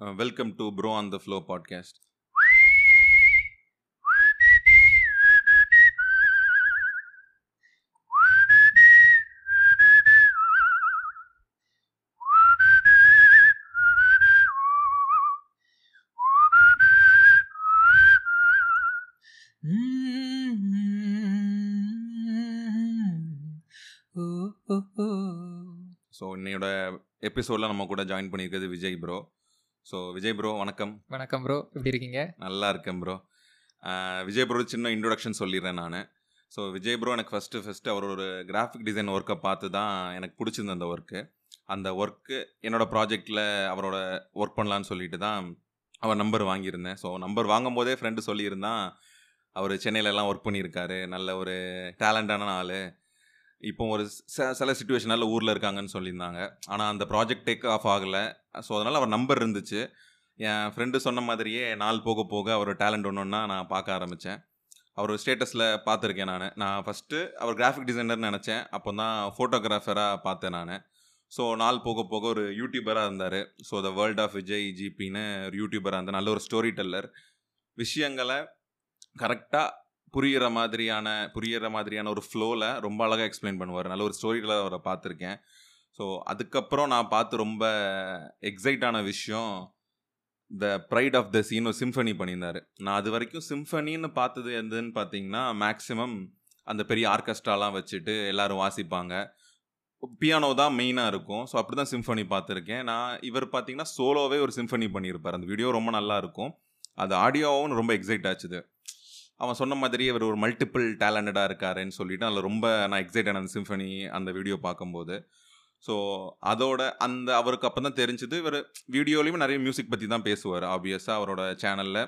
Welcome to Bro on the Flow podcast. So இன்னையோட எபிசோடில் நம்ம கூட ஜாயின் பண்ணியிருக்கிறது Vijay bro so Vijay bro வணக்கம். வணக்கம் ப்ரோ எப்படி இருக்கீங்க? நல்லா இருக்கேன் ப்ரோ விஜய் ப்ரோ சின்ன இன்ட்ரொடக்ஷன் சொல்லிடுறேன் நான். ஸோ விஜய் ப்ரோ எனக்கு ஃபஸ்ட்டு ஃபஸ்ட்டு அவர் ஒரு கிராஃபிக் டிசைன் ஒர்க்கை பார்த்து தான் எனக்கு பிடிச்சிருந்த அந்த ஒர்க்கு அந்த ஒர்க்கு என்னோடய ப்ராஜெக்டில் அவரோட ஒர்க் பண்ணலான்னு சொல்லிட்டு தான் அவர் நம்பர் வாங்கியிருந்தேன். ஸோ நம்பர் வாங்கும் போதே ஃப்ரெண்டு சொல்லியிருந்தான். அவர் சென்னையிலலாம் ஒர்க் பண்ணியிருக்காரு. நல்ல ஒரு டேலண்டான ஆள். இப்போ ஒரு ச- சில சுச்சுவேஷனால் ஊரில் இருக்காங்கன்னு சொல்லியிருந்தாங்க. ஆனால் அந்த ப்ராஜெக்ட் டேக் ஆஃப் ஆகலை. ஸோ அதனால் அவர் நம்பர் இருந்துச்சு. என் ஃப்ரெண்டு சொன்ன மாதிரியே நாள் போக போக அவர் டேலண்ட் ஒன்று ஒன்றா நான் பார்க்க ஆரம்பித்தேன் அவர் ஸ்டேட்டஸில் பார்த்துருக்கேன் நான். நான் ஃபஸ்ட்டு அவர் கிராஃபிக் டிசைனர்னு நினச்சேன். அப்போ தான் ஃபோட்டோகிராஃபராக பார்த்தேன் நான். ஸோ நாள் போக போக ஒரு யூடியூபராக இருந்தார். So the world of Vijay ஜிபின்னு ஒரு யூடியூபராக இருந்தார். நல்ல ஒரு ஸ்டோரி டெல்லர் விஷயங்களை கரெக்டாக புரியிற மாதிரியான புரியிற மாதிரியான ஒரு ஃப்ளோவில் ரொம்ப அழகாக எக்ஸ்பிளைன் பண்ணுவார். நல்ல ஒரு ஸ்டோரி அவரை பார்த்துருக்கேன். ஸோ அதுக்கப்புறம் நான் பார்த்து ரொம்ப எக்ஸைட் ஆன விஷயம் the pride of the scene ஒரு சிம்ஃபனி பண்ணியிருந்தாரு. நான் அது வரைக்கும் சிம்ஃபனின்னு பார்த்தது எதுன்னு பார்த்தீங்கன்னா மேக்ஸிமம் அந்த பெரிய ஆர்கெஸ்ட்ராலாம் வச்சுட்டு எல்லோரும் வாசிப்பாங்க. பியானோ தான் மெயினாக இருக்கும். ஸோ அப்படி தான் சிம்ஃபனி பார்த்துருக்கேன். நான் இவர் பார்த்தீங்கன்னா சோலோவே ஒரு சிம்ஃபனி பண்ணியிருப்பார். அந்த வீடியோ ரொம்ப நல்லா இருக்கும். அது ஆடியோவும் ரொம்ப எக்ஸைட் ஆச்சுது. அவன் சொன்ன மாதிரி இவர் ஒரு மல்டிபிள் டேலண்டடாக இருக்காருன்னு சொல்லிட்டு அதில் ரொம்ப நான் எக்ஸைட் ஆன அந்த சிம்ஃபனி அந்த வீடியோ பார்க்கும்போது. ஸோ அதோட அந்த அவருக்கு அப்போ தான் தெரிஞ்சது இவர் வீடியோலையும் நிறைய மியூசிக் பற்றி தான் பேசுவார். ஆப்வியஸாக அவரோட சேனலில்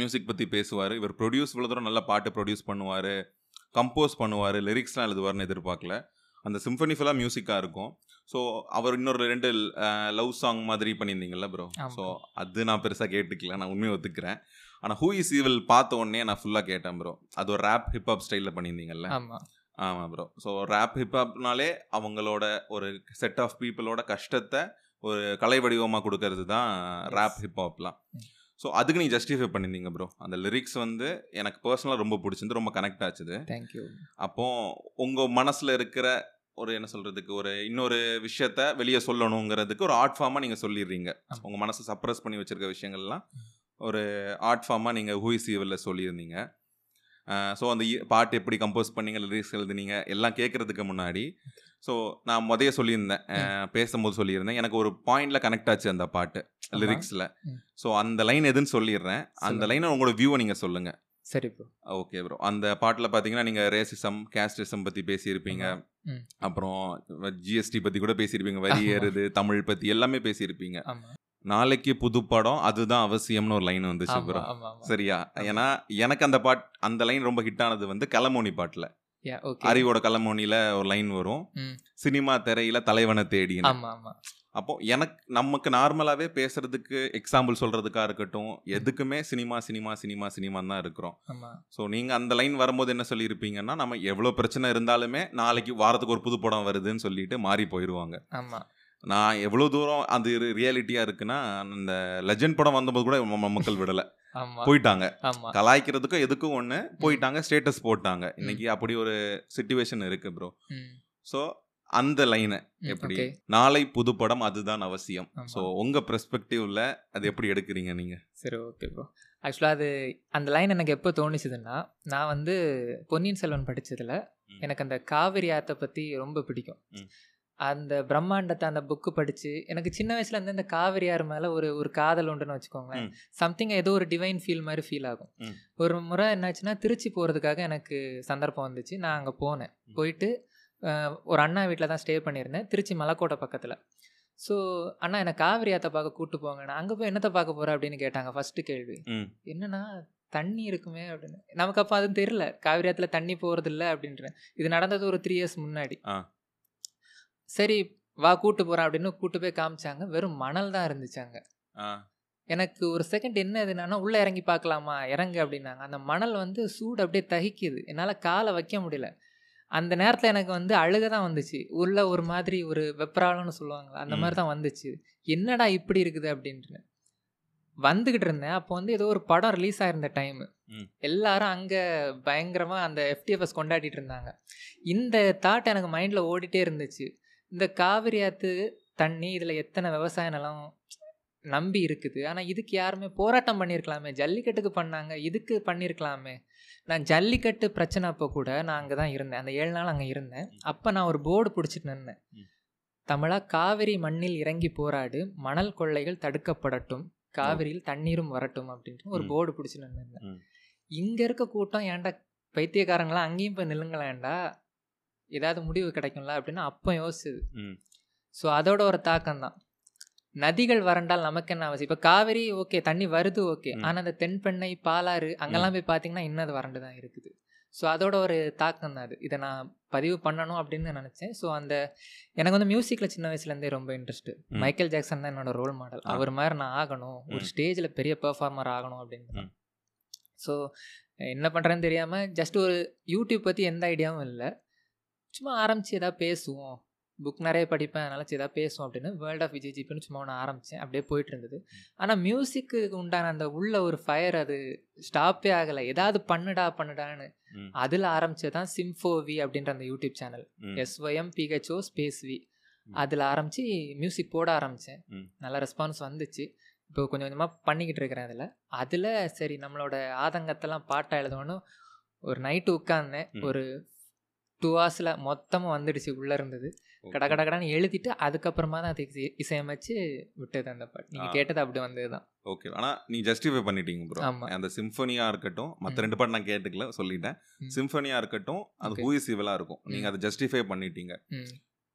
மியூசிக் பற்றி பேசுவார். இவர் ப்ரொடியூஸ் இவ்வளோ தூரம் நல்ல பாட்டு ப்ரொடியூஸ் பண்ணுவார் கம்போஸ் பண்ணுவார் லிரிக்ஸ்லாம் எழுதுவார்னு எதிர்பார்க்கல. அந்த சிம்ஃபனி ஃபுல்லாக மியூசிக்காக இருக்கும். ஸோ அவர் இன்னொரு ரெண்டு லவ் சாங் மாதிரி பண்ணியிருந்தீங்கல்ல ப்ரோ. ஸோ அது நான் பெருசாக கேட்டுக்கல. நான் உண்மையை ஒத்துக்கிறேன். ஆனால் ஹூ இஸ் ஈவில் பார்த்த உடனே நான் ஃபுல்லாக கேட்டேன் ப்ரோ அது ஒரு ரேப் ஹிப்ஹாப் ஸ்டைலில் பண்ணியிருந்தீங்கல்ல? ஆமா. ஆமாம் ப்ரோ ஸோ ரேப் ஹிப்ஹாப்னாலே அவங்களோட ஒரு செட் ஆஃப் பீப்புளோட கஷ்டத்தை ஒரு கலை வடிவமாக கொடுக்கறது தான் ரேப் ஹிப்ஹாப்லாம். ஸோ அதுக்கு நீ ஜஸ்டிஃபை பண்ணியிருந்தீங்க ப்ரோ அந்த லிரிக்ஸ் வந்து எனக்கு பர்சனலாக ரொம்ப பிடிச்சிருந்து ரொம்ப கனெக்ட் ஆச்சுது. தேங்க்யூ அப்போ உங்கள் மனசில் இருக்கிற ஒரு என்ன சொல்கிறதுக்கு ஒரு இன்னொரு விஷயத்த வெளியே சொல்லணுங்கிறதுக்கு ஒரு ஆர்ட் ஃபார்மாக நீங்கள் சொல்லிடுறீங்க. உங்கள் மனசை சப்ரஸ் பண்ணி வச்சிருக்க விஷயங்கள்லாம். ஒரு ஆர்ட் ஃபார்மாக நீங்கள் ஹூஇஸ் ஈவலில் சொல்லியிருந்தீங்க. ஸோ அந்த பாட்டு எப்படி கம்போஸ் பண்ணீங்க லிரிக்ஸ் எழுதுனீங்க எல்லாம் கேட்குறதுக்கு முன்னாடி ஸோ நான் முதைய சொல்லியிருந்தேன். பேசும்போது சொல்லியிருந்தேன். எனக்கு ஒரு பாயிண்ட்ல கனெக்ட் ஆச்சு அந்த பாட்டு. லிரிக்ஸில். ஸோ அந்த லைன் எதுன்னு சொல்லிடுறேன். அந்த. லைனை உங்களோட வியூவை நீங்கள் சொல்லுங்கள் சரி ப்ரோ ஓகே ப்ரோ அந்த பாட்டில் பார்த்தீங்கன்னா நீங்கள் ரேசிசம் கேஸ்டிசம் பற்றி பேசியிருப்பீங்க. அப்புறம் ஜிஎஸ்டி பற்றி கூட பேசியிருப்பீங்க. வரி. ஏறுது தமிழ் பற்றி எல்லாமே பேசியிருப்பீங்க. நாளைக்கு புது படம் அதுதான் அவசியம்னு ஒரு லைன் வந்துச்சு ப்ரோ சரியா? ஏன்னா எனக்கு அந்த பாட் அந்த லைன் ரொம்ப ஹிட் ஆனது வந்து கலமோனி பாட்டில். அறிவோட கலமோனியில் ஒரு லைன் வரும். சினிமா திரையில தலைவனை தேடி அப்போ எனக்கு நமக்கு நார்மலாகவே பேசுறதுக்கு எக்ஸாம்பிள் சொல்றதுக்கா இருக்கட்டும் எதுக்குமே சினிமா சினிமா சினிமா சினிமான்னு தான் இருக்கிறோம். ஸோ நீங்கள் அந்த லைன் வரும்போது என்ன சொல்லியிருப்பீங்கன்னா நம்ம எவ்வளோ பிரச்சனை இருந்தாலுமே நாளைக்கு வாரத்துக்கு ஒரு புது படம் வருதுன்னு சொல்லிட்டு மாறி போயிடுவாங்க நான் எவ்வளோ தூரம் அது ரியாலிட்டியாக இருக்குன்னா அந்த லெஜண்ட் படம் வந்தபோது கூட மக்கள் விடலை. போயிட்டாங்க. கலாய்க்கிறதுக்கும் எதுக்கும் ஒன்று போயிட்டாங்க ஸ்டேட்டஸ் போட்டாங்க. இன்னைக்கு அப்படி ஒரு சுச்சுவேஷன் இருக்கு ப்ரோ ஸோ அந்த லைனை எப்படி? நாளை புது படம் அதுதான் அவசியம். ஸோ உங்கள் பெர்ஸ்பெக்டிவ்ல அது எப்படி எடுக்கிறீங்க நீங்கள் சரி ஓகே ப்ரோ ஆக்சுவலாக அது அந்த லைன் எனக்கு எப்போ தோணுச்சுதுன்னா நான் வந்து பொன்னியின் செல்வன் படிச்சதுல ம். எனக்கு அந்த காவிரி ஆத்தை பற்றி ரொம்ப பிடிக்கும். அந்த பிரம்மாண்டத்தை அந்த புக்கு படித்து எனக்கு சின்ன வயசுல இருந்து இந்த காவிரியார் மேலே ஒரு ஒரு காதல் உண்டுன்னு வச்சுக்கோங்களேன். சம்திங் ஏதோ ஒரு டிவைன் ஃபீல் மாதிரி ஃபீல் ஆகும். ஒரு முறை என்னாச்சுன்னா திருச்சி போகிறதுக்காக எனக்கு சந்தர்ப்பம் வந்துச்சு. நான் அங்கே போனேன். போயிட்டு ஒரு அண்ணா வீட்டில் தான் ஸ்டே பண்ணியிருந்தேன். திருச்சி மலைக்கோட்டை பக்கத்தில். ஸோ அண்ணா என்னை காவிரி ஆத்தை பார்க்க கூட்டு போங்க. நான் அங்கே போய் என்னத்தை பார்க்க போகிறேன் அப்படின்னு கேட்டாங்க ஃபஸ்ட்டு கேள்வி. என்னன்னா தண்ணி இருக்குமே அப்படின்னு. நமக்கு அப்போ அதுவும் தெரியல. காவிரி ஆத்துல தண்ணி போகிறது இல்லை அப்படின்றேன். இது நடந்தது ஒரு த்ரீ இயர்ஸ் முன்னாடி. சரி வா கூட்டு போகிறேன் அப்படின்னு கூட்டு போய் காமிச்சாங்க. வெறும் மணல் தான் இருந்துச்சாங்க எனக்கு ஒரு செகண்ட் என்ன இதுனா உள்ளே இறங்கி பார்க்கலாமா? இறங்கு அப்படின்னாங்க. அந்த மணல் வந்து சூடு அப்படியே தகிக்குது. என்னால் காலை வைக்க முடியல. அந்த நேரத்தில் எனக்கு வந்து அழுக தான் வந்துச்சு. உள்ள ஒரு மாதிரி ஒரு வெப்பராளம்னு சொல்லுவாங்களா அந்த மாதிரி தான் வந்துச்சு. என்னடா இப்படி இருக்குது? அப்படின்ட்டு. வந்துகிட்டு இருந்தேன். அப்போ வந்து ஏதோ ஒரு படம் ரிலீஸ் ஆயிருந்த டைம். எல்லாரும் அங்கே பயங்கரமாக அந்த எஃப்டிஎஃப்எஸ் கொண்டாடிட்டு இருந்தாங்க. இந்த தாட் எனக்கு மைண்டில் ஓடிட்டே இருந்துச்சு. இந்த காவிரி ஆத்து தண்ணி இதில் எத்தனை விவசாய நிலம் நம்பி இருக்குது? ஆனால் இதுக்கு யாருமே போராட்டம் பண்ணியிருக்கலாமே ஜல்லிக்கட்டுக்கு பண்ணாங்க இதுக்கு பண்ணியிருக்கலாமே நான் ஜல்லிக்கட்டு பிரச்சனை அப்போ கூட நான் அங்கே தான் இருந்தேன். அந்த ஏழு நாள் அங்கே இருந்தேன். அப்போ நான் ஒரு போர்டு பிடிச்சிட்டு நின்னேன். ம். தமிழா காவிரி மண்ணில் இறங்கி போராடு மணல் கொள்ளைகள் தடுக்கப்படட்டும் காவிரியில் தண்ணீரும் வரட்டும் அப்படின்ட்டு ஒரு. போர்டு பிடிச்சி நின்றுருந்தேன். இங்கே இருக்க கூட்டம் ஏன்டா பைத்தியக்காரங்களாம் அங்கேயும் போய் நில்லுங்களேன்டா. ஏதாவது முடிவு கிடைக்கும்ல அப்படின்னு அப்போ யோசிச்சுது. ஸோ அதோட ஒரு தாக்கம் தான் நதிகள் வறண்டால் நமக்கு என்ன அவசியம்? இப்போ காவிரி ஓகே தண்ணி வருது ஓகே. ஆனால் அந்த தென்பெண்ணை பாலாறு அங்கெல்லாம் போய் பார்த்தீங்கன்னா இன்னும் அது வறண்டு தான் இருக்குது. ஸோ அதோட ஒரு தாக்கம் தான் அது. இதை நான் பதிவு பண்ணணும் அப்படின்னு நினச்சேன். ஸோ அந்த எனக்கு வந்து மியூசிக்கில் சின்ன வயசுலேருந்தே ரொம்ப இன்ட்ரெஸ்ட்டு. மைக்கேல் ஜாக்சன் தான் என்னோட ரோல் மாடல். அவர் மாதிரி நான் ஆகணும். ஒரு. ஸ்டேஜில் பெரிய பெர்ஃபார்மர் ஆகணும் அப்படின்னு. ஸோ என்ன பண்ணுறேன்னு தெரியாமல் ஜஸ்ட் ஒரு யூடியூப் பற்றி எந்த ஐடியாவும் இல்லை. சும்மா ஆரம்பித்து எதாவது பேசுவோம். புக் நிறைய படிப்பேன் அதனால சரி ஏதாவது பேசுவோம் அப்படின்னு வேர்ல்ட் ஆஃப் விஜய் ஜிபின்னு சும்மா ஒன்று ஆரம்பித்தேன் அப்படியே போயிட்டு இருந்தது. ஆனால் மியூசிக்கு உண்டான அந்த உள்ள ஒரு ஃபயர் அது ஸ்டாப்பே ஆகலை. ஏதாவது பண்ணுடா பண்ணுடான்னு. அதில் ஆரம்பிச்சது தான் சிம்ஃபோவி அப்படின்ற அந்த YouTube channel. S O M P H O space V. அதில் ஆரம்பித்து மியூசிக் போட ஆரம்பித்தேன். நல்ல ரெஸ்பான்ஸ் வந்துச்சு. இப்போ கொஞ்சம் கொஞ்சமாக பண்ணிக்கிட்டு இருக்கிறேன் அதில். அதில் சரி நம்மளோட ஆதங்கத்தெல்லாம் பாட்டாக எழுதணும்னு ஒரு நைட்டு உட்காந்தேன். ஒரு டூ ஹவர்ஸில் மொத்தமாக வந்துடுச்சு உள்ளே இருந்தது. கட கட கடன்னு எழுதிட்டு அதுக்கப்புறமா தான் அதுக்கு இசை- இசையமைச்சு விட்டது அந்த பாட்டு நீங்கள். கேட்டது அப்படி வந்தது தான் ஓகே ஆனா நீ ஜஸ்டிஃபை பண்ணிட்டீங்க ப்ரோ ஆமா. அந்த சிம்பனியா இருக்கட்டும் மற்ற. ரெண்டு பாட்டு நான் கேட்டுக்கல சொல்லிட்டேன் ம். சிம்பனியா இருக்கட்டும் அது. ஹூஇஸ் சிவிலா இருக்கும் நீங்க ம். அதை ஜஸ்டிஃபை பண்ணிட்டீங்க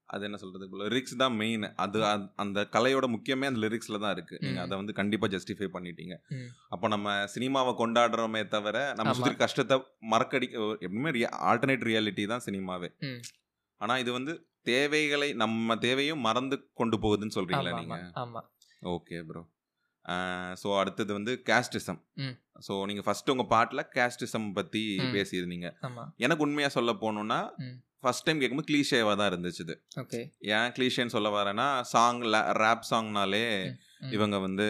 அது என்ன சொல்றது? லிரிக்ஸ் தான் மெயின் அது அந்த- கலையோட முக்கியமே அந்த லிரிக்ஸ்ல தான் இருக்கு. நீங்க ம். அதை வந்து கண்டிப்பா ஜஸ்டிஃபை பண்ணிட்டீங்க. அப்போ நம்ம சினிமாவை கொண்டாடுறோமே தவிர நம்ம. சுற்றி கஷ்டத்தை மறக்கடி எப்பவுமே ஆல்டர்னேட் ரியாலிட்டி தான் சினிமாவே. ஆனா இது வந்து தேவைகளை நம்ம தேவையும் மறந்து கொண்டு போகுதுன்னு சொல்றீங்களா நீங்க? ஆமாம் ஓகே ப்ரோ ஸோ அடுத்தது வந்து கேஸ்டிசம். ஸோ நீங்கள் ஃபர்ஸ்ட் உங்கள் பாட்டில் கேஸ்டிசம் பற்றி ம். பேசியிருந்தீங்க எனக்கு உண்மையாக சொல்ல போகணுன்னா. ஃபர்ஸ்ட் டைம் கேட்கும்போது கிளீஷேவாக தான் இருந்துச்சு. ஓகே ஏன் கிளீஷேன்னு சொல்ல வரேன்னா சாங் ரேப் சாங்னாலே. இவங்க வந்து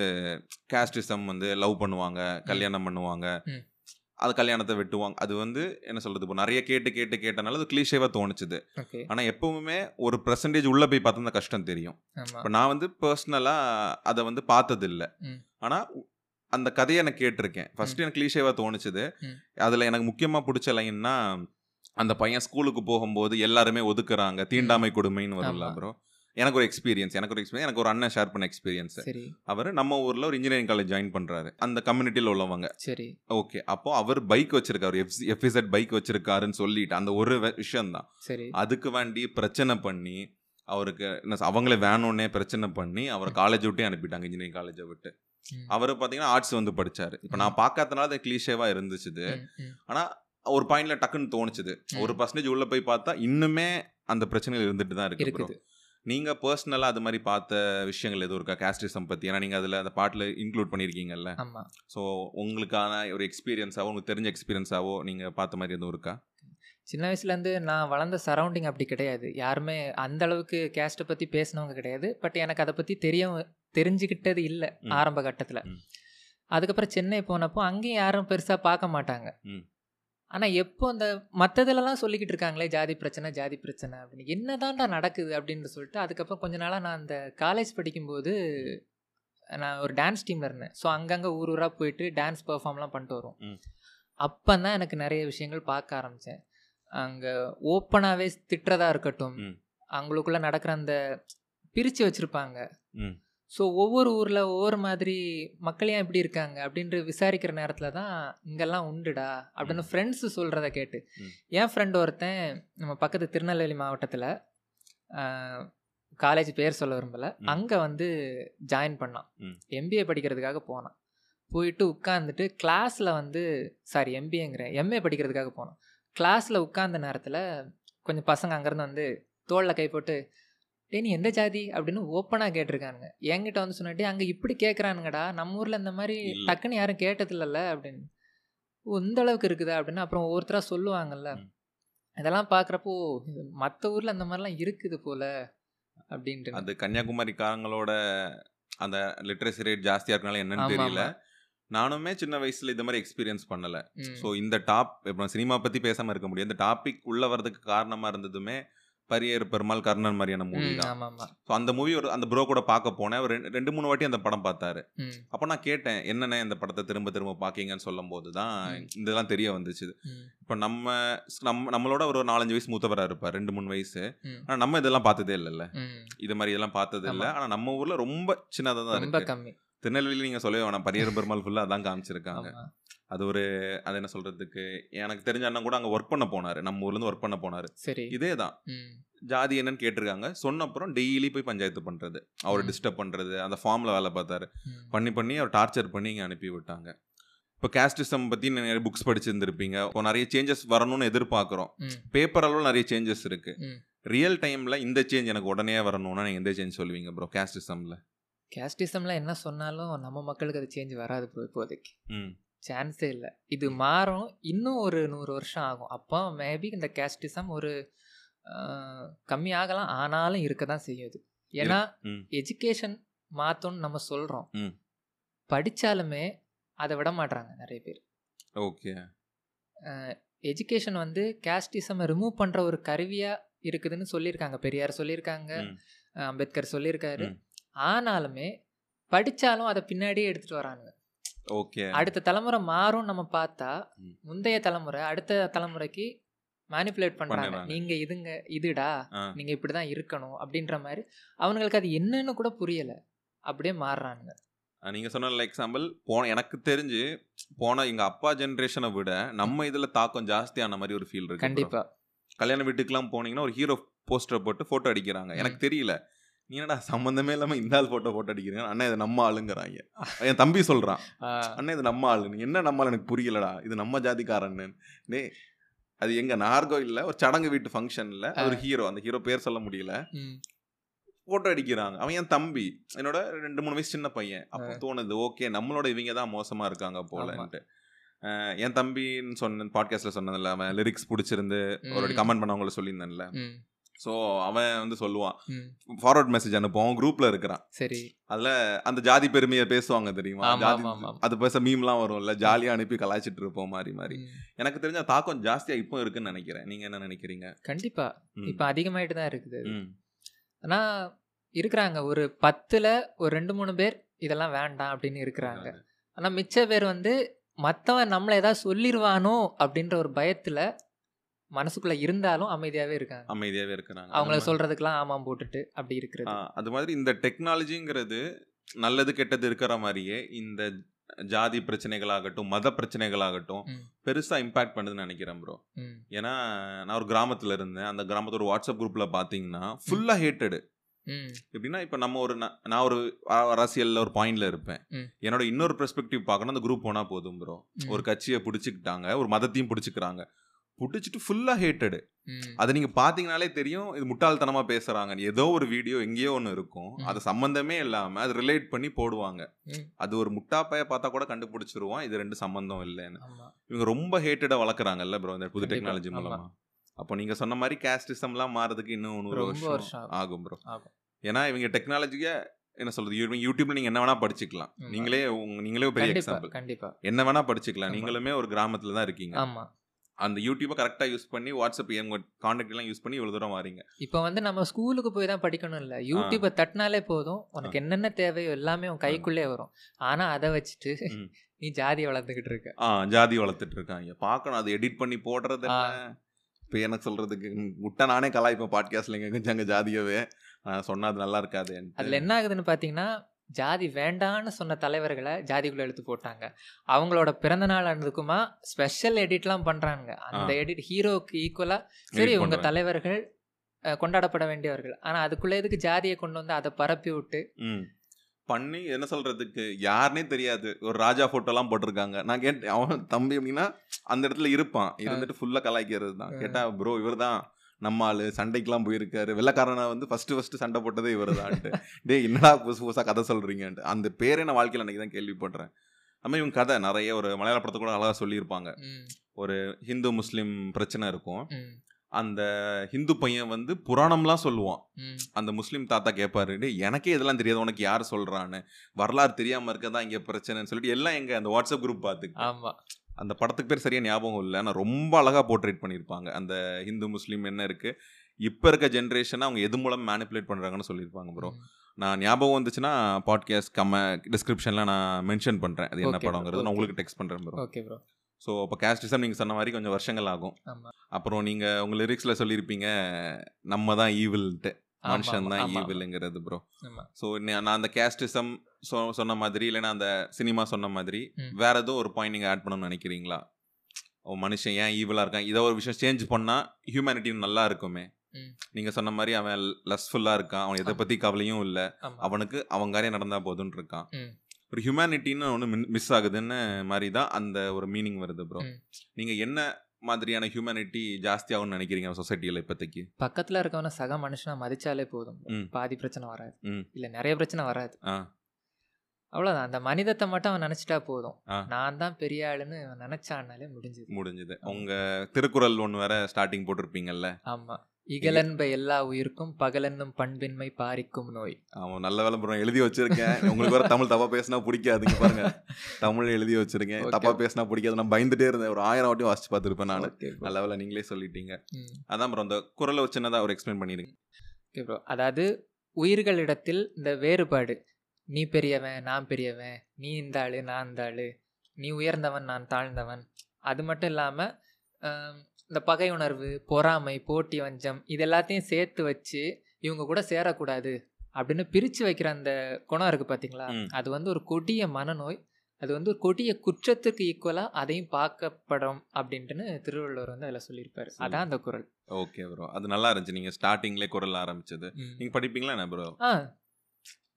கேஸ்டிசம் வந்து லவ் பண்ணுவாங்க கல்யாணம் பண்ணுவாங்க. அது கல்யாணத்தை வெட்டுவாங்க. அது வந்து என்ன சொல்றது? இப்போ நிறைய கேட்டு கேட்டு கேட்டனால அது கிளீஷேவாக தோணுச்சுது. ஆனால் எப்பவுமே ஒரு பர்சன்டேஜ் உள்ளே போய் பார்த்தா கஷ்டம் தெரியும். இப்போ நான் வந்து பர்சனலாக அதை வந்து பார்த்ததில்ல. ம். ஆனால் அந்த கதையை எனக்கு கேட்டிருக்கேன். ஃபர்ஸ்ட் எனக்கு கிளீஷேவாக தோணுச்சுது. அதில் எனக்கு முக்கியமாக பிடிச்ச லைன்னா அந்த பையன் ஸ்கூலுக்கு போகும்போது எல்லாருமே ஒதுக்குறாங்க. தீண்டாமை கொடுமைன்னு வரும்ல ஆமா. எனக்கு ஒரு எக்ஸ்பீரியன்ஸ் எனக்கு ஒரு எக்ஸ்பீரியன்ஸ் எனக்கு ஒரு அண்ணன் ஷேர் பண்ண எக்ஸ்பீரியன்ஸ் அவர் நம்ம ஊரில் ஒரு இன்ஜினியரிங் காலேஜ் ஜாயின் பண்ணுறாரு அந்த கம்யூனிட்டியில் உள்ளவங்க. சரி. ஓகே அப்போ அவர் பைக் வச்சிருக்காரு. எஃப் எஃப்இசட் பைக் வச்சிருக்காருன்னு சொல்லிட்டு அந்த ஒரு விஷயம் தான். சரி. அதுக்கு வேண்டி பிரச்சனை பண்ணி அவருக்கு என்ன அவங்களே வேணும்னே பிரச்சனை பண்ணி அவர் காலேஜ் விட்டே அனுப்பிட்டாங்க இன்ஜினியரிங் காலேஜை விட்டு. அவர் பார்த்தீங்கன்னா ஆர்ட்ஸ் வந்து படிச்சாரு. இப்போ நான் பார்க்காதனால அது கிளீஷேவாக இருந்துச்சு. ஆனால் ஒரு பாயிண்ட்ல டக்குன்னு தோணுச்சுது. ஒரு பர்சன்டேஜ் உள்ள போய் பார்த்தா இன்னுமே அந்த பிரச்சனைகள் இருந்துட்டு தான் இருக்கு bro. இருக்குது நீங்க பர்சனலா அது மாதிரி பார்த்த விஷயங்கள் எதுவும் இருக்கா கேஸ்டிசம் பத்தி ஏன்னா நீங்க அதுல அந்த பாட்டுல இன்க்ளூட் பண்ணிருக்கீங்கல்ல ஆமாம் ஸோ உங்களுக்கான ஒரு எக்ஸ்பீரியன்ஸாவோ உங்களுக்கு தெரிஞ்ச எக்ஸ்பீரியன்ஸாவோ நீங்க பார்த்த மாதிரி எதுவும் இருக்கா சின்ன வயசுலேருந்து நான் வளர்ந்த சரௌண்டிங் அப்படி கிடையாது யாருமே அந்த அளவுக்கு கேஸ்ட்டை பற்றி பேசினவங்க கிடையாது பட் எனக்கு அதை பற்றி தெரியவும் தெரிஞ்சுக்கிட்டது இல்லை. ஆரம்ப கட்டத்தில். அதுக்கப்புறம் சென்னை போனப்போ அங்கேயும் யாரும் பெருசாக பார்க்க மாட்டாங்க ம். ஆனால் எப்போ அந்த மற்றதுலலாம் சொல்லிக்கிட்டு இருக்காங்களே ஜாதி பிரச்சனை ஜாதி பிரச்சனை அப்படின்னு என்னதான்டா நடக்குது அப்படின்னு சொல்லிட்டு அதுக்கப்புறம் கொஞ்ச நாளாக நான் அந்த காலேஜ் படிக்கும்போது நான் ஒரு டான்ஸ் டீமில் இருந்தேன் ஸோ அங்கங்கே ஊர் ஊராக போயிட்டு டான்ஸ் பெர்ஃபார்ம்லாம் பண்ணிட்டு வரும். அப்போ தான் எனக்கு நிறைய விஷயங்கள் பார்க்க ஆரம்பித்தேன் அங்கே ஓப்பனாகவே திட்டுறதா இருக்கட்டும். அவங்களுக்குள்ள நடக்கிற அந்த பிரித்து வச்சுருப்பாங்க. ஸோ ஒவ்வொரு ஊரில் ஒவ்வொரு மாதிரி மக்கள் ஏன் இப்படி இருக்காங்க அப்படின்ற விசாரிக்கிற நேரத்தில் தான் இங்கெல்லாம் உண்டுடா அப்படின்னு ஃப்ரெண்ட்ஸு சொல்கிறத கேட்டு. என் ஃப்ரெண்ட் ஒருத்தன் நம்ம பக்கத்து திருநெல்வேலி மாவட்டத்தில் காலேஜ் பேர் சொல்ல விரும்பலை. அங்கே வந்து ஜாயின் பண்ணான். எம்பிஏ படிக்கிறதுக்காக போனான். போயிட்டு உட்காந்துட்டு கிளாஸில் வந்து சாரி எம்பிஏங்கிறேன் எம்ஏ படிக்கிறதுக்காக போனான். கிளாஸில் உட்கார்ந்த நேரத்தில் கொஞ்சம் பசங்க அங்கேருந்து வந்து தோளில் கை போட்டு டேய் நீ எந்த ஜாதி? அப்படின்னு ஓப்பனாக கேட்டிருக்கானுங்க. என்கிட்ட வந்து சொன்னாட்டி அங்கே இப்படி கேட்குறானுங்கடா நம்ம ஊரில் இந்த மாதிரி. டக்குன்னு யாரும் கேட்டதில்லல்ல. அப்படின்னு. இந்த அளவுக்கு இருக்குதா? அப்படின்னு அப்புறம் ஒவ்வொருத்தராக சொல்லுவாங்கல்ல. இதெல்லாம் பார்க்குறப்போ மற்ற ஊரில் அந்த மாதிரிலாம் இருக்குது போல. அப்படின்ட்டு. அது கன்னியாகுமரிக்காரங்களோட அந்த லிட்ரஸி ரேட் ஜாஸ்தியாக இருக்கனால என்னன்னு தெரியல. நானுமே சின்ன வயசுல இந்த மாதிரி எக்ஸ்பீரியன்ஸ் பண்ணல. ஸோ இந்த டாப் இப்போ சினிமா பத்தி பேசாம இருக்க முடியும். இந்த டாபிக் உள்ள வரதுக்கு காரணமா இருந்ததுமே பரியர் பெருமாள் கர்ணன் மாதிரியான மூவி தான். ஸோ அந்த மூவி ஒரு அந்த ப்ரோ கூட பார்க்க போனேன். ஒரு ரெண்டு- மூணு வாட்டி அந்த படம் பார்த்தாரு. அப்போ நான் கேட்டேன் என்னண்ணே இந்த படத்தை திரும்ப திரும்ப பார்க்கீங்கன்னு சொல்லும் போது தான் ம். இதெல்லாம் தெரிய வந்துச்சு. இப்போ நம்ம நம்ம நம்மளோட ஒரு நாலஞ்சு வயசு மூத்தவராக இருப்பார் ரெண்டு மூணு வயசு. ம், ஆனால் நம்ம இதெல்லாம் பார்த்ததே இல்லைல்ல. இது மாதிரி இதெல்லாம் பார்த்தது இல்லை. ஆனால் நம்ம ஊர்ல ரொம்ப சின்னதாக தான் இருக்கு. திருநெல்வேலி நீங்க சொல்லவே வேணாம். பரியர் பெருமாள் ஃபுல்லாக அதான் காமிச்சிருக்காங்க. அது ஒரு அது என்ன சொல்றதுக்கு எனக்கு தெரிஞ்ச அண்ணன் கூட அங்கே ஒர்க் பண்ண போனாரு. நம்ம ஊர்ல இருந்து ஒர்க் பண்ண போனாரு. சரி. இதே தான் ஜாதி என்னன்னு கேட்டிருக்காங்க. சொன்ன அப்புறம் டெய்லி போய் பஞ்சாயத்து பண்றது. அவரை. டிஸ்டர்ப் பண்றது. அந்த ஃபார்ம்ல வேலை பார்த்தாரு. பண்ணி பண்ணி அவர் டார்ச்சர் பண்ணி இங்கே அனுப்பி விட்டாங்க. இப்போ கேஸ்டிசம் பற்றி நிறைய புக்ஸ் படிச்சிருந்திருப்பீங்க. இப்போ நிறைய சேஞ்சஸ் வரணும்னு எதிர்பார்க்குறோம். பேப்பர் அளவில் நிறைய சேஞ்சஸ் இருக்கு. ரியல் டைமில் இந்த சேஞ்ச் எனக்கு உடனே வரணும்னா நீங்கள் எந்த சேஞ்ச் சொல்லுவீங்க ப்ரோ கேஸ்டிசமில் கேஸ்டிசம்ல என்ன சொன்னாலும் நம்ம மக்களுக்கு அது சேஞ்ச் வராது இப்போதைக்கு. சான்ஸே இல்லை. இது மாறும். இன்னும் ஒரு நூறு வருஷம் ஆகும். அப்போ மேபி இந்த கேஸ்டிசம் ஒரு கம்மி ஆகலாம். ஆனாலும் இருக்க தான் செய்யும் இது. ஏன்னா. எஜுகேஷன் மாற்றணும்னு நம்ம சொல்கிறோம். படித்தாலுமே அதை விட மாட்றாங்க நிறைய பேர். ஓகே. எஜுகேஷன் வந்து கேஸ்டிசமை ரிமூவ் பண்ணுற ஒரு கருவியாக இருக்குதுன்னு சொல்லியிருக்காங்க. பெரியார் சொல்லியிருக்காங்க. அம்பேத்கர் சொல்லியிருக்காரு. ஆனாலுமே படித்தாலும் அதை பின்னாடியே எடுத்துகிட்டு வரானுங்க. ஓகே அடுத்த தலைமுறை மாறும் நம்ம பார்த்தா. முந்தைய தலைமுறை அடுத்த தலைமுறைக்கு மேனிப்புலேட் பண்றாங்க. நீங்க இதுங்க இதுடா. நீங்க இப்படிதான் இருக்கணும் அப்படின்ற மாதிரி அவங்களுக்கு அது என்னன்னு கூட புரியல அப்படியே மாறுறானுங்க நீங்கள் சொன்ன எக்ஸாம்பிள் போன எனக்கு தெரிஞ்சு போன எங்கள் அப்பா ஜென்ரேஷனை விட நம்ம இதில் தாக்கம் ஜாஸ்தியான மாதிரி ஒரு ஃபீல் இருக்கு bro. கண்டிப்பா கல்யாண வீட்டுக்குலாம் போனீங்கன்னா ஒரு ஹீரோ போஸ்டர் போட்டு ஃபோட்டோ அடிக்கிறாங்க எனக்கு தெரியல நீ என்னடா சம்மந்தமே இல்லாமல் இந்த ஆள் ஃபோட்டோ ஃபோட்டோ அடிக்கிறீங்க? அண்ணா இது நம்ம ஆளுங்கிறாங்க. என் தம்பி சொல்கிறான் அண்ணா இது நம்ம ஆளு. நீ என்ன நம்ம ஆளு? எனக்கு புரியலடா. இது நம்ம ஜாதிக்காரன்னு. டே அது எங்க நார்கோ இல்ல ஒரு சடங்கு வீட்டு ஃபங்க்ஷன்ல ஒரு ஹீரோ அந்த ஹீரோ பேர் சொல்ல முடியல. ம், போட்டோ அடிக்கிறாங்க. அவன் என் தம்பி. என்னோட ரெண்டு மூணு வயசு சின்ன பையன். அப்போ தோணுது ஓகே நம்மளோட இவங்க தான் மோசமா இருக்காங்க போலன்ட்டு. என் தம்பின்னு சொன்ன பாட்காஸ்ட்ல சொன்னதில்ல அவன் லிரிக்ஸ் பிடிச்சிருந்து ஒரு. கமெண்ட் பண்ணவங்கள சொல்லியிருந்தேன்ல. ஸோ அவன் வந்து சொல்லுவான். ஃபார்வர்ட் மெசேஜ் அனுப்புவான் குரூப்ல இருக்கிறான். சரி. அதுல அந்த ஜாதி பெருமையை பேசுவாங்க தெரியுமா? ஜாதி. அது பேச மீம்லாம் வரும்ல ஜாலியா அனுப்பி கலாய்ச்சிட்டு இருப்போம் மாதிரி மாதிரி எனக்கு தெரிஞ்ச தாக்கம் ஜாஸ்தியா இப்போ இருக்குன்னு நினைக்கிறேன். நீங்க என்ன நினைக்கிறீங்க? கண்டிப்பா. இப்ப அதிகமாயிட்டு தான் இருக்குது. ஆனா இருக்கிறாங்க. ஒரு பத்துல ஒரு ரெண்டு மூணு பேர் இதெல்லாம் வேண்டாம் அப்படின்னு இருக்கிறாங்க. ஆனா மிச்ச பேர் வந்து மத்தவன் நம்மளை ஏதாவது சொல்லிடுவானோ அப்படின்ற ஒரு பயத்துல மனசுக்குள்ள இருந்தாலும் அமைதியாவே இருக்காங்க. அமைதியாவே இருக்கிறாங்க. அவங்கள சொல்றதுக்கெல்லாம் ஆமாம் போட்டுட்டு அப்படி இருக்கிறது. அது மாதிரி இந்த டெக்னாலஜிங்கிறது நல்லது கெட்டது இருக்கிற மாதிரியே இந்த ஜாதி பிரச்சனைகளாகட்டும் மத பிரச்சனைகளாகட்டும். பெருசா இம்பாக்ட் பண்ணுதுன்னு நினைக்கிறேன் ப்ரோ ஏன்னா நான் ஒரு கிராமத்துல இருந்தேன். அந்த கிராமத்தோட வாட்ஸ்அப் குரூப்ல பாத்தீங்கன்னா ஃபுல்லா ஹேட்டடு எப்படின்னா இப்போ நம்ம ஒரு நான் ஒரு அரசியல்ல ஒரு பாயிண்ட்ல இருப்பேன். என்னோட இன்னொரு பெர்ஸ்பெக்டிவ் பார்க்கணும். அந்த குரூப் போனா போதும் ப்ரோ ஒரு கட்சியை பிடிச்சிக்கிட்டாங்க. ஒரு மதத்தையும் பிடிச்சிக்கிறாங்க. பிடிச்சிட்டு ஃபுல்லா ஹேட்டடு அதை நீங்க பாத்தீங்கனாலே தெரியும் இது முட்டாள்தனமா பேசுறாங்க. ஏதோ ஒரு வீடியோ எங்கேயோ ஒன்று இருக்கும். அது சம்பந்தமே இல்லாம அது ரிலேட் பண்ணி போடுவாங்க. அது ஒரு முட்டாப்பைய பார்த்தா கூட கண்டுபிடிச்சிருவான். இது ரெண்டு சம்பந்தம் இல்லைன்னு. இவங்க ரொம்ப ஹேட்டடா வளர்க்குறாங்கல்ல ப்ரோ இந்த புது டெக்னாலஜி ஆமா. மூலமா. அப்போ நீங்க சொன்ன மாதிரி கேஸ்டிசம்லாம் மாறதுக்கு இன்னும் நூறு வருஷம் ஆகும். ப்ரோ. ஏன்னா இவங்க டெக்னாலஜியை என்ன சொல்றது யூடியூப்ல நீங்க என்ன வேணா படிச்சுக்கலாம். நீங்களே நீங்களே பெரிய எக்ஸாம்பிள் கண்டிப்பா. என்ன வேணா படிச்சுக்கலாம். நீங்களுமே ஒரு கிராமத்துல தான் இருக்கீங்க. ஆமா. அந்த யூடியூபை கரெக்டா யூஸ் பண்ணி வாட்ஸ்அப் உங்க கான்டாக்ட் எல்லாம் யூஸ் பண்ணி இவ்வளவு தூரம் வாரீங்க. இப்போ வந்து நம்ம ஸ்கூலுக்கு போய் தான் படிக்கணும் இல்லை யூடியூப்பை தட்டினாலே போதும். உனக்கு என்னென்ன தேவையோ எல்லாமே உன் கைக்குள்ளே வரும். ஆனா அதை வச்சுட்டு. நீ ஜாதியை வளர்த்துக்கிட்டு இருக்க. ஆ ஜாதி வளர்த்துட்டு இருக்காங்க பார்க்கணும். அது எடிட் பண்ணி போடுறது இப்போ எனக்கு சொல்றதுக்கு ம், முட்டை நானே கலாய்ப்பேன் பாட்காஸ்ட்ல எங்க கொஞ்சம் ஜாதியவே. நான் சொன்னா அது நல்லா இருக்காது அதுல என்ன ஆகுதுன்னு பாத்தீங்கன்னா ஜாதி வேண்டான்னு சொன்ன தலைவர்களை ஜாதிக்குள்ள எடுத்து போட்டாங்க. அவங்களோட பிறந்த நாள் ஆனதுக்குமா ஸ்பெஷல் எடிட்லாம் பண்றாங்க அந்த எடிட் ஹீரோக்கு ஈக்குவலா சரி Edit உங்க பண்றாங்க. தலைவர்கள் கொண்டாடப்பட வேண்டியவர்கள். ஆனா அதுக்குள்ள எதுக்கு ஜாதியை கொண்டு வந்து அதை பரப்பி விட்டு? பண்ணி என்ன சொல்றதுக்கு? யாருனே தெரியாது. ஒரு ராஜா போட்டோலாம் போட்டிருக்காங்க. நான் கேட்டேன் அவன் தம்பி அப்படின்னா அந்த இடத்துல இருப்பான். இருந்துட்டு ஃபுல்லா கலாய்க்கிறது தான். கேட்டா ப்ரோ இவர் தான் நம்ம ஆளு சண்டைக்கெல்லாம் போயிருக்காரு. வெள்ளக்காரனை வந்து ஃபர்ஸ்ட் ஃபர்ஸ்ட் சண்டை போட்டதே இவர் தான்ட்டு டேய் என்னடா புதுசு புதுசா கதை சொல்றீங்கன்ட்டு. அந்த பேரே நான் வாழ்க்கையில் அன்னைக்கு தான் கேள்விப்படுறேன். நம்ம இவங்க கதை நிறைய ஒரு மலையாள படத்தை கூட அழகா சொல்லியிருப்பாங்க. ம், ஹிந்து முஸ்லீம் பிரச்சனை இருக்கும். அந்த ஹிந்து பையன் வந்து புராணம்லாம் சொல்லுவான். அந்த முஸ்லீம் தாத்தா கேட்பாரு "டேய், எனக்கே இதெல்லாம் தெரியாது. உனக்கு யார் சொல்றான்னு? வரலாறு தெரியாம இருக்கதான் இங்க பிரச்சனைன்னு சொல்லிட்டு எல்லாம் எங்க? அந்த வாட்ஸ்அப் குரூப் பார்த்து ஆமா. அந்த படத்துக்கு பேர் சரியா ஞாபகம் இல்லை. ஆனால் ரொம்ப அழகா போர்ட்ரேட் பண்ணியிருப்பாங்க. அந்த ஹிந்து முஸ்லீம் என்ன இருக்கு? இப்போ இருக்க ஜென்ரேஷனை அவங்க எது மூலம் மேனிப்புலேட் பண்றாங்கன்னு சொல்லியிருப்பாங்க ப்ரோ. நான் ஞாபகம் வந்துச்சுன்னா பாட்காஸ்ட் கம்ம டிஸ்கிரிப்ஷன்ல நான் மென்ஷன் பண்றேன். அது என்ன படங்கிறது. நான். உங்களுக்கு டெக்ஸ்ட் பண்றேன் ப்ரோ ஓகே ப்ரோ ஸோ அப்போ கேஸ்டிசம் நீங்கள் சொன்ன மாதிரி கொஞ்சம் வருஷங்கள் ஆகும். அப்புறம் நீங்கள் உங்கள் லிரிக்ஸில் சொல்லியிருப்பீங்க நம்ம தான் ஈவில்ட்டு மனுஷன் தான் ஈவில்ங்கிறது ப்ரோ ஸோ நான் அந்த கேஸ்டிசம் சொன்ன மாதிரி இல்லைன்னா அந்த சினிமா சொன்ன மாதிரி. வேற எதுவும் ஒரு பாயிண்ட் நீங்கள் ஆட் பண்ணணும்னு நினைக்கிறீங்களா? ஓ மனுஷன் ஏன் ஈவிலாக இருக்கான்? இதை ஒரு விஷயம் சேஞ்ச் பண்ணால் ஹியூமனிட்டி நல்லா இருக்குமே. ம். நீங்கள் சொன்ன மாதிரி அவன் லஸ்ஃபுல்லாக இருக்கான். அவன் எதை பற்றி கவலையும் இல்லை. அவனுக்கு அவன் காரியம் நடந்தால் போதுன்னு இருக்கான். ஒரு ஹியூமனிட்டின்னு ஒன்று மிஸ் ஆகுதுன்னு மாதிரி தான் அந்த ஒரு மீனிங் வருது ப்ரோ ம். நீங்கள் என்ன மாதிரியான ஹியூமனிட்டி ஜாஸ்தியாகும்னு நினைக்கிறீங்க சொசைட்டியில் இப்போதைக்கு? பக்கத்துல இருக்கவன சக மனுஷனா மதிச்சாலே போதும். பாதி பிரச்சனை வராது. இல்ல நிறைய பிரச்சனை வராது. ஆ. அவ்வளவுதான். அந்த மனிதத்தை மட்டும் அவன் நினைச்சிட்டா போதும். நான் தான் பெரிய ஆளுன்னு அவன் நினைச்சானாலே முடிஞ்சது. முடிஞ்சுது. உங்க திருக்குறள் ஒன்று வேற ஸ்டார்டிங் போட்டிருப்பீங்கல்ல? ஆமா. இகலன்ப எல்லா உயிர்க்கும் பகலென்னும் பண்பின்மை பாரிக்கும் நோய். அவன் நல்ல வேலை ப்ரோ எழுதி வச்சிருக்கேன். உங்களுக்கு வேற தமிழ் தப்பா பேசினா பிடிக்காதுங்க பாருங்க. தமிழ் எழுதி வச்சிருக்கேன். தப்பா பேசினா பிடிக்காது. நான் பயந்துட்டே இருந்தேன். ஒரு ஆயிரம் வாட்டி வாசிச்சு பார்த்துருப்பேன் நான். நல்ல வேலை நீங்களே சொல்லிட்டீங்க. அதான் ப்ரோ அந்த குரலை சின்னதாக ஒரு எக்ஸ்பிளைன் ஓகே ப்ரோ அதாவது உயிர்களிடத்தில் இந்த வேறுபாடு. நீ பெரியவன் நான் பெரியவன். நீ இந்த ஆளு நான் இந்த ஆளு. நீ உயர்ந்தவன் நான் தாழ்ந்தவன். அது மட்டும் இல்லாமல் இந்த பகை உணர்வு பொறாமை போட்டி வஞ்சம் இது எல்லாத்தையும் சேர்த்து வச்சு இவங்க கூட சேரக்கூடாது அப்படின்னு பிரித்து வைக்கிற அந்த குணம் இருக்குது பார்த்தீங்களா. அது வந்து ஒரு கொடிய மனநோய். அது வந்து ஒரு கொடிய குற்றத்துக்கு ஈக்குவலாக அதையும் பார்க்கப்படும் அப்படின்ட்டுன்னு திருவள்ளுவர் வந்து அதில் சொல்லியிருப்பாரு. அதான் அந்த குரல். ஓகே ப்ரோ அது நல்லா இருந்துச்சு. நீங்க ஸ்டார்டிங்லேயே குரல் ஆரம்பிச்சது. ம். நீங்க படிப்பீங்களா என்ன ப்ரோ ஆ.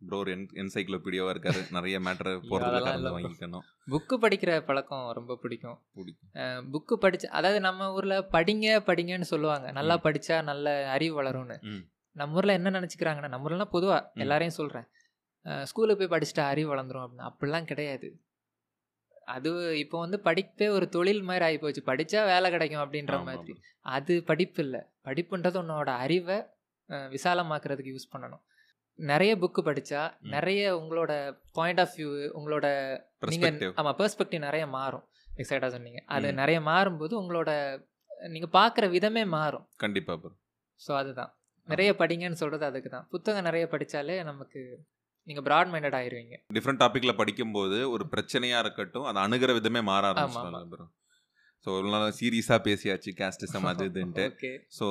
ப்ரோ ஒரு என்சைக்ளோபீடியாவா இருக்காரு. நிறைய போறதுல அதெல்லாம் கலந்து. வாங்கிக்கணும். புக்கு படிக்கிற பழக்கம் ரொம்ப பிடிக்கும். பிடிக்கும். புக்கு படிச்சு அதாவது நம்ம ஊர்ல படிங்க படிங்கன்னு சொல்லுவாங்க. நல்லா. படிச்சா நல்ல அறிவு வளரும்னு. நம்ம ஊர்ல என்ன நினைச்சுக்கிறாங்கன்னா நம்ம ஊர்லாம் பொதுவா ம். எல்லாரையும் சொல்றேன். ஸ்கூலுக்கு போய் படிச்சுட்டா அறிவு வளர்ந்துரும் அப்படின்னு அப்படிலாம் கிடையாது. அது இப்போ வந்து படிப்பே ஒரு தொழில் மாதிரி ஆகி போச்சு. படிச்சா வேலை கிடைக்கும் அப்படின்ற மாதிரி. அது படிப்பு இல்லை. படிப்புன்றது உன்னோட அறிவை விசாலமாக்குறதுக்கு யூஸ் பண்ணணும். நிறைய புக்கு ம். நிறைய உங்களோட பாயிண்ட் ஆஃப் வியூ உங்களோட நீங்க Perspective. ஆமா பெர்ஸ்பெக்டிவ் நிறைய மாறும். எக்ஸைட்டா சொன்னீங்க. அது. நிறைய மாறும்போது உங்களோட நீங்க பார்க்குற விதமே மாறும். கண்டிப்பா ப்ரோ ஸோ அதுதான். நிறைய படிங்கன்னு சொல்றது அதுக்கு தான். புத்தகம் நிறைய படிச்சாலே நமக்கு நீங்க ப்ராட் மைண்டட் ஆயிருவீங்க டிஃப்ரெண்ட் டாபிக்ல படிக்கும்போது ஒரு பிரச்சனையா இருக்கட்டும் அதை அணுகிற விதமே மாற ஸோ ஒரு நாள் சீரியஸா பேசியாச்சு கேஸ்டிசம் அது இதுன்ட்டு ஸோ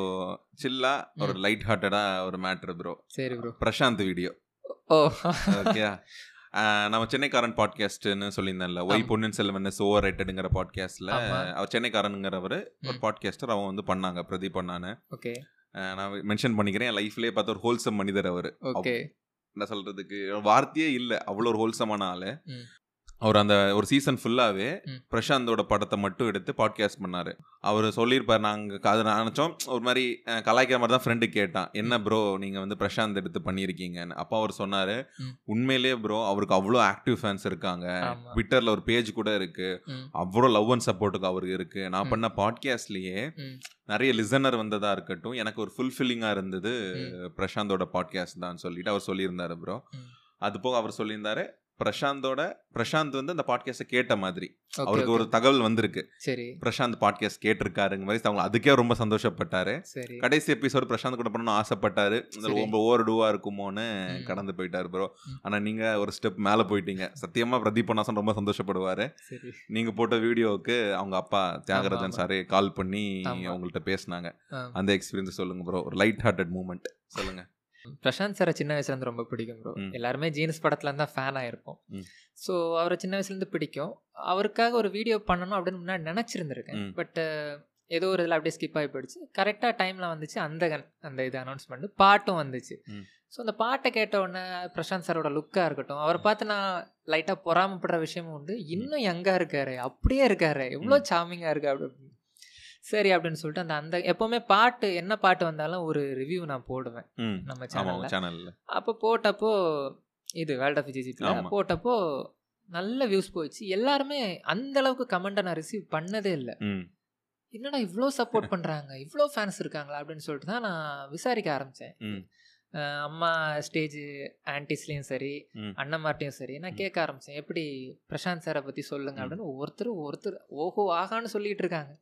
சில்லா ஒரு லைட் ஹார்ட்டடா ஒரு மேட்ரு ப்ரோ சரி ப்ரோ பிரசாந்த் வீடியோ ஓ. ஓகே நம்ம சென்னைக்காரன் பாட்காஸ்ட்னு சொல்லியிருந்தேன்ல. ஒய். பொன்னின் செல்வன் ஓவர் ரேட்டடுங்கிற பாட்காஸ்ட்ல. அவர் சென்னைக்காரனுங்கிறவர் ஒரு. பாட்காஸ்டர் அவன் வந்து பண்ணாங்க பிரதீப் பண்ணான்னு ஓகே. நான் மென்ஷன் பண்ணிக்கிறேன். என் லைஃப்லேயே பார்த்த ஒரு ஹோல்சம் மனிதர் அவர். ஓகே. என்ன சொல்றதுக்கு வார்த்தையே இல்லை. அவ்வளோ ஒரு ஹோல்சமான ஆளு. அவர் அந்த ஒரு சீசன் ஃபுல்லாவே ம். பிரசாந்தோட படத்தை மட்டும் எடுத்து பாட்காஸ்ட் பண்ணாரு அவர் சொல்லியிருப்பார் நாங்க அது நினைச்சோம் ஒரு மாதிரி கலாய்க்கிற மாதிரி தான் ஃப்ரெண்டு கேட்டான் என்ன ப்ரோ நீங்க வந்து பிரசாந்த் எடுத்து பண்ணியிருக்கீங்கன்னு அப்போ அவர் சொன்னாரு ம். உண்மையிலேயே ப்ரோ அவருக்கு அவ்வளோ ஆக்டிவ் ஃபேன்ஸ் இருக்காங்க ட்விட்டர்ல ஒரு பேஜ் கூட இருக்கு ம், அவ்வளோ லவ் அண்ட் சப்போர்ட்டுக்கு அவருக்கு இருக்கு நான். பண்ண பாட்காஸ்ட்லயே. நிறைய லிசனர் வந்ததா இருக்கட்டும் எனக்கு ஒரு ஃபுல்ஃபில்லிங்கா இருந்தது. பிரசாந்தோட பாட்காஸ்ட் தான் சொல்லிட்டு அவர் சொல்லியிருந்தாரு ப்ரோ. அது போக அவர் சொல்லியிருந்தாரு பிரசாந்தோட பிரசாந்த் வந்து அந்த பாட்காஸ்ட்டை கேட்ட மாதிரி. அவருக்கு ஒரு தகவல் வந்திருக்கு. சரி. பிரசாந்த் பாட்காஸ்ட் கேட்டிருக்காருங்க மாதிரி அவங்க அதுக்கே ரொம்ப சந்தோஷப்பட்டாரு. கடைசி எபிசோடு பிரசாந்த் கூட பண்ணணும்னு ஆசைப்பட்டாரு. ரொம்ப ஓவர் டூவா இருக்குமோன்னு. கடந்து போயிட்டாரு ப்ரோ. ஆனா நீங்க ஒரு ஸ்டெப் மேல போயிட்டீங்க. சத்தியமா பிரதீப் பண்ணாசன் ரொம்ப சந்தோஷப்படுவாரு. நீங்க போட்ட வீடியோவுக்கு அவங்க அப்பா தியாகராஜன். சாரே கால் பண்ணி ஆமா. உங்கள்ட்ட பேசினாங்க. அந்த எக்ஸ்பீரியன்ஸ் சொல்லுங்க ப்ரோ ஒரு லைட் ஹார்ட்டட் மூமெண்ட் சொல்லுங்க. பிரசாந்த் சாரை சின்ன வயசுல இருந்து ரொம்ப பிடிக்கும் ப்ரோ. எல்லாருமே ஜீன்ஸ் படத்துல இருந்தா ஃபேன் ஆயிருப்போம். ம். ஸோ அவரை சின்ன வயசுல இருந்து பிடிக்கும். அவருக்காக ஒரு வீடியோ பண்ணணும் அப்படின்னு முன்னாடி நினைச்சிருந்திருக்கேன். பட் ஏதோ ஒரு இதில் அப்படியே ஸ்கிப் ஆகி போயிடுச்சு. கரெக்டாக டைமில் வந்துச்சு. அந்த அந்த இது அனௌன்ஸ்மெண்ட் பாட்டும் வந்துச்சு. ஸோ அந்த பாட்டை கேட்ட உடனே பிரசாந்த் சாரோட லுக்காக இருக்கட்டும் அவரை பார்த்து நான் லைட்டாக பொறாமப்படுற விஷயமும் உண்டு. இன்னும் யங்கா இருக்காரு அப்படியே இருக்காரு. எவ்வளோ சாமிங்காக இருக்கு அப்படி சரி அப்படின்னு சொல்லிட்டு அந்த அந்த எப்போவுமே பாட்டு என்ன பாட்டு வந்தாலும் ஒரு ரிவ்யூ நான் போடுவேன் நம்ம சேனலில் அப்போ போட்டப்போ இது வேர்ல்ட் ஆஃப் ஜிஜிபியில். போட்டப்போ நல்ல வியூஸ் போயிடுச்சு எல்லாருமே அந்த அளவுக்கு கமெண்ட்டை நான் ரிசீவ் பண்ணதே இல்லை. என்னடா இவ்வளோ சப்போர்ட் பண்ணுறாங்க இவ்வளோ ஃபேன்ஸ் இருக்காங்களா? அப்படின்னு சொல்லிட்டு தான் நான் விசாரிக்க ஆரம்பித்தேன். அம்மா ஸ்டேஜ் ஆன்டிஸ்லேயும் சரி. அண்ணன்மார்ட்டையும் சரி நான். கேட்க ஆரம்பித்தேன் எப்படி பிரசாந்த் சாரை பற்றி சொல்லுங்க. அப்படின்னு ஒவ்வொருத்தர் ஒருத்தர் ஓஹோ ஆகான்னு சொல்லிட்டு இருக்காங்க.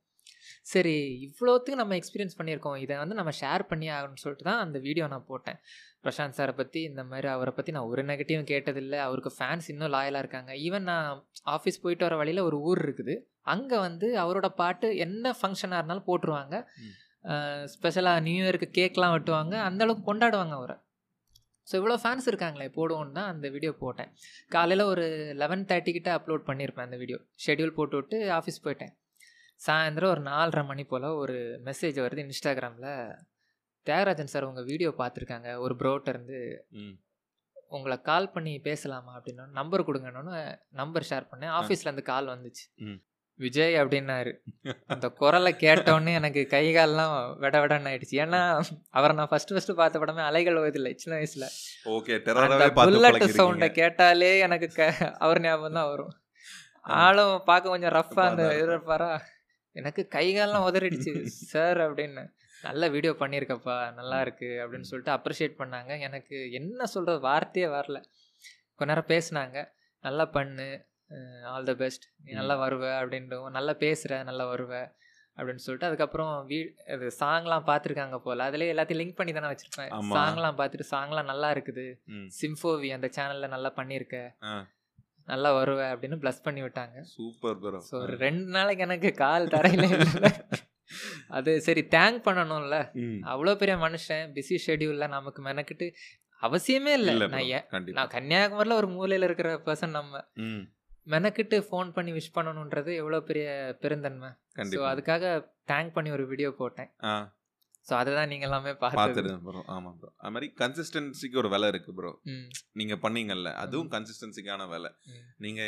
சரி இவ்வளோத்துக்கு நம்ம எக்ஸ்பீரியன்ஸ் பண்ணியிருக்கோம். இதை வந்து நம்ம ஷேர் பண்ணி ஆகணும்னு சொல்லிட்டு தான் அந்த வீடியோ நான் போட்டேன். பிரசாந்த் சாரை பற்றி இந்த மாதிரி அவரை பற்றி நான் ஒரு நெகட்டிவும் கேட்டதில்லை. அவருக்கு ஃபேன்ஸ் இன்னும் லாயலாக இருக்காங்க. ஈவன் நான் ஆஃபீஸ் போயிட்டு வர வழியில் ஒரு ஊர் இருக்குது. அங்கே வந்து அவரோட பாட்டு என்ன ஃபங்க்ஷனாக இருந்தாலும் போட்டுருவாங்க. ஸ்பெஷலாக நியூ இயருக்கு கேக்லாம் வெட்டுவாங்க. அந்த அளவுக்கு கொண்டாடுவாங்க அவரை. ஸோ இவ்வளோ ஃபேன்ஸ் இருக்காங்களே போடுவோன்னு தான் அந்த வீடியோ போட்டேன். காலையில் ஒரு லெவன் தேர்ட்டி கிட்ட அப்லோட் பண்ணியிருப்பேன் அந்த வீடியோ ஷெட்யூல் போட்டு விட்டு ஆஃபீஸ் போயிட்டேன். சாயந்தரம் ஒரு நாலரை மணி போல் ஒரு மெசேஜ் வருது இன்ஸ்டாகிராமில் தியாகராஜன் சார் உங்கள் வீடியோ பார்த்துருக்காங்க. ஒரு ப்ரோட்ட இருந்து ம். உங்களை கால் பண்ணி பேசலாமா அப்படின்னா நம்பர் கொடுங்கன்னு நம்பர் ஷேர் பண்ணேன். ஆஃபீஸ்லேருந்து கால் வந்துச்சு. விஜய் அப்படின்னாரு. அந்த குரலை கேட்டோன்னே எனக்கு கை கால்லாம் விட விடன்னு ஆயிடுச்சு. ஏன்னா அவரை நான் ஃபர்ஸ்ட் ஃபர்ஸ்ட் பார்த்த படமே அலைகள் ஓதில்லை சின்ன வயசுல. ஓகே புல்லட் சவுண்டை கேட்டாலே எனக்கு க அவர் ஞாபகம் தான் வரும். ஆளும் பார்க்க கொஞ்சம் ரஃபா அந்த இருப்பாரா எனக்கு கை கால்லாம் உதறிடுச்சு. சார் அப்படின்னு. நல்ல வீடியோ பண்ணியிருக்கப்பா. நல்லா இருக்கு. அப்படின்னு சொல்லிட்டு அப்ரிஷியேட் பண்ணாங்க. எனக்கு என்ன சொல்றது வார்த்தையே வரல. கொஞ்ச நேரம் பேசுனாங்க. நல்லா பண்ணு. ஆல் த பெஸ்ட் நீ நல்லா வருவ அப்படின்றவும் நல்லா பேசுகிற நல்லா வருவ அப்படின்னு சொல்லிட்டு அதுக்கப்புறம் வீ இது சாங்லாம் பார்த்துருக்காங்க போல். அதுலேயே எல்லாத்தையும் லிங்க் பண்ணி தானே வச்சுருப்பேன். சாங்லாம் பார்த்துட்டு சாங்லாம் நல்லா இருக்குது. சிம்ஃபோவி அந்த சேனலில் நல்லா பண்ணியிருக்க. நல்லா வருவ அப்படின்னு ப்ளஸ் பண்ணி விட்டாங்க. சூப்பர் ப்ரோ ஸோ ஒரு ரெண்டு நாளைக்கு எனக்கு கால் தரையில இல்லை. அது சரி தேங்க் பண்ணணும்ல. அவ்வளோ பெரிய மனுஷன் பிஸி ஷெடியூலில் நமக்கு மெனக்கிட்டு அவசியமே இல்லை. நான் நான் கன்னியாகுமரியில் ஒரு மூலையில் இருக்கிற பர்சன் நம்ம மெனக்கிட்டு ஃபோன் பண்ணி விஷ் பண்ணணுன்றது எவ்வளோ பெரிய பெருந்தன்மை. ஸோ அதுக்காக தேங்க் பண்ணி ஒரு வீடியோ போட்டேன். ஸோ அதை தான் நீங்கள் எல்லாமே பார்த்துருந்தேன் ப்ரோ ஆமா ப்ரோ அது மாதிரி கன்சிஸ்டன்சிக்கு ஒரு விலை இருக்கு ப்ரோ ம். நீங்க பண்ணீங்கல்ல அதுவும் கன்சிஸ்டன்சிக்கான வேலை. ம். நீங்க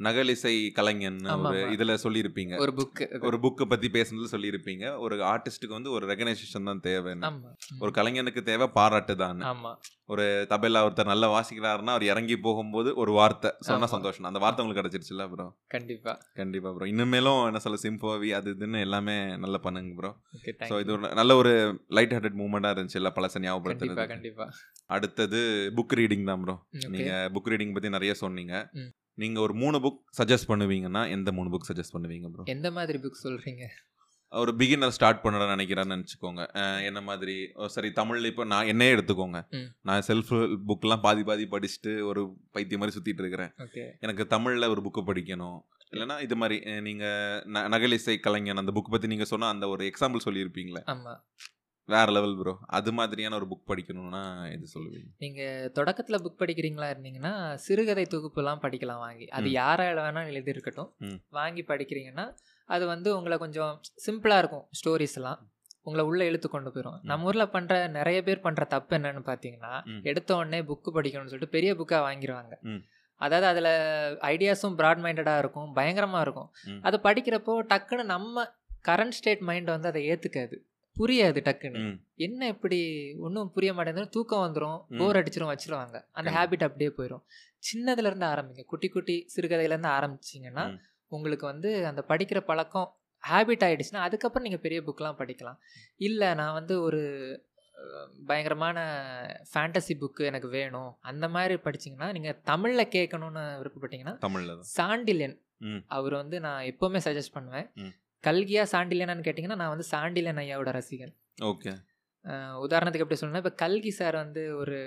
நகலிசை கலைஞன் ஒரு. இதுல சொல்லியிருப்பீங்க. ஒரு புக்கு ஒரு புக்கை பத்தி பேசுனது சொல்லியிருப்பீங்க. ஒரு ஆர்டிஸ்ட்டுக்கு வந்து ஒரு ரெகனைசேஷன் தான் தேவைன்னு ஆமாம் ஒரு கலைஞனுக்கு தேவை பாராட்டு தான். ஆமாம் ஒரு தபேலா ஒருத்தர் நல்லா வாசிக்கிறாருன்னா அவர் இறங்கி போகும்போது ஒரு வார்த்தை சொன்னா ஆமா. சந்தோஷம். அந்த வார்த்தை உங்களுக்கு கிடைச்சிருச்சுல்ல ப்ரோ கண்டிப்பாக கண்டிப்பா ப்ரோ இன்னுமேலும் என்ன சொல்ல சிம்போவி அது இதுன்னு எல்லாமே நல்லா பண்ணுங்க ப்ரோ ஸோ இது ஒரு நல்ல ஒரு லைட் ஹார்ட்டட் மூமெண்ட்டாக இருந்துச்சு. இல்லை பழச ஞாபகப்படுத்துறது. கண்டிப்பாக அடுத்தது புக் ரீடிங் தான் ப்ரோ ஓகே நீங்க புக் ரீடிங் பத்தி நிறைய சொன்னீங்க. ம். நீங்க ஒரு மூணு புக் சஜஸ்ட் பண்ணுவீங்கன்னா எந்த மூணு புக் சஜஸ்ட் பண்ணுவீங்க ப்ரோ எந்த மாதிரி புக் சொல்கிறீங்க ஒரு பிகினர் ஸ்டார்ட் பண்ண நினைக்கிறேன்னு நினச்சிக்கோங்க. என்ன மாதிரி சரி தமிழ்ல இப்போ நான் என்னையே எடுத்துக்கோங்க. நான் செல்ஃப் புக்லாம் பாதி பாதி படிச்சுட்டு ஒரு பைத்தியம் மாதிரி சுத்திட்டு இருக்கிறேன். எனக்கு தமிழ்ல ஒரு புக்கு படிக்கணும். இல்லைன்னா இது மாதிரி அஹ், நீங்க ந- நகலிசை கலைஞன் அந்த புக் பத்தி நீங்க சொன்ன அந்த ஒரு எக்ஸாம்பிள் சொல்லியிருப்பீங்களே. ஆமாம் வேற லெவல் ப்ரோ அது மாதிரியான ஒரு புக் படிக்கணும்னா இது சொல்லுவீங்க? நீங்கள் தொடக்கத்தில் புக் படிக்கிறீங்களா இருந்தீங்கன்னா சிறுகதை தொகுப்புலாம் படிக்கலாம் வாங்கி. அது. யாரால வேணாலும் எழுதியிருக்கட்டும். வாங்கி படிக்கிறீங்கன்னா அது வந்து உங்களை கொஞ்சம் சிம்பிளாக இருக்கும் ஸ்டோரிஸ்லாம் உங்களை உள்ளே இழுத்து கொண்டு போயிடும் நம்ம ஊரில் பண்ணுற நிறைய பேர் பண்ணுற தப்பு என்னன்னு பார்த்தீங்கன்னா. எடுத்த உடனே புக்கு படிக்கணும்னு சொல்லிட்டு பெரிய புக்காக வாங்கிடுவாங்க. அதாவது அதில் ஐடியாஸும் ப்ராட் மைண்டடாக இருக்கும் பயங்கரமாக இருக்கும். அதை படிக்கிறப்போ டக்குன்னு நம்ம கரண்ட் ஸ்டேட் மைண்ட் வந்து அதை ஏற்றுக்காது புரியாது டக்குன்னு. என்ன இப்படி ஒன்றும் புரிய மாட்டேங்குது தூக்கம் வந்துடும். போர் அடிச்சிரும் வச்சிருவாங்க. அந்த. ஹேபிட் அப்படியே போயிடும் சின்னதுல இருந்து ஆரம்பிங்க. குட்டி குட்டி சிறுகதையிலேருந்து ஆரம்பிச்சிங்கன்னா. உங்களுக்கு வந்து அந்த படிக்கிற பழக்கம் ஹேபிட் ஆயிடுச்சுன்னா அதுக்கப்புறம் நீங்கள் பெரிய புக்லாம் படிக்கலாம். இல்லை நான் வந்து ஒரு பயங்கரமான ஃபேண்டசி புக்கு எனக்கு வேணும். அந்த மாதிரி படிச்சீங்கன்னா நீங்கள் தமிழில் கேட்கணும்னு விருப்பப்பட்டீங்கன்னா தமிழ்ல சாண்டில்யன். அவர் வந்து நான் எப்போவுமே சஜஸ்ட் பண்ணுவேன். கல்கியா சாண்டில்யனான்னு கேட்டிங்கன்னா நான் வந்து சாண்டில்யன் ஐயாவோட ரசிகன். ஓகே. உதாரணத்துக்கு எப்படி சொல்லணும்னா இப்போ கல்கி சார் வந்து ஒரு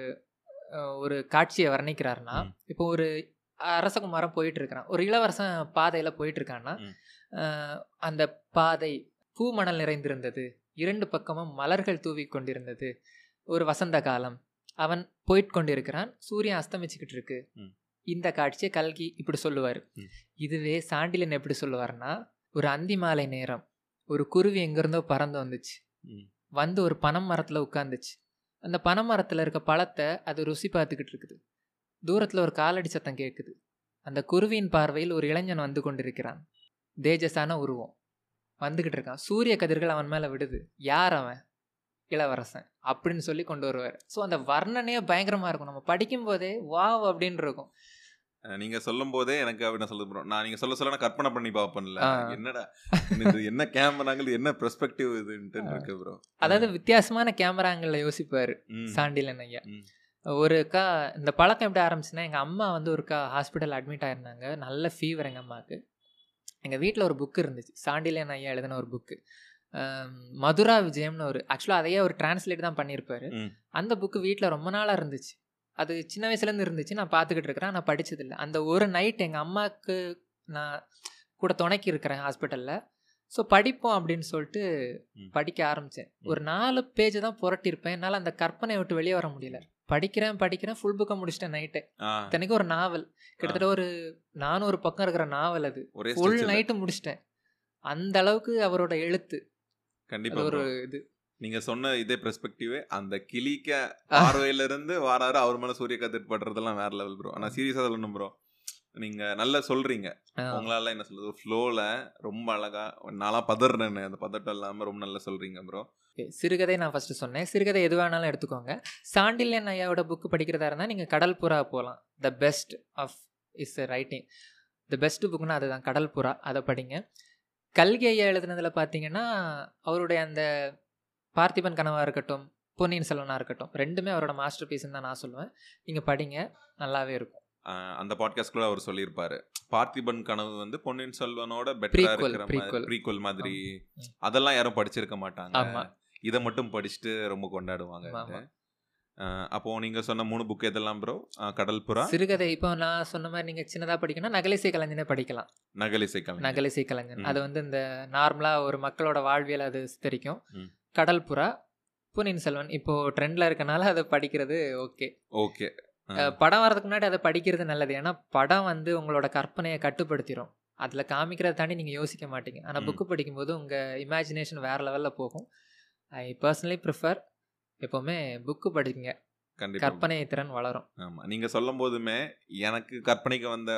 ஒரு காட்சியை வர்ணிக்கிறாருன்னா. இப்போ ஒரு அரசகுமாரன் போயிட்டு இருக்கிறான் ஒரு இளவரசன் பாதையில் போயிட்டு இருக்கான்னா அந்த பாதை பூமணல் நிறைந்திருந்தது. இரண்டு பக்கமும் மலர்கள் தூவி கொண்டிருந்தது. ஒரு வசந்த காலம். அவன் போயிட்டு கொண்டிருக்கிறான். சூரியன் அஸ்தமிச்சுக்கிட்டு இருக்கு. இந்த காட்சியை கல்கி இப்படி சொல்லுவார். இதுவே சாண்டிலன் எப்படி சொல்லுவார்னா ஒரு அந்தி மாலை நேரம். ஒரு குருவி எங்கேருந்தோ பறந்து வந்துச்சு. வந்து ஒரு பனம் மரத்தில் உட்காந்துச்சு அந்த பனை மரத்தில் இருக்க பழத்தை அது ருசி பார்த்துக்கிட்டு இருக்குது. தூரத்தில் ஒரு காலடி சத்தம் கேட்குது. அந்த குருவியின் பார்வையில் ஒரு இளைஞன் வந்து கொண்டிருக்கிறான். தேஜஸான உருவம். வந்துக்கிட்டு இருக்கான் சூரிய கதிர்கள் அவன் மேலே விடுது. யார் அவன்? இளவரசன் அப்படின்னு சொல்லி கொண்டு வருவார். ஸோ அந்த வர்ணனையே பயங்கரமாக இருக்கும். நம்ம படிக்கும்போதே வாவ் அப்படின்னு இருக்கும். நீங்க சொல்லும் போதே எனக்கு அப்படி நான் சொல்லுது ப்ரோ நான் நீங்க சொல்ல சொல்ல நான் கற்பனை பண்ணி பார்ப்பேன்ல. என்னடா? இது என்ன கேமராங்கள் என்ன பெர்ஸ்பெக்டிவ் இதுன்ட்டு இருக்கு ப்ரோ அதாவது வித்தியாசமான கேமராங்களில் யோசிப்பார் சாண்டிலன் ஐயா. ஒருக்கா இந்த பழக்கம் எப்படி ஆரம்பிச்சுன்னா எங்கள் அம்மா வந்து ஒருக்கா ஹாஸ்பிட்டல் அட்மிட் ஆயிருந்தாங்க. நல்ல ஃபீவர் எங்கள் அம்மாவுக்கு. எங்கள் வீட்டில் ஒரு புக்கு இருந்துச்சு. சாண்டிலன் ஐயா எழுதின ஒரு புக்கு மதுரா விஜயம்னு ஒரு ஆக்சுவலாக அதையே ஒரு டிரான்ஸ்லேட் தான் பண்ணியிருப்பாரு. அந்த புக்கு வீட்டில் ரொம்ப நாளாக இருந்துச்சு. அது சின்ன வயசுலேருந்து இருந்துச்சு. நான் பார்த்துக்கிட்டு இருக்கிறேன். நான் படிச்சதில்லை. அந்த ஒரு நைட் எங்கள் அம்மாவுக்கு நான் கூட துணைக்கி இருக்கிறேன் ஹாஸ்பிட்டலில் ஸோ படிப்போம் அப்படின்னு சொல்லிட்டு. படிக்க ஆரம்பித்தேன் ஒரு நாலு பேஜ் தான் புரட்டியிருப்பேன். என்னால் அந்த கற்பனையை விட்டு வெளியே வர முடியல. படிக்கிறேன் படிக்கிறேன் ஃபுல் புக்கை முடிச்சிட்டேன் நைட்டு ஆ, இத்தனைக்கும் ஒரு நாவல் கிட்டத்தட்ட ஒரு நானூறு பக்கம் இருக்கிற நாவல் அது. ஃபுல். நைட்டு முடிச்சிட்டேன். அந்த அளவுக்கு அவரோட எழுத்து. கண்டிப்பா ஒரு. இது. நீங்க சொன்ன இதே பெர்ஸ்பெக்டிவ் அந்த கிளிக்க பார்வையில இருந்து வாராரு அவர் மேல சூரிய கத்திட்டு படுறதெல்லாம் வேற லெவல் ப்ரோ ஆனா சீரியஸா சொல்லணும் ப்ரோ நீங்க நல்லா சொல்றீங்க. உங்களால என்ன சொல்றது? ஃப்ளோல ரொம்ப அழகா நான்லாம் பதறேன்னு அந்த பதட்டம் இல்லாம ரொம்ப நல்லா சொல்றீங்க ப்ரோ. சிறுகதை நான் ஃபர்ஸ்ட் சொன்னேன். சிறுகதை எது வேணாலும் எடுத்துக்கோங்க. சாண்டில்யன் ஐயாவோட புக் படிக்கிறதா இருந்தால் நீங்கள் கடல் புறா போகலாம் the best of is writing the best புக்னா அதுதான் கடல் புறா அதை படிங்க. கல்கி ஐயா எழுதுனதில் பார்த்தீங்கன்னா அவருடைய அந்த பார்த்திபன் கனவாக இருக்கட்டும் பொன்னியின் செல்வனாக இருக்கட்டும் ரெண்டுமே அவரோட மாஸ்டர் பீஸ்ன்னு தான் நான் சொல்லுவேன். நீங்கள் படிங்க நல்லாவே இருக்கும். அந்த பாட்காஸ்ட் கூட அவர் சொல்லியிருப்பாரு. பார்த்திபன் கனவு வந்து பொன்னியின் செல்வனோட பெட்டரா இருக்கிற மாதிரி. அதெல்லாம் யாரும் படிச்சிருக்க மாட்டாங்க. ஆமா. இதை மட்டும் படிச்சுட்டு ரொம்ப கொண்டாடுவாங்க அப்போ நீங்க சொன்ன மூணு புக் எதெல்லாம் ப்ரோ கடல் புறா சிறுகதை இப்போ நான் சொன்ன மாதிரி நீங்கள் சின்னதாக படிக்கணும் நகலிசை கலைஞனே படிக்கலாம். நகலிசை கலைஞர் நகலிசை கலைஞன். அது வந்து இந்த நார்மலாக ஒரு மக்களோட வாழ்வியல் அது சித்தரிக்கும். கடல் புறா பொன்னியின் செல்வன். இப்போ ட்ரெண்டில் இருக்கனால அதை படிக்கிறது ஓகே. ஓகே. படம் வரதுக்கு முன்னாடி அதை படிக்கிறது நல்லது. ஏன்னா படம் வந்து உங்களோட கற்பனையை கட்டுப்படுத்திடும் அதில் காமிக்கிறத தாண்டி நீங்கள் யோசிக்க மாட்டீங்க. ஆனால். புக்கு படிக்கும்போது உங்கள் இமேஜினேஷன் வேறு லெவலில் போகும். ஐ பர்சனலி ப்ரிஃபர் எப்போவுமே புக்கு படிங்க. கண்டிப்பா கற்பனை திறன் வளரும். ஆமா. நீங்க சொல்லும் போதுமே எனக்கு கற்பனைக்கு வந்த.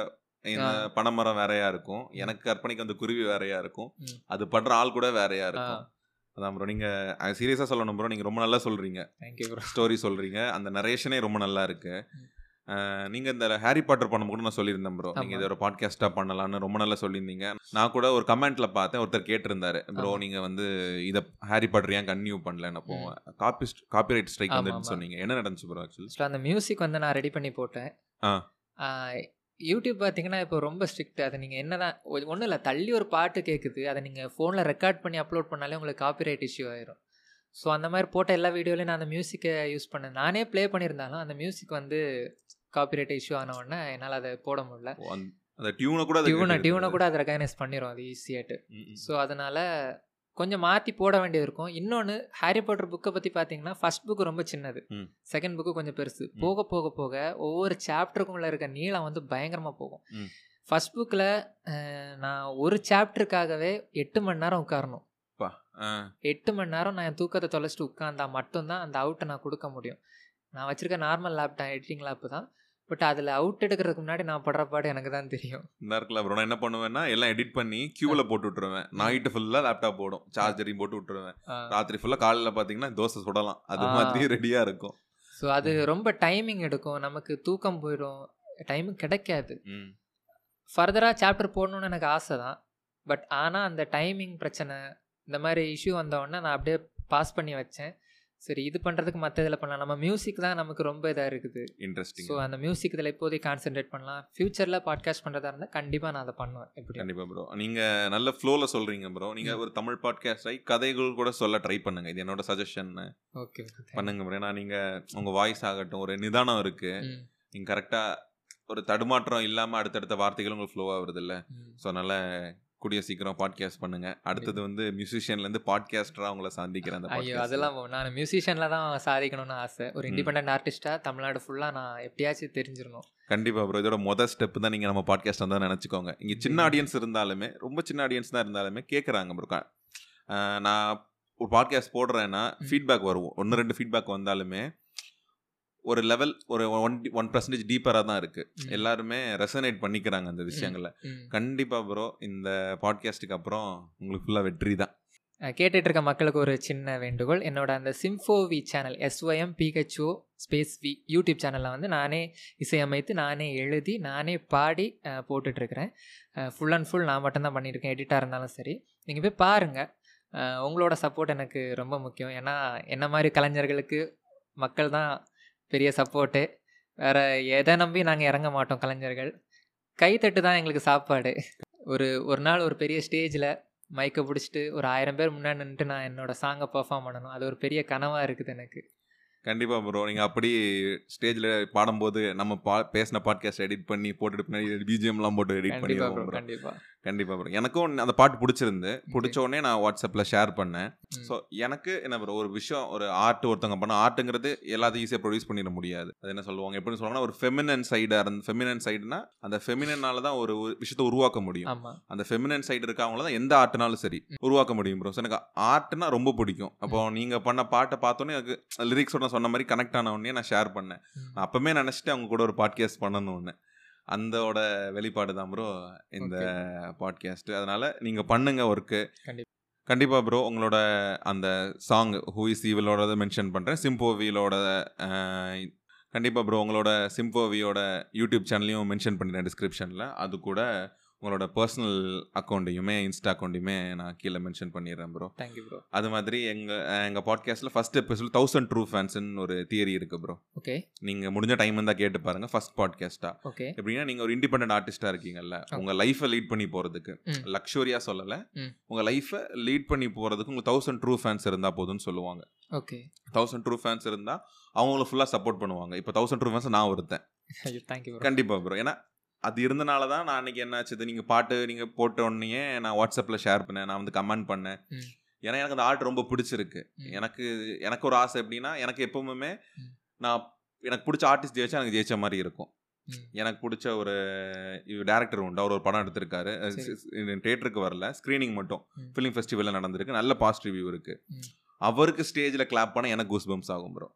பனைமரம் வேறையா இருக்கும். எனக்கு கற்பனைக்கு வந்த குருவி வேறையா இருக்கும். அது படுற ஆள் கூட வேறையா இருக்கும். அதான் ப்ரோ நீங்க சீரியஸா சொல்லணும் ப்ரோ நீங்க ரொம்ப நல்லா ப்ரோ ஸ்டோரி சொல்றீங்க. அந்த நரேஷனே ரொம்ப நல்லா இருக்கு. ம். அஹ், நீங்க இந்த ஹாரி பாட்டர் பண்ண கூட நான் சொல்லியிருந்தேன் ப்ரோ நீங்க ஆமா. இதை ஒரு பாட்காஸ்டா பண்ணலாம்னு ரொம்ப நல்லா சொல்லியிருந்தீங்க நான் கூட ஒரு கமெண்ட்ல பார்த்தேன் ஒருத்தர் கேட்டிருந்தாரு ப்ரோ ஆமா. நீங்க வந்து இத ஹாரி பாட்டர் ஏன் கன்டினியூ பண்ணலன்னு அப்போ காப்பி காப்பிரைட் ஸ்ட்ரைக் வந்துன்னு ஆமா. சொன்னீங்க என்ன நடந்துச்சு ப்ரோ ஆக்சுவலி ஆக்சுவலாக அந்த மியூசிக் வந்து நான் ரெடி பண்ணி போட்டேன் ஆ. யூடியூப் பார்த்தீங்கன்னா இப்போ ரொம்ப ஸ்ட்ரிக்ட் அதை நீங்கள் என்ன தான் ஒன்றும் இல்லை தள்ளி ஒரு பாட்டு கேட்குது அதை நீங்கள் ஃபோனில் ரெக்கார்ட் பண்ணி அப்லோட் பண்ணாலே உங்களுக்கு காப்பிரைட் இஷ்யூ ஆயிரும் ஸோ அந்த மாதிரி போட்ட எல்லா வீடியோலையும் நான் அந்த மியூசிக்கை யூஸ் பண்ணேன் நானே ப்ளே பண்ணியிருந்தாலும் அந்த மியூசிக் வந்து காப்பிரைட் இஷ்யூ ஆன உடனே என்னால் அதை போட முடியல. அந்த டியூனை கூட டியூனை டியூனை. கூட அதை ரெகனைஸ் பண்ணிடும் அது ம். ஸோ அதனால் கொஞ்சம் மாற்றி போட வேண்டியது இருக்கும். இன்னொன்று ஹாரி பாட்டர் புக்கை பற்றி பார்த்தீங்கன்னா ஃபர்ஸ்ட் புக்கு ரொம்ப சின்னது. செகண்ட் புக்கு கொஞ்சம் பெருசு. போக போக போக ஒவ்வொரு சாப்டருக்குள்ள இருக்க நீளம் வந்து பயங்கரமாக போகும். ஃபர்ஸ்ட் புக்கில் நான் ஒரு சாப்டருக்காகவே எட்டு மணி நேரம் உட்காரணும். எட்டு மணி நேரம் நான் என் தூக்கத்தை தொலைச்சிட்டு உட்காந்தா மட்டும்தான் அந்த அவுட்டை நான் கொடுக்க முடியும். நான் வச்சிருக்க நார்மல் லேப் தான் எடிட்டிங் லேப் தான். பட் அதில் அவுட் எடுக்கிறதுக்கு முன்னாடி நான் படுற பாடு எனக்கு தான் தெரியும். இந்த இருக்குல்ல ப்ரோ நான் என்ன பண்ணுவேன்னா எல்லாம் எடிட் பண்ணி கியூவில் போட்டு விட்டுருவேன். நைட்டு ஃபுல்லாக லேப்டாப் போடும். சார்ஜரையும் போட்டு விட்டுருவேன். ராத்திரி ஃபுல்லாக காலையில் பார்த்தீங்கன்னா தோசை சுடலாம். அது. மாதிரி ரெடியாக இருக்கும். ஸோ அது ரொம்ப டைமிங் எடுக்கும். நமக்கு தூக்கம் போயிடும். டைமும் கிடைக்காது. ம். ஃபர்தராக சாப்டர் போடணும்னு எனக்கு ஆசை தான். பட் ஆனால் அந்த டைமிங் பிரச்சனை இந்த மாதிரி இஷ்யூ வந்தோடனே நான் அப்படியே பாஸ் பண்ணி வச்சேன். சரி இது பண்ணுறதுக்கு மற்ற இதில் பண்ணலாம். நம்ம மியூசிக் தான் நமக்கு ரொம்ப இதாக இருக்குது. இன்ட்ரெஸ்டிங் ஸோ அந்த மியூசிக் இதில் இப்போதைக்கு கான்சென்ட்ரேட் பண்ணலாம். ஃப்யூச்சரில் பாட்காஸ்ட் பண்ணுறதா இருந்தால் கண்டிப்பாக நான் அதை பண்ணுவேன். எப்படி? கண்டிப்பா ப்ரோ நீங்க நல்ல ஃப்ளோல சொல்றீங்க ப்ரோ நீங்க ஒரு தமிழ் பாட்காஸ்ட் ஆகி கதைகள் கூட சொல்ல ட்ரை பண்ணுங்க. இது என்னோட சஜஷன் ஓகே பண்ணுங்க ப்ரோ ஏன்னா நீங்க உங்க வாய்ஸ் ஆகட்டும் ஒரு நிதானம் இருக்கு. நீங்க கரெக்டா ஒரு தடுமாற்றம் இல்லாம அடுத்தடுத்த வார்த்தைகள் உங்களுக்கு ஃப்ளோவா வருது இல்ல. ஸோ அதனால கூடிய சீக்கிரம் பாட்காஸ்ட் பண்ணுங்க அடுத்தது வந்து மியூசிஷியன்ல இருந்து பாட்காஸ்டரா உங்களை சந்திக்கிறேன் அந்த ஐயோ. அதெல்லாம் நான் மியூசிஷியனில் தான் சாதிக்கணும்னு ஆசை ஒரு. இண்டிபெண்ட் ஆர்டிஸ்ட்டாக தமிழ்நாடு ஃபுல்லாக நான் எப்படியாச்சும் தெரிஞ்சிடணும் கண்டிப்பா ப்ரோ இதோட மொதல் ஸ்டெப் தான் நீங்க நம்ம பாட்காஸ்ட் தான் நினைச்சுக்கோங்க இங்க சின்ன. ஆடியன்ஸ் இருந்தாலுமே ரொம்ப சின்ன ஆடியன்ஸ் தான் இருந்தாலுமே கேட்குறாங்க ப்ரோ நான் ஒரு பாட்காஸ்ட் போடுறேன்னா. ஃபீட்பேக் வரும் ஒன்று ரெண்டு ஃபீட்பேக் வந்தாலுமே ஒரு லெவல் ஒரு ஒன் ஒன் பர்சன்டேஜ் டீப்பராக தான் இருக்கு. ம். எல்லாருமே ரெசனேட் பண்ணிக்கிறாங்க அந்த விஷயங்களை. ம். கண்டிப்பா ப்ரோ இந்த பாட்காஸ்ட்டுக்கு அப்புறம் உங்களுக்கு ஃபுல்லாக வெற்றி தான். கேட்டுட்டு இருக்க மக்களுக்கு ஒரு சின்ன வேண்டுகோள். என்னோட அந்த சிம்ஃபோவி channel S O M P H O space V YouTube சேனலில் வந்து நானே இசையமைத்து நானே எழுதி நானே பாடி போட்டுட்ருக்கிறேன். ஃபுல் அண்ட் ஃபுல் நான் மட்டும்தான் பண்ணியிருக்கேன் எடிட்டாக இருந்தாலும் சரி. நீங்கள் போய் பாருங்கள் உங்களோட சப்போர்ட் எனக்கு ரொம்ப முக்கியம். ஏன்னா என்ன மாதிரி கலைஞர்களுக்கு மக்கள் தான் பெரிய சப்போர்ட்டு வேறு எதை நம்பி நாங்கள் இறங்க மாட்டோம் கலைஞர்கள். கைத்தட்டு தான் எங்களுக்கு சாப்பாடு. ஒரு ஒரு நாள் ஒரு பெரிய ஸ்டேஜில் மைக்கை பிடிச்சிட்டு ஒரு ஆயிரம் பேர் முன்னாடி நின்றுட்டு நான் என்னோட சாங்கை பெர்ஃபார்ம் பண்ணணும். அது ஒரு பெரிய கனவாக இருக்குது எனக்கு. கண்டிப்பாக ப்ரோ நீங்கள் அப்படி ஸ்டேஜில் பாடும்போது நம்ம பா பேசின பாட்காஸ்ட் எடிட் பண்ணி போட்டுட்டு பின்னாடி பிஜிஎம்லாம் போட்டு எடிட் பண்ணி கண்டிப்பாக கண்டிப்பாக ப்ரோ எனக்கும் அந்த பாட்டு பிடிச்சிருந்து பிடிச்ச உடனே நான் வாட்ஸ்அப்பில் ஷேர் பண்ணேன். ஸோ எனக்கு என்ன ப்ரோ ஒரு விஷயம் ஒரு ஆர்ட் ஒருத்தவங்க பண்ண ஆர்ட்டுங்கிறது எல்லாத்தையும் ஈஸியாக ப்ரொடியூஸ் பண்ணிட முடியாது. அது என்ன சொல்லுவாங்க எப்படி சொல்லுவாங்கன்னா ஒரு ஃபெமினன் சைடாக இருந்து ஃபெமினன் சைடுனா அந்த ஃபெமினனால தான் ஒரு விஷயத்தை உருவாக்க முடியும். அந்த ஃபெமினன் சைடு இருக்கவங்கள தான் எந்த ஆர்ட்னாலும் சரி உருவாக்க முடியும் ப்ரோ எனக்கு ஆர்ட்னா ரொம்ப பிடிக்கும். அப்போ நீங்கள் பண்ண பாட்டை பார்த்தோன்னே எனக்கு லிரிக்ஸோட சொன்ன மாதிரி கனெக்ட் ஆன உடனே நான் ஷேர் பண்ணேன். அப்பவுமே நினச்சிட்டு அவங்க கூட ஒரு பாட்காஸ்ட் பண்ணணும்னு அந்தோட வெளிப்பாடு தான் ப்ரோ இந்த பாட்காஸ்ட் அதனால நீங்கள் பண்ணுங்க ஒர்க்கு கண்டிப்பா. கண்டிப்பாக ப்ரோ உங்களோட அந்த சாங் ஹூ இஸ் ஈவலோட மென்ஷன் பண்ணுறேன் சிம்போவிலோட கண்டிப்பாக ப்ரோ உங்களோட சிம்போவியோட யூடியூப் சேனலையும் மென்ஷன் பண்ணிடுறேன் டிஸ்கிரிப்ஷனில் அது கூட உங்களோட பர்சனல் அக்கௌண்ட்டையுமே இன்ஸ்டா அக்கௌண்ட்டையுமே நான் கீழே மென்ஷன் பண்ணிடுறேன் ப்ரோ தேங்க்யூ ப்ரோ அது மாதிரி எங்கள் எங்கள் பாட்காஸ்ட்டில் ஃபஸ்ட் எபிசோட் தௌசண்ட் ட்ரூ ஃபேன்ஸ்னு ஒரு தியரி இருக்குது ப்ரோ ஓகே நீங்கள் முடிஞ்ச டைம் இருந்தால் கேட்டு பாருங்கள் ஃபஸ்ட் பாட்காஸ்ட்டாக ஓகே எப்படின்னா நீங்கள் ஒரு இண்டிபெண்டன்ட் ஆர்டிஸ்டாக இருக்கீங்கல்ல உங்கள் லைஃப்பை லீட் பண்ணி போகிறதுக்கு ம். லக்ஸுரியாக சொல்லலை. உங்கள் லைஃப்பை லீட் பண்ணி போகிறதுக்கு உங்களுக்கு தௌசண்ட் ட்ரூ ஃபேன்ஸ் இருந்தால் போதும்னு சொல்லுவாங்க. ஓகே தௌசண்ட் ட்ரூ ஃபேன்ஸ் இருந்தால் அவங்கள ஃபுல்லாக சப்போர்ட் பண்ணுவாங்க. இப்போ தௌசண்ட் ட்ரூ ஃபேன்ஸ் நான் ஒருத்தன். கண்டிப்பாக ப்ரோ ஏன்னா அது இருந்தனால தான் நான் அன்றைக்கி என்னாச்சு நீங்கள் பாட்டு நீங்கள் போட்ட உடனே நான் வாட்ஸ்அப்பில் ஷேர் பண்ணேன் நான் வந்து கமெண்ட் பண்ணேன். ஏன்னா எனக்கு அந்த ஆர்ட் ரொம்ப பிடிச்சிருக்கு. எனக்கு எனக்கு ஒரு ஆசை எப்படின்னா எனக்கு எப்பவுமே. நான் எனக்கு பிடிச்ச ஆர்டிஸ்ட் ஜெயிச்சா எனக்கு ஜெயிச்ச மாதிரி இருக்கும். எனக்கு பிடிச்ச ஒரு டேரக்டர் உண்டு அவர் ஒரு படம் எடுத்திருக்காரு. தேட்டருக்கு வரல ஸ்க்ரீனிங் மட்டும். ஃபிலிம் ஃபெஸ்டிவலில் நடந்திருக்கு நல்ல பாசிட்டிவ் ரிவ்யூ இருக்கு ம். அவருக்கு ஸ்டேஜில் கிளாப் பண்ண எனக்கு கூஸ் பம்ஸ் ஆகும் ப்ரோ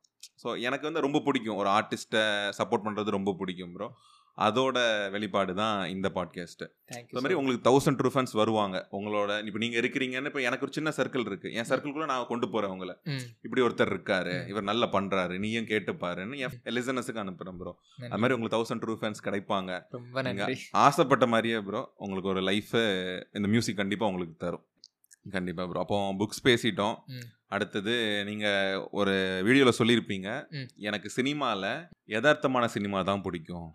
ஸோ எனக்கு வந்து ரொம்ப பிடிக்கும் ஒரு ஆர்டிஸ்ட்டை சப்போர்ட் பண்ணுறது ரொம்ப பிடிக்கும் ப்ரோ அதோட வெளிப்பாடு தான் இந்த பாட்காஸ்ட்டு இந்த மாதிரி உங்களுக்கு தௌசண்ட் ட்ரூஃபன்ஸ் வருவாங்க. உங்களோட இப்போ நீங்கள் இருக்கிறீங்கன்னு இப்போ எனக்கு ஒரு சின்ன சர்க்கிள் இருக்கு. என் சர்க்கிள்குள்ளே நான் கொண்டு போகிறேன் உங்களை. இப்படி ஒருத்தர் இருக்காரு. இவர் நல்லா பண்றாரு. நீயும் கேட்டுப்பாருன்னு என் லிசனஸுக்கு அனுப்புறேன் ப்ரோ அது மாதிரி உங்களுக்கு தௌசண்ட் ட்ரூ ஃபேன்ஸ் கிடைப்பாங்க. ஆசைப்பட்ட மாதிரியே ப்ரோ உங்களுக்கு ஒரு லைஃபை இந்த மியூசிக் கண்டிப்பாக உங்களுக்கு தரும். கண்டிப்பாக ப்ரோ அப்போ புக்ஸ் பேசிட்டோம். அடுத்தது நீங்கள் ஒரு வீடியோவில் சொல்லியிருப்பீங்க. எனக்கு சினிமாவில் யதார்த்தமான சினிமா தான் பிடிக்கும்.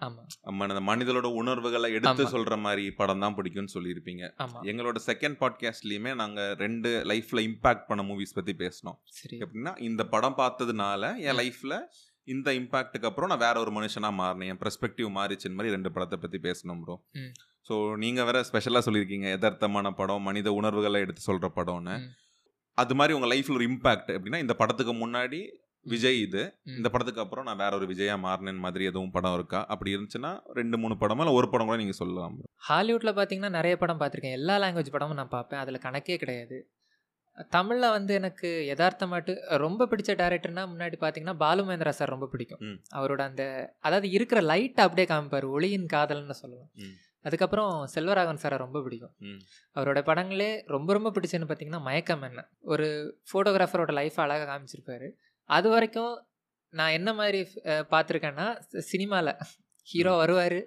நம்ம மனிதனோட உணர்வுகளை எடுத்து ஆமா. சொல்கிற மாதிரி படம் தான் பிடிக்கும்னு சொல்லியிருப்பீங்க. எங்களோட செகண்ட் பாட்காஸ்ட்லேயுமே நாங்கள் ரெண்டு லைஃப்பில் இம்பாக்ட் பண்ண மூவிஸ் பற்றி பேசினோம். எப்படின்னா இந்த படம் பார்த்ததுனால என் ம். லைஃப்பில் இந்த இம்பாக்ட்டுக்கு அப்புறம் நான் வேற ஒரு மனுஷனாக மாறினேன். என் பெர்ஸ்பெக்டிவ் மாறிச்சுன்னு மாதிரி ரெண்டு படத்தை பற்றி பேசணும் ப்ரோ. ஸோ நீங்கள் வேற ஸ்பெஷலாக சொல்லியிருக்கீங்க. யதார்த்தமான படம் மனித உணர்வுகளை எடுத்து சொல்கிற படம்னு. அது மாதிரி உங்கள் லைஃப்பில் ஒரு இம்பாக்ட் எப்படின்னா இந்த படத்துக்கு முன்னாடி விஜய் இது. இந்த படத்துக்கு அப்புறம் நான் வேற ஒரு விஜயா மாறினேன் மாதிரி எதுவும் படம் இருக்கா? அப்படி இருந்துச்சுன்னா ரெண்டு மூணு படமா இல்லை ஒரு படம் கூட நீங்கள் சொல்லலாம். ஹாலிவுட்டில் பார்த்தீங்கன்னா நிறைய படம் பார்த்துருக்கேன் எல்லா லாங்குவேஜ் படமும் நான் பார்ப்பேன் அதில் கணக்கே கிடையாது. தமிழில் வந்து எனக்கு யதார்த்தமாட்டு ரொம்ப பிடிச்ச டேரக்டர்னா முன்னாடி பார்த்தீங்கன்னா பாலுமேந்திரா சார் ரொம்ப பிடிக்கும். அவரோட அந்த அதாவது இருக்கிற லைட்டை அப்படியே காமிப்பார். ஒளியின் காதல்னு சொல்லலாம் ம். அதுக்கப்புறம் செல்வராகவன் சாரை ரொம்ப பிடிக்கும். அவரோட படங்களே ரொம்ப ரொம்ப பிடிச்சதுன்னு பார்த்தீங்கன்னா மயக்கம் என்ன. ஒரு ஃபோட்டோகிராஃபரோட லைஃப் அழகாக காமிச்சிருப்பாரு. அது வரைக்கும் நான் என்ன மாதிரி பார்த்துருக்கேன்னா சினிமாவில் ஹீரோ வருவார்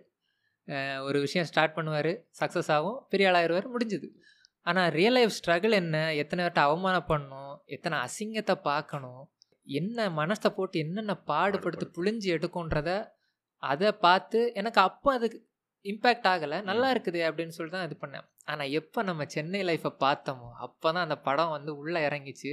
ஒரு விஷயம் ஸ்டார்ட் பண்ணுவார் சக்ஸஸ் ஆகும் பெரிய ஆளாயிருவார் முடிஞ்சுது. ஆனால் ரியல் லைஃப் ஸ்ட்ரகிள் என்ன? எத்தனை பேர்ட்ட அவமானப்படணும்? எத்தனை அசிங்கத்தை பார்க்கணும்? என்ன மனசை போட்டு என்னென்ன பாடுபடுத்து புழிஞ்சு எடுக்கும்ன்றத அதை பார்த்து எனக்கு அப்போ அதுக்கு இம்பேக்ட் ஆகலை. நல்லா இருக்குது அப்படின்னு சொல்லிட்டு தான் இது பண்ணேன். ஆனால் எப்போ நம்ம சென்னை லைஃப்பை பார்த்தோமோ அப்போ தான் அந்த படம் வந்து உள்ளே இறங்கிச்சு.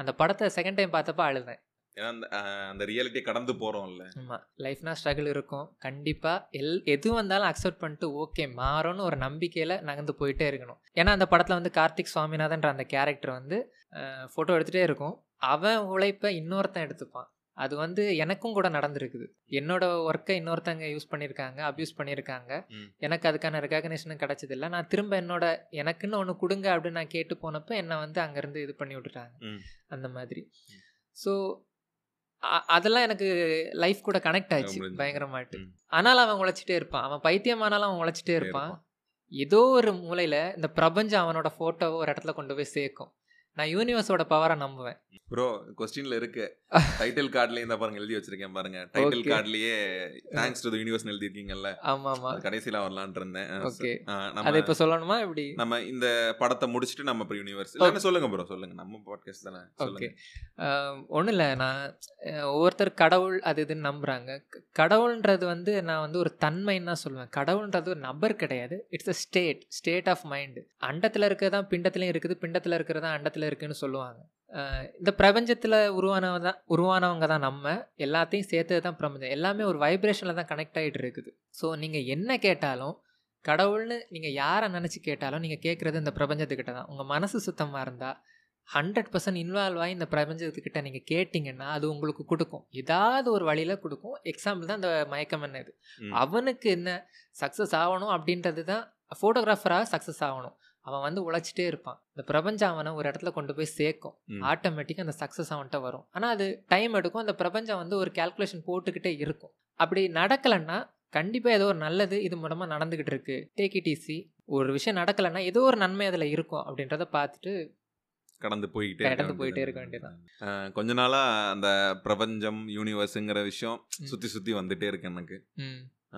அந்த படத்தை செகண்ட் டைம் பார்த்தப்ப அழுதேன். ஏன்னா அந்த அந்த ரியாலிட்டி கடந்து போகிறோம்ல ஆமாம் லைஃப்னா ஸ்ட்ரகிள் இருக்கும். கண்டிப்பாக எல் எது வந்தாலும் அக்செப்ட் பண்ணிட்டு ஓகே மாறும்னு ஒரு நம்பிக்கையில் நகர்ந்து போயிட்டே இருக்கணும். ஏன்னா அந்த படத்தில் வந்து கார்த்திக் சுவாமிநாதன்ற அந்த கேரக்டர் வந்து ஃபோட்டோ எடுத்துகிட்டே இருக்கும். அவன் உழைப்பை இன்னொருத்தன் எடுத்துப்பான். அது வந்து எனக்கும் கூட நடந்திருக்குது. என்னோட ஒர்க்கை இன்னொருத்தங்க யூஸ் பண்ணியிருக்காங்க அப்யூஸ் பண்ணியிருக்காங்க. எனக்கு அதுக்கான ரெகக்னேஷனும் கிடைச்சதில்ல. நான் திரும்ப என்னோட எனக்குன்னு ஒன்று கொடுங்க அப்படின்னு நான் கேட்டு போனப்போ என்னை வந்து அங்கேருந்து இது பண்ணி விட்டுட்டாங்க. அந்த மாதிரி. ஸோ அதெல்லாம் எனக்கு லைஃப் கூட கனெக்ட் முடிஞ்சது. பயங்கரமாட்டு. ஆனாலும் அவன் உழைச்சிட்டே இருப்பான். அவன் பைத்தியமானாலும் அவன் உழைச்சிட்டே இருப்பான். ஏதோ ஒரு மூலையில் இந்த பிரபஞ்சம் அவனோட ஃபோட்டோவை ஒரு இடத்துல கொண்டு போய் சேர்க்கும். நான் யூனிவர்ஸோட பவரை நம்புவேன். ப்ரோ கொஸ்டின்ல இருக்கு. டைட்டில் கார்டுலயே இந்த பாருங்க எழுதி வச்சிருக்கேன் பாருங்க. டைட்டில். கார்டுலயே தேங்க்ஸ் டு தி யூனிவர்ஸ் எழுதி இருக்கீங்கல்ல ஆமா ஆமா அது கடைசியில வரலாம்னு இருந்தேன். ஓகே அதை இப்ப சொல்லணுமா இப்படி நம்ம இந்த படத்தை முடிச்சிட்டு நம்ம அப்புறம் யூனிவர்ஸ் இல்லைன்னா சொல்லுங்க ப்ரோ சொல்லுங்க. நம்ம பாட்காஸ்ட் தானே ஓகே ஒன்றும் இல்லை நான் ஒவ்வொருத்தர் கடவுள் அது இதுன்னு நம்புகிறாங்க கடவுள்ன்றது வந்து நான் வந்து ஒரு தன்மைன்னு தான் சொல்லுவேன். கடவுள்ன்றது ஒரு நபர் கிடையாது. It's a state state of mind அண்டத்தில் இருக்கிறதான் பிண்டத்துலையும் இருக்குது பிண்டத்தில் இருக்கிறதா அண்டத்தில் இருக்குன்னு சொல்லுவாங்க. இந்த பிரபஞ்சத்தில் உருவானவங்க தான் உருவானவங்க தான் நம்ம. எல்லாத்தையும் சேர்த்தது தான் பிரபஞ்சம். எல்லாமே ஒரு வைப்ரேஷனில் தான் கனெக்ட் ஆகிட்டு இருக்குது. ஸோ நீங்கள் என்ன கேட்டாலும் கடவுள்னு நீங்கள் யாரை நினச்சி கேட்டாலும் நீங்கள் கேட்குறது இந்த பிரபஞ்சத்துக்கிட்ட தான். உங்கள் மனசு சுத்தமாக இருந்தால் ஹண்ட்ரட் பர்சன்ட் இன்வால்வ் ஆகி இந்த பிரபஞ்சத்துக்கிட்ட நீங்கள் கேட்டிங்கன்னா அது உங்களுக்கு கொடுக்கும். ஏதாவது ஒரு வழியில் கொடுக்கும். எக்ஸாம்பிள் தான் இந்த மயக்கம் என்ன இது. அவனுக்கு என்ன சக்ஸஸ் ஆகணும் அப்படின்றது தான் ஃபோட்டோகிராஃபராக சக்ஸஸ் ஆகணும். அவன் வந்து உழைச்சிட்டே இருப்பான். இந்த பிரபஞ்சம் அவனை ஒரு இடத்துல கொண்டு போய் சேர்க்கும். ஆட்டோமேட்டிக்காக அந்த சக்ஸஸ் அவன்கிட்ட வரும். ஆனால் அது டைம் எடுக்கும். அந்த பிரபஞ்சம் வந்து ஒரு கால்குலேஷன் போட்டுக்கிட்டே இருக்கும். அப்படி நடக்கலைன்னா கண்டிப்பாக ஏதோ ஒரு நல்லது இது மூலமாக நடந்துக்கிட்டு இருக்கு. டேக் இட் ஈஸி ஒரு விஷயம் நடக்கலைன்னா ஏதோ ஒரு நன்மை அதில் இருக்கும் அப்படின்றத பார்த்துட்டு கடந்து போயிட்டே கடந்து போயிட்டே இருக்க வேண்டியதுதான். கொஞ்ச நாளா அந்த பிரபஞ்சம் யூனிவர்ஸுங்கிற விஷயம். சுத்தி சுத்தி வந்துட்டே இருக்கு எனக்கு.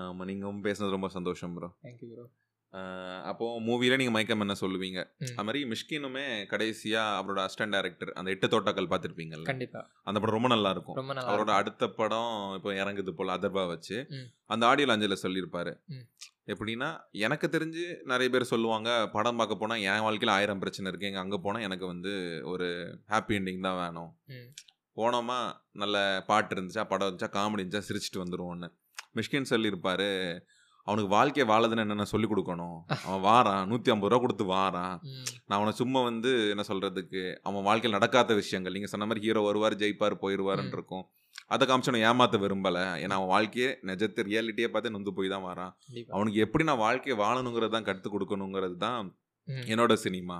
ஆமா நீங்க பேசுனது ரொம்ப சந்தோஷம் ப்ரோ தேங்க்யூ ப்ரோ அப்போ மூவில நீங்க மயக்கம் என்ன சொல்லுவீங்க. அது மாதிரி மிஷ்கினுமே கடைசியா அவரோட அசிஸ்டன்ட் டைரக்டர் அந்த எட்டு தோட்டாக்கள் பார்த்திருப்பீங்கல்ல கண்டிப்பா அந்த படம் ரொம்ப நல்லா இருக்கும் அவரோட. அடுத்த படம் இப்போ இறங்குது போல அதர்பா வச்சு. அந்த ஆடியோல அஞ்சல சொல்லியிருப்பாரு. எப்படின்னா எனக்கு தெரிஞ்சு நிறைய பேர் சொல்லுவாங்க படம் பார்க்க போனா என் வாழ்க்கையில ஆயிரம் பிரச்சனை இருக்கு எங்க அங்க போனா எனக்கு வந்து ஒரு ஹாப்பி எண்டிங் தான் வேணும். போனோமா நல்ல பாட்டு இருந்துச்சா படம் இருந்துச்சா காமெடி இருந்துச்சா சிரிச்சிட்டு வந்துருவோன்னு மிஷ்கின் சொல்லியிருப்பாரு அவனுக்கு வாழ்க்கையை வாழதுன்னு என்னென்ன சொல்லி கொடுக்கணும் அவன் வாரான் நூற்றி ஐம்பது ரூபா கொடுத்து வாரான். நான் அவனை சும்மா வந்து என்ன சொல்றதுக்கு அவன் வாழ்க்கையில் நடக்காத விஷயங்கள் நீங்கள் சொன்ன மாதிரி ஹீரோ வருவார் ஜெயிப்பார் போயிடுவாருன்னு. இருக்கும் அதை காமிச்சு ஏமாத்த விரும்பலை ஏன்னா அவன் வாழ்க்கையே நிஜத்தை ரியாலிட்டியே பார்த்து நொந்து போய் தான் வரான் அவனுக்கு எப்படி நான் வாழ்க்கையை வாழணுங்கிறது தான் கற்றுக் கொடுக்கணுங்கிறது தான். என்னோட சினிமா.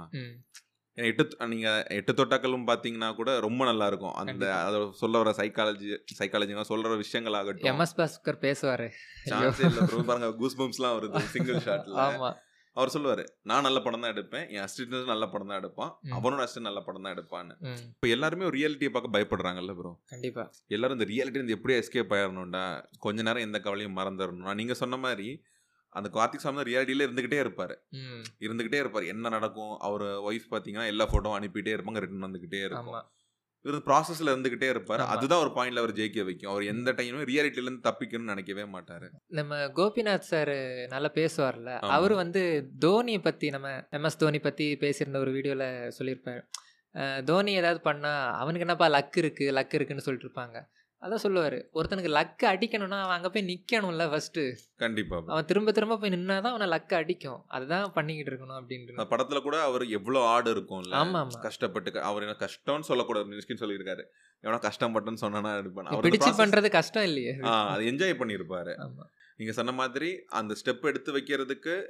ஏன்னா எட்டு நீங்க எட்டு தொட்டாக்களும் பார்த்தீங்கன்னா கூட ரொம்ப நல்லா இருக்கும் அந்த கண்டிப்பா. அதை சொல்ல வர சைக்காலஜி சைக்காலஜிங்க சொல்ற விஷயங்கள் ஆகட்டும் எம்எஸ் பாஸ்கர் பேசுவாரு. சான்ஸே இல்ல bro. பாருங்க கூஸ் பம்ப்ஸ்லாம் வருது சிங்கிள் ஷாட்ல ஆமா. அவர் சொல்லுவாரு நான் நல்ல படம் தான் எடுப்பேன். என் அசிஸ்டன்ட் நல்ல படம் தான் எடுப்பான். அவனோட அசிஸ்டன்ட் நல்ல படம் தான் எடுப்பான்னு. இப்போ எல்லாருமே ஒரு ரியாலிட்டியை பார்க்க பயப்படுறாங்கல்ல ப்ரோ கண்டிப்பா. எல்லாரும் இந்த ரியாலிட்டி எப்படியே எஸ்கேப் ஆயிடணும்டா கொஞ்ச நேரம் எந்த கவலையும் மறந்துடணும் நீங்க சொன்ன மாதிரி அந்த கார்த்திக் சாமி ரியாலிட்டியில இருந்துகிட்டே இருப்பாரு. இருந்துகிட்டே இருப்பாரு. என்ன நடக்கும்? அவர் ஒய்ஃப் பாத்தீங்கன்னா எல்லா போட்டோவும் அனுப்பிட்டே இருப்பாங்க ரிட்டன் வந்துகிட்டே இருக்கும். இவர் ப்ராசஸ்ல இருந்துகிட்டே இருப்பாரு. அதுதான் ஒரு பாயிண்ட்ல அவர் ஜெயிக்க வைக்கும். அவர் எந்த டைமும் ரியாலிட்டில இருந்து தப்பிக்கணும்னு நினைக்கவே மாட்டாரு. நம்ம கோபிநாத் சார் நல்லா பேசுவார்ல. அவர் வந்து தோனியை பற்றி நம்ம எம்எஸ் தோனி பற்றி பேசியிருந்த ஒரு வீடியோவில் சொல்லியிருப்பார். தோனி ஏதாவது பண்ணால் அவனுக்கு என்னப்பா லக் இருக்குது லக் இருக்குன்னு சொல்லிட்டு இருப்பாங்க. அதான் சொல்லுவார். ஒருத்தனுக்கு லக்கு அடிக்கணும்னா அவன் அங்கே போய் நிற்கணும்ல ஃபஸ்ட்டு கண்டிப்பா. bro. அவன் திரும்ப திரும்ப போய் நின்னா தான் அவனை லக்கு அடிக்கும். அதுதான் பண்ணிக்கிட்டு இருக்கணும் அப்படின்ட்டு படத்துல கூட அவர் எவ்வளவு ஆடு இருக்கும்ல? ஆமா ஆமா. கஷ்டப்பட்டு அவர் என்ன கஷ்டம்னு சொல்லக்கூடாது மிஸ்கின் சொல்லியிருக்காரு. எவனா கஷ்டப்பட்டுன்னு சொன்னா எடுப்பான் அவர் பிடிச்சு பண்றது கஷ்டம் இல்லையே. ஆ, அது என்ஜாய் பண்ணியிருப்பாரு. ஆமா. நீங்க சொன்ன மாதிரி அந்த ஸ்டெப் எடுத்து வைக்கிறதுக்கு.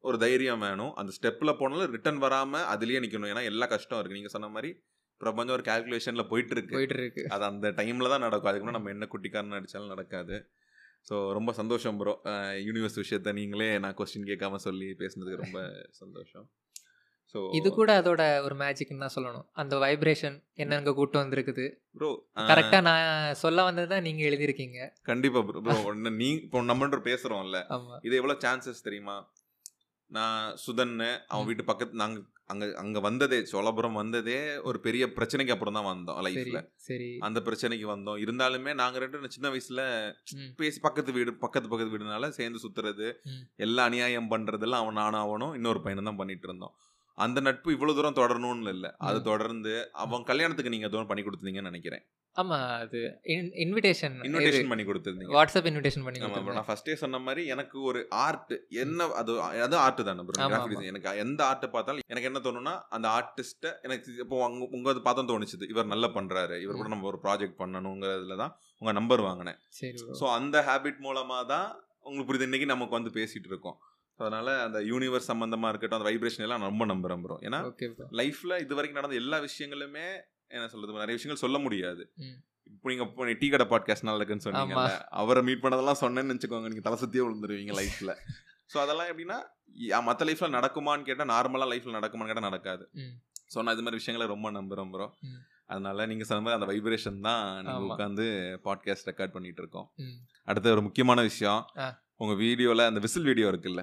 ஒரு தைரியம் வேணும். அந்த ஸ்டெப்ல போனாலும் ரிட்டர்ன் வராம அதுலயே நிக்கணும். ஏன்னா எல்லா கஷ்டம் இருக்கு. நீங்க சொன்ன மாதிரி பிரபஞ்சம் ஒரு கால்குலேஷன்ல போயிட்டு இருக்கு போயிட்டு இருக்கு அது அந்த டைம்ல தான் நடக்கும். அதுக்கு நம்ம என்ன குட்டிக்காரன் அடிச்சாலும் நடக்காது. ஸோ ரொம்ப சந்தோஷம் ப்ரோ யூனிவர்ஸ் விஷயத்த நீங்களே நான் கொஸ்டின் கேட்காம சொல்லி பேசுனதுக்கு ரொம்ப சந்தோஷம். ஸோ இது கூட அதோட ஒரு மேஜிக்னு தான் சொல்லணும். அந்த வைப்ரேஷன் என்னங்க கூட்டு வந்திருக்குது. ப்ரோ கரெக்டா நான் சொல்ல வந்தது தான் நீங்க எழுதியிருக்கீங்க. கண்டிப்பா ப்ரோ ப்ரோ நீ இப்போ நம்ம பேசுறோம்ல. ஆமா. இது எவ்வளவு சான்சஸ் தெரியுமா? நான் சுதன்னு அவன். வீட்டு பக்கத்து நாங்க அங்க அங்க வந்ததே சோழபுரம் வந்ததே ஒரு பெரிய பிரச்சனைக்கு அப்புறம் தான் வந்தோம் லைஃப்ல சரி அந்த பிரச்சனைக்கு வந்தோம். இருந்தாலுமே நாங்க ரெண்டு சின்ன வயசுல பேசி பக்கத்து வீடு பக்கத்து பக்கத்து வீடுனால சேர்ந்து சுத்துறது. எல்லா அநியாயம் பண்றதெல்லாம் அவன் நானும் அவனும் இன்னொரு பையனும் தான் பண்ணிட்டு இருந்தோம். அந்த நட்பு இவ்வளவு தூரம் தொடரணும்னு இல்ல. அது. தொடர்ந்து அவன் கல்யாணத்துக்கு நீங்க எதுவும் பண்ணி கொடுத்தீங்கன்னு நினைக்கிறேன். ஆமா அது இன்விடேஷன் இன்விடேஷன் பண்ணி கொடுத்துருந்தீங்க. வாட்ஸ்அப் இன்விடேஷன் பண்ணி ஆமா bro. கொடுத்துருந்தேன் நான் ஃபர்ஸ்டே சொன்ன மாதிரி எனக்கு ஒரு ஆர்ட் என்ன அது அது ஆர்ட் தானே design. எனக்கு எந்த ஆர்ட் பார்த்தாலும் எனக்கு என்ன தோணும்னா அந்த ஆர்டிஸ்ட்டை எனக்கு இப்போ உங்க உங்க அது பார்த்தா தோணுச்சுது. இவர் நல்லா பண்றாரு. இவர் கூட நம்ம ஒரு ப்ராஜெக்ட் பண்ணணுங்கிறதுல தான் உங்க நம்பர் வாங்கினேன். ஸோ அந்த ஹேபிட் மூலமா தான் உங்களுக்கு புரியுது. இன்னைக்கு நமக்கு வந்து பேசிட்டு இருக்கோம். அதனால அந்த யூனிவர்ஸ் சம்பந்தமா இருக்கட்டும் அந்த வைப்ரேஷன் எல்லாம் ரொம்ப நம்புறேன் ப்ரோ ஏன்னா லைஃப்ல இது வரைக்கும் நடந்த எல்லா விஷயங்களுமே என்ன சொல்றது நிறைய விஷயங்கள் சொல்ல முடியாது. இப்போ நீங்க இப்போ டீ கடை பாட்காஸ்ட் நல்லா இருக்குன்னு சொன்னீங்கல்ல அவரை மீட் பண்ணதெல்லாம் சொன்னேன்னு வச்சுக்கோங்க நீங்க தலை சுத்தியே விழுந்துருவீங்க லைஃப்ல ஸோ அதெல்லாம் எப்படின்னா மற்ற லைஃப்ல நடக்குமான்னு கேட்டால் நார்மலாக லைஃப்ல நடக்குமான்னு கேட்டால் நடக்காது. ஸோ நான் இது மாதிரி விஷயங்களை ரொம்ப நம்புகிறேன் ப்ரோ. அதனால நீங்கள் சொன்ன மாதிரி அந்த வைப்ரேஷன் தான் ஆமா. உட்காந்து பாட்காஸ்ட் ரெக்கார்ட் பண்ணிட்டு இருக்கோம். அடுத்து ஒரு முக்கியமான விஷயம் ஆ. உங்கள் வீடியோவில் அந்த விசில் வீடியோ இருக்குல்ல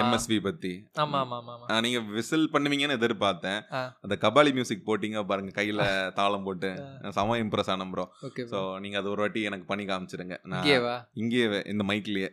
எம்எஸ்வி பற்றி ஆமா ஆமா ஆமா நீங்க விசில் பண்ணுவீங்கன்னு எதிர்பார்த்தேன். அந்த கபாலி மியூசிக் போட்டீங்க பாருங்க கையில தாளம் போட்டு. செம இம்ப்ரெஸ் ஆன ப்ரோ ஸோ நீங்க அது ஒரு வாட்டி எனக்கு பண்ணி காமிச்சிருங்க. நான் இங்கேயே இந்த மைக்லயே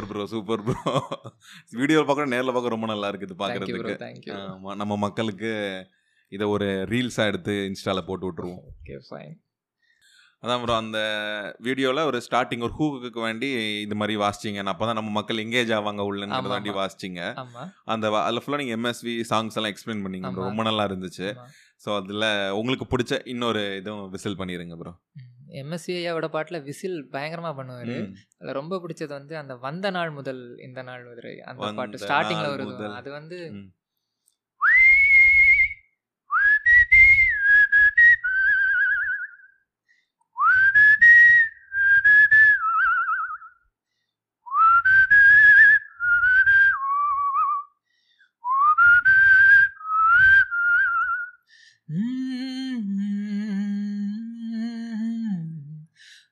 super bro super bro video பார்க்க நேர்ல பார்க்க ரொம்ப நல்லா இருக்குது பார்க்கறதுக்கு. நம்ம மக்களுக்கு இதை ஒரு ரீல்ஸா எடுத்து இன்ஸ்டால போட்டு ஓகே ஃபைன் அதான் ப்ரோ அந்த வீடியோவில் ஒரு ஸ்டார்டிங் ஒரு ஹூக்குக்கு வேண்டி இது மாதிரி வாசிச்சிங்க. அப்போ தான் நம்ம மக்கள் எங்கேஜ் ஆவாங்க ஆமா, வேண்டி. வாசிச்சிங்க. அந்த அதில் ஃபுல்லாக நீங்கள் எம்எஸ்வி சாங்ஸ் எல்லாம் எக்ஸ்பிளைன் பண்ணீங்க. ரொம்ப நல்லா இருந்துச்சு. ஸோ அதில் உங்களுக்கு பிடிச்ச இன்னொரு இதுவும் விசில் பண்ணிடுங்க ப்ரோ எம்எஸ்சி ஐயாவோட பாட்டில் விசில் பயங்கரமா பண்ணுவாரு. அதுல ரொம்ப பிடிச்சது வந்து அந்த வந்த நாள் முதல் இந்த நாள் வரை அந்த பாட்டு ஸ்டார்டிங்ல வருது. அது வந்து ம்.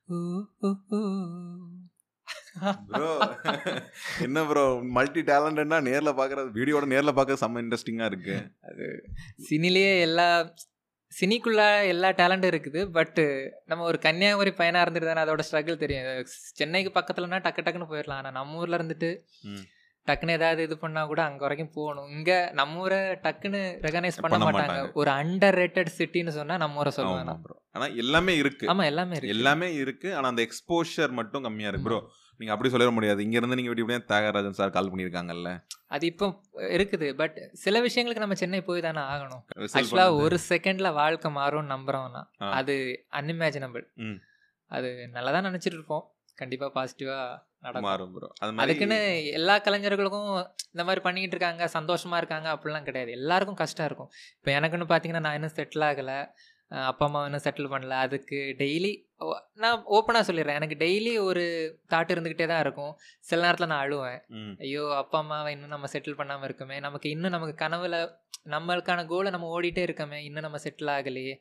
Oh, oh, oh. ப்ரோ என்ன ப்ரோ மல்டி டேலண்டட்னா நேர்ல பார்க்கறது வீடியோட நேர்ல பார்க்க செம்ம இன்ட்ரெஸ்டிங்கா இருக்கு. சினிலேயே எல்லா சினிக்குள்ள எல்லா டேலண்டும் இருக்குது பட் நம்ம ஒரு கன்னியாகுமரி பையனா இருந்துட்டு தானே அதோட ஸ்ட்ரகிள் தெரியும். சென்னைக்கு பக்கத்துலனா டக்கு டக்குன்னு போயிடலாம். ஆனா நம்ம ஊர்ல இருந்துட்டு. டக்குன்னு ஏதாவது இது பண்ணா கூட அங்க வரைக்கும் போகணும். இங்க நம்ம ஊரை டக்குன்னு ரெகனைஸ் பண்ண மாட்டாங்க. ஒரு அண்டர் ரேட்டட் சிட்டின்னு சொன்னா நம்ம ஊரை சொல்லுவாங்க. ப்ரோ ஆனா எல்லாமே இருக்கு. ஆமா எல்லாமே இருக்கு. எல்லாமே இருக்கு. ஆனா அந்த எக்ஸ்போஷர் மட்டும் கம்மியா இருக்கு ப்ரோ நீங்க அப்படி சொல்லிட முடியாது. இங்க இருந்து நீங்க இப்படி தியாகராஜன் சார் கால் பண்ணிருக்காங்கல்ல அது இப்போ இருக்குது. பட் சில விஷயங்களுக்கு நம்ம சென்னை போய் தானே ஆகணும். Whistle ஆக்சுவலா பண்ணது. ஒரு செகண்ட்ல வாழ்க்கை மாறும்னு நம்புறோம்னா ஆ. அது அன்இமேஜினபிள். அது நல்லதா நினைச்சிட்டு இருப்போம். கண்டிப்பா பாசிட்டிவா நடக்கும். ப்ரோ அதுக்குன்னு எல்லா கலைஞர்களுக்கும் இந்த மாதிரி பண்ணிக்கிட்டு இருக்காங்க சந்தோஷமா இருக்காங்க அப்படிலாம் கிடையாது. எல்லாருக்கும் கஷ்டம் இருக்கும். இப்போ எனக்குன்னு பார்த்தீங்கன்னா நான் இன்னும் செட்டில் ஆகலை. அப்பா அம்மா இன்னும் செட்டில் பண்ணல. அதுக்கு டெய்லி நான் ஓப்பனாக சொல்லிடுறேன். எனக்கு டெய்லி ஒரு தாட் இருந்துக்கிட்டே தான் இருக்கும். சில நேரத்தில் நான் அழுவேன். ஐயோ அப்பா அம்மாவை இன்னும் நம்ம செட்டில் பண்ணாமல் இருக்கோமே. நமக்கு இன்னும் நமக்கு கனவுல நம்மளுக்கான கோலை நம்ம ஓடிட்டே இருக்கோமே. இன்னும் நம்ம செட்டில் ஆகலையே.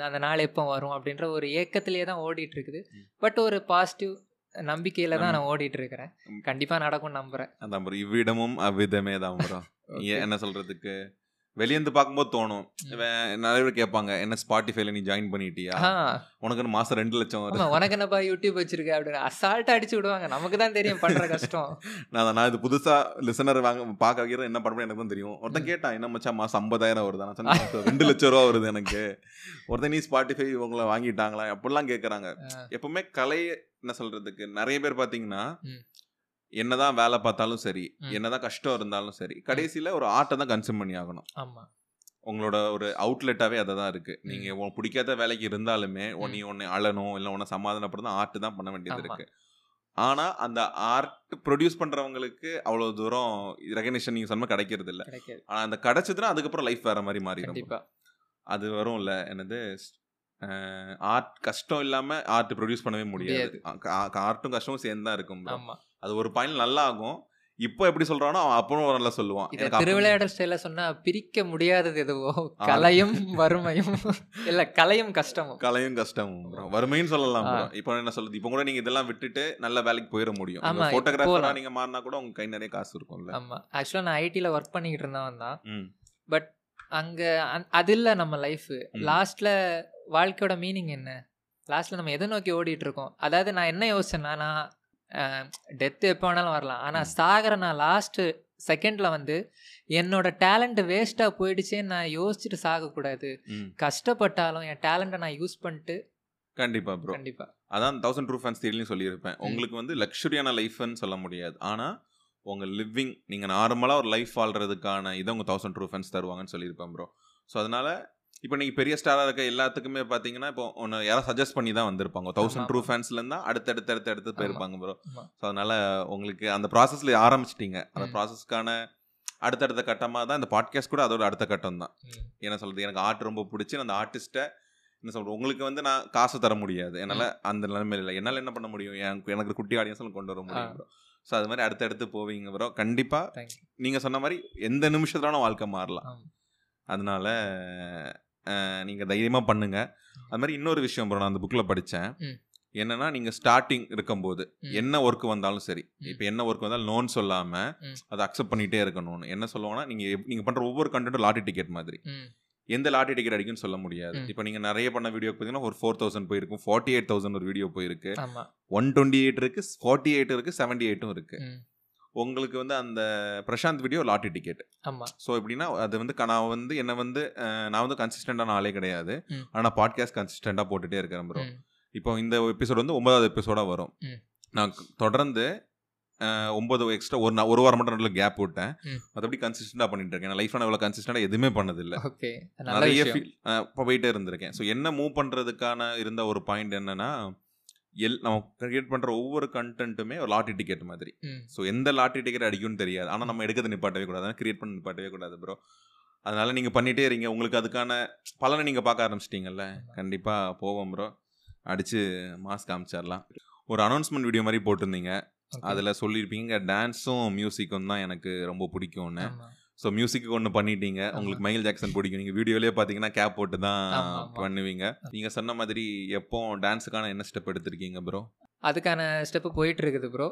அந்த நாள் எப்போ வரும் அப்படின்ற ஒரு ஏக்கத்திலேயே தான் ஓடிட்டு இருக்குது. பட் ஒரு பாசிட்டிவ் நம்பிக்கையில தான் நான் ஓடிட்டு இருக்கிறேன். ம். கண்டிப்பா நடக்கும் நம்புறேன். அதான் இவ்விடமும் அவ்விதமே தான் என்ன சொல்றதுக்கு? வெளியேந்து பார்க்கும்போது தோணும். நிறைய பேர் கேட்பாங்க என்ன ஸ்பாட்டிஃபைல நீ ஜாயின் பண்ணிட்டியா? உனக்கு மாசம் ரெண்டு லட்சம் உனக்கு என்னப்பா யூடியூப் வச்சிருக்க அப்படின்னு. அசால்ட்டா அடிச்சு விடுவாங்க. நமக்கு தான் தெரியும் பண்ற கஷ்டம். நான் நான் இது புதுசா லிசனர் வாங்க பார்க்க வைக்கிறது என்ன பண்ண எனக்கு தான் தெரியும். ஒருத்தன். கேட்டான் என்ன மச்சான் மாசம் ஐம்பதாயிரம் வருது? நான் சொன்னேன் "மாசம் ரெண்டு லட்சம் ரூபா வருது எனக்கு. ஒருத்தன் நீ ஸ்பாட்டிஃபை இவங்கள வாங்கிட்டாங்களா? அப்படிலாம் கேட்கறாங்க. எப்பவுமே கலை என்ன சொல்றதுக்கு நிறைய பேர் பாத்தீங்கன்னா. என்னதான் வேலை பார்த்தாலும் சரி. என்னதான் கஷ்டம் இருந்தாலும் சரி கடைசியில ஒரு ஆர்ட்டை தான் கன்சியூம் பண்ணி ஆகணும். ஆமா. உங்களோட ஒரு அவுட்லெட்டாவே அதை தான் இருக்கு. நீங்க உனக்கு பிடிக்காத வேலைக்கு இருந்தாலுமே நீ உன்னை அழணும் இல்லை உன்னை சமாதானப்படுத்த ஆர்ட் தான் பண்ண வேண்டியது ஆமா. இருக்கு. ஆனா அந்த ஆர்ட் ப்ரொடியூஸ் பண்றவங்களுக்கு அவ்வளவு தூரம் ரெகனேஷன் நீங்க சொன்ன கிடைக்கிறது இல்ல. கிடைக்காது. ஆனா அந்த கிடைச்சதுன்னா அதுக்கப்புறம் லைஃப் வேற மாதிரி மாறிடும். அது வரும்ல என்னது ஆர்ட் கஷ்டம் இல்லாம ஆர்ட் ப்ரொடியூஸ் பண்ணவே முடியாது. ஆர்ட்டும் கஷ்டமும் சேர்ந்து தான் இருக்கும் அது ஒரு பாயிண்ட் நல்லா ஆகும் இப்போ எப்படி சொல்றானோ அவன் அப்பவும் நல்லா சொல்லுவான். திருவிளையாடல் ஸ்டைல சொன்னா பிரிக்க முடியாதது எதுவோ? கலையும் வறுமையும். இல்ல கலையும் கஷ்டமும். கலையும் கஷ்டமும். வறுமைன்னு சொல்லலாம். இப்போ என்ன சொல்றது? இப்போ கூட நீங்க இதெல்லாம் விட்டுட்டு நல்ல வேலைக்கு போயிட முடியும். ஆமா, போட்டோகிராஃபரா. நீங்க மாறினா கூட உங்க கை நிறைய காசு இருக்கும்ல. ஆமா. ஆக்சுவலா நான் ஐடில ஒர்க் பண்ணிக்கிட்டு இருந்தவன் தான். பட் அங்க அது இல்ல நம்ம லைஃப். லாஸ்ட்ல வாழ்க்கையோட மீனிங் என்ன? லாஸ்ட்ல நம்ம எதை நோக்கி ஓடிட்டு இருக்கோம்? அதாவது நான் என்ன யோசிச்சேன்னா நான் டெத் எப்போ வேணாலும் வரலாம். ஆனா ம். சாகிற நான் லாஸ்ட் செகண்ட்ல வந்து என்னோட டேலண்ட் வேஸ்டா போயிடுச்சேன்னு நான் யோசிச்சுட்டு சாகக்கூடாது. கஷ்டப்பட்டாலும் என் டேலண்ட்டை நான் யூஸ் பண்ணிட்டு கண்டிப்பா ப்ரோ கண்டிப்பா. அதான் தௌசண்ட் ட்ரூ ஃபேன்ஸ் தேடிலையும் சொல்லியிருப்பேன். உங்களுக்கு வந்து லக்ஸுரியான லைஃப்னு சொல்ல முடியாது. ஆனா உங்க லிவிங் நீங்க நார்மலா ஒரு லைஃப் வாழ்றதுக்கான இதை உங்க தௌசண்ட் ட்ரூ ஃபேன்ஸ் தருவாங்கன்னு சொல்லியிருப்பேன் ப்ரோ ஸோ அதனால இப்போ நீங்கள் பெரிய ஸ்டாராக இருக்க எல்லாத்துக்குமே பார்த்தீங்கன்னா இப்போ ஒன்று யாரும் சஜஸ்ட் பண்ணி தான் வந்திருப்பாங்க தௌசண்ட் ட்ரூ. ஃபேன்ஸ்லேருந்து அடுத்து அடுத்து அடுத்து. போயிருப்பாங்க ப்ரோ. ஸோ அதனால் உங்களுக்கு அந்த ப்ராசஸில் ஆரம்பிச்சிட்டீங்க அந்த. ப்ராசஸ்க்கான அடுத்தடுத்த கட்டமாக தான் இந்த பாட்காஸ்ட் கூட அதோட அடுத்த கட்டம் தான். என்ன சொல்கிறது எனக்கு ஆர்ட் ரொம்ப பிடிச்சி அந்த ஆர்டிஸ்ட்டை என்ன சொல்கிறது உங்களுக்கு வந்து நான் காசு தர முடியாது என்னால் அந்த நிலைமையில் இல்லை என்னால் என்ன பண்ண முடியும் எனக்கு எனக்கு குட்டி ஆடியன்ஸில் கொண்டு வர முடியும். ப்ரோ ஸோ அது மாதிரி அடுத்தடுத்து போவீங்க ப்ரோ கண்டிப்பாக. நீங்கள் சொன்ன மாதிரி எந்த நிமிஷத்துல வாழ்க்கை மாறலாம். அதனால நீங்கள் தைரியமாக பண்ணுங்க அது மாதிரி இன்னொரு விஷயம் ப்ரோ நான் அந்த புக்கில் படித்தேன். என்னன்னா நீங்கள் ஸ்டார்டிங் இருக்கும்போது. என்ன ஒர்க் வந்தாலும் சரி. இப்போ என்ன ஒர்க் வந்தாலும் நோன் சொல்லாமல் ம். அதை அக்செப்ட் பண்ணிகிட்டே இருக்கணும்னு என்ன சொல்லுவாங்கன்னா நீங்கள் நீங்கள் பண்ணுற ஒவ்வொரு கண்டென்ட்டும் லாட்டரி டிக்கெட் மாதிரி. எந்த லாட்டரி டிக்கெட் அடிக்கும்னு சொல்ல முடியாது. இப்போ நீங்கள் நிறைய பண்ண வீடியோ பார்த்தீங்கன்னா ஒரு ஃபோர் தௌசண்ட் போயிருக்கும் ஃபார்ட்டி எயிட் தௌசண்ட் ஒரு வீடியோ போயிருக்கு ஒன் டுவெண்ட்டி எயிட் இருக்குது ஃபார்ட்டி எயிட் இருக்குது செவன்ட்டி எயிட்டும் இருக்குது ம். உங்களுக்கு வந்து அந்த பிரசாந்த் வீடியோ லாட்டரி டிக்கெட் ஆமா. ஸோ எப்படின்னா அது வந்து நான் வந்து என்ன வந்து நான் வந்து கன்சிஸ்டண்டான ஆளே கிடையாது. ஆனால் பாட்காஸ்ட் கன்சிஸ்டண்டாக போட்டுட்டே இருக்கிறேன் ப்ரோ. இப்போ இந்த எபிசோட் வந்து ஒன்பதாவது எபிசோடாக வரும். நான் தொடர்ந்து ஒன்பது எக்ஸ்ட்ரா ஒரு ஒரு வாரம் மட்டும் நடுவில் கேப் விட்டேன். மற்றபடி கன்சிஸ்டண்டாக பண்ணிட்டு இருக்கேன். லைஃப் நான் இவ்வளோ கன்சிஸ்டண்டாக எதுவுமே பண்ணதில்லை. ஓகே. நல்ல நிறைய ஃபீல் இப்போ போயிட்டே இருந்திருக்கேன். ஸோ என்ன மூவ் பண்ணுறதுக்கான இருந்த ஒரு பாயிண்ட் என்னன்னா எல் நம்ம கிரியேட் பண்ணுற ஒவ்வொரு கண்டென்ட்டுமே ஒரு லாட்டரி டிக்கெட் மாதிரி. ஸோ எந்த லாட்டரி டிக்கெட் அடிக்கும்னு தெரியாது. ஆனால் நம்ம எடுக்கிறது நிப்பாட்டவே கூடாது. கிரியேட் பண்ணி நிப்பாட்டவே கூடாது ப்ரோ அதனால நீங்கள் பண்ணிட்டே இருங்க. உங்களுக்கு அதுக்கான பலனை நீங்கள் பார்க்க ஆரம்பிச்சிட்டிங்கல்ல? கண்டிப்பாக போவோம் ப்ரோ அடித்து மாஸ்க் காமிச்சிடலாம். ஒரு அனௌன்ஸ்மெண்ட் வீடியோ மாதிரி போட்டிருந்தீங்க. அதில் சொல்லியிருப்பீங்க டான்ஸும் மியூசிக்கும் தான் எனக்கு ரொம்ப பிடிக்கும்னு. ஸோ மியூசிக்கு ஒன்று பண்ணிட்டீங்க. உங்களுக்கு மைக்கேல் ஜாக்சன் பிடிக்கும். நீங்கள் வீடியோலேயே பார்த்தீங்கன்னா கேப் போட்டு தான். பண்ணுவீங்க. நீங்கள் சொன்ன மாதிரி எப்போ டான்ஸுக்கான என்ன ஸ்டெப் எடுத்திருக்கீங்க ப்ரோ அதுக்கான ஸ்டெப்பு போயிட்டு இருக்குது ப்ரோ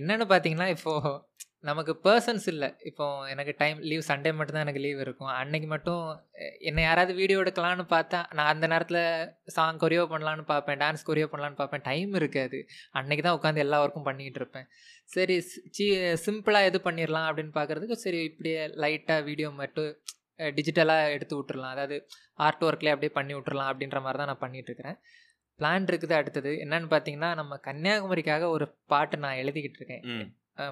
என்னன்னு பார்த்தீங்கன்னா இப்போ நமக்கு பர்சன்ஸ் இல்லை. இப்போ எனக்கு டைம் லீவ் சண்டே மட்டும்தான் எனக்கு லீவ் இருக்கும். அன்னைக்கு மட்டும் என்னை யாராவது வீடியோ எடுக்கலான்னு பார்த்தா நான் அந்த நேரத்தில் சாங் கொரியோ பண்ணலான்னு பார்ப்பேன் டான்ஸ் கொரியோ பண்ணலான்னு பார்ப்பேன். டைம் இருக்காது. அன்னைக்கு தான் உட்காந்து எல்லா ஒர்க்கும் பண்ணிகிட்டு இருப்பேன். சரி சி சிம்பிளாக எது பண்ணிடலாம் அப்படின்னு பார்க்குறதுக்கு சரி இப்படியே லைட்டாக வீடியோ மட்டும் டிஜிட்டலாக எடுத்து விட்டுறலாம் அதாவது ஆர்ட் ஒர்க்லேயே அப்படியே பண்ணி விட்டுறலாம் அப்படின்ற மாதிரி தான் நான் பண்ணிகிட்ருக்கிறேன் பிளான் இருக்குது அடுத்தது. என்னன்னு பார்த்தீங்கன்னா நம்ம கன்னியாகுமரிக்காக ஒரு பாட்டு நான் எழுதிக்கிட்டு இருக்கேன்.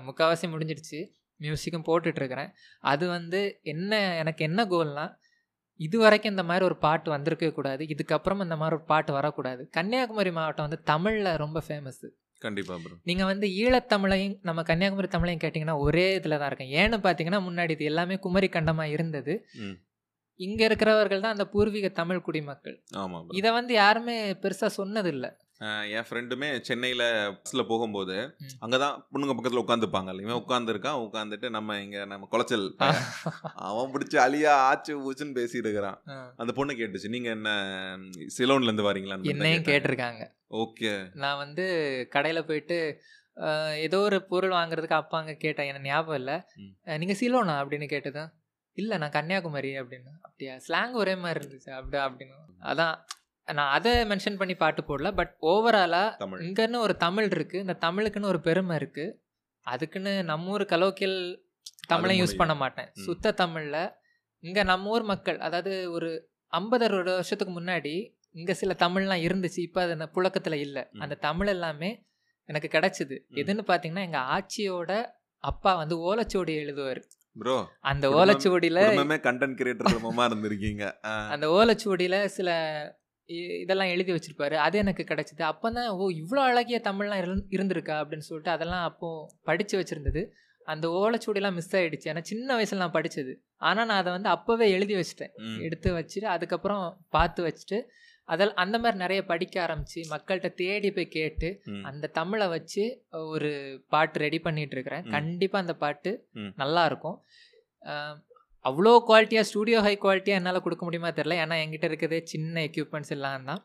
முக்கால்வாசி முடிஞ்சிடுச்சு. மியூசிக்கும் போட்டுட்ருக்கிறேன். அது வந்து என்ன எனக்கு என்ன கோல்னா இது வரைக்கும் இந்த மாதிரி ஒரு பாட்டு வந்திருக்கவே கூடாது. இதுக்கப்புறம் இந்த மாதிரி ஒரு பாட்டு வரக்கூடாது. கன்னியாகுமரி மாவட்டம் வந்து தமிழில் ரொம்ப ஃபேமஸ் கண்டிப்பாக ப்ரோ நீங்கள் வந்து ஈழத்தமிழையும் நம்ம கன்னியாகுமரி தமிழையும் கேட்டிங்கன்னா ஒரே இதில் தான் இருக்கும் ஏன்னு பார்த்தீங்கன்னா முன்னாடி இது எல்லாமே குமரி கண்டமாக இருந்தது இங்கே இருக்கிறவர்கள் தான் அந்த பூர்வீக தமிழ் குடிமக்கள். இதை வந்து யாருமே பெருசாக சொன்னதில்லை. என் ஃப்ரெண்டுமே சென்னையில் பஸ்ஸில் போகும்போது. அங்கே தான் பொண்ணுங்க பக்கத்தில் உட்காந்துப்பாங்கல்ல இவன் உட்காந்துருக்கான். உட்காந்துட்டு நம்ம இங்கே நம்ம குளச்சல். அவன் பிடிச்சி அலியா ஆச்சு ஊச்சுன்னு பேசிட்டு இருக்கிறான். அந்த பொண்ணு கேட்டுச்சு நீங்கள் என்ன சிலோன்லேருந்து வரீங்களான்னு என்னையும் கேட்டிருக்காங்க. ஓகே. நான் வந்து கடையில் போயிட்டு ஏதோ ஒரு பொருள் வாங்குறதுக்கு அப்பாங்க கேட்டேன். எனக்கு ஞாபகம் இல்லை. நீங்கள் சிலோனா? அப்படின்னு கேட்டதும் இல்லை நான் கன்னியாகுமரி அப்படின்னு. அப்படியா? ஸ்லாங் ஒரே மாதிரி இருந்துச்சு. அப்படி அப்படின்னு. அதான் நான் அதை மென்ஷன் பண்ணி பாட்டு போடல பட் ஓவராலாக தமிழ் இங்கன்னு ஒரு தமிழ் இருக்குது இந்த தமிழுக்குன்னு ஒரு பெருமை இருக்குது அதுக்குன்னு நம்ம ஊர் கலோக்கியல் தமிழையும் யூஸ். பண்ண மாட்டேன். சுத்த தமிழில் இங்கே நம்ம ஊர் மக்கள் அதாவது ஒரு ஐம்பது அறுபது வருஷத்துக்கு முன்னாடி இங்கே சில தமிழ்லாம் இருந்துச்சு இப்போ அது புழக்கத்தில் இல்லை. அந்த தமிழ் எல்லாமே எனக்கு கிடைச்சிது. எதுன்னு பார்த்தீங்கன்னா எங்கள் ஆட்சியோட அப்பா வந்து ஓலைச்சுவடி எழுதுவார் ப்ரோ அந்த ஓலைச்சுவடியில் கண்டென்ட் கிரியேட்டர் இருந்திருக்கீங்க. அந்த ஓலைச்சுவடியில் சில இதெல்லாம் எழுதி வச்சிருப்பாரு. அது எனக்கு கிடைச்சிது. அப்போ தான் ஓ இவ்வளோ அழகிய தமிழ்லாம் இருந்- இருந்திருக்கா? அப்படின்னு சொல்லிட்டு அதெல்லாம் அப்போது படித்து வச்சுருந்தது. அந்த ஓலைச்சுவடிலாம் மிஸ் ஆயிடுச்சு. ஏன்னா சின்ன வயசில் நான் படித்தது ஆனால் நான் அதை வந்து அப்போவே எழுதி வச்சிட்டேன். எடுத்து வச்சுட்டு அதுக்கப்புறம் பார்த்து வச்சுட்டு அதில் அந்த மாதிரி நிறைய படிக்க ஆரம்பித்து மக்கள்கிட்ட தேடி போய் கேட்டு. அந்த தமிழை வச்சு ஒரு பாட்டு ரெடி பண்ணிட்டு இருக்கிறேன். கண்டிப்பாக அந்த பாட்டு. நல்லா இருக்கும். அவ்வளோ குவாலிட்டியாக ஸ்டூடியோ ஹை குவாலிட்டியாக என்னால் கொடுக்க முடியுமா தெரில ஏன்னா என்கிட்ட இருக்கிறதே சின்ன எக்யூப்மெண்ட்ஸ் எல்லாம் தான்.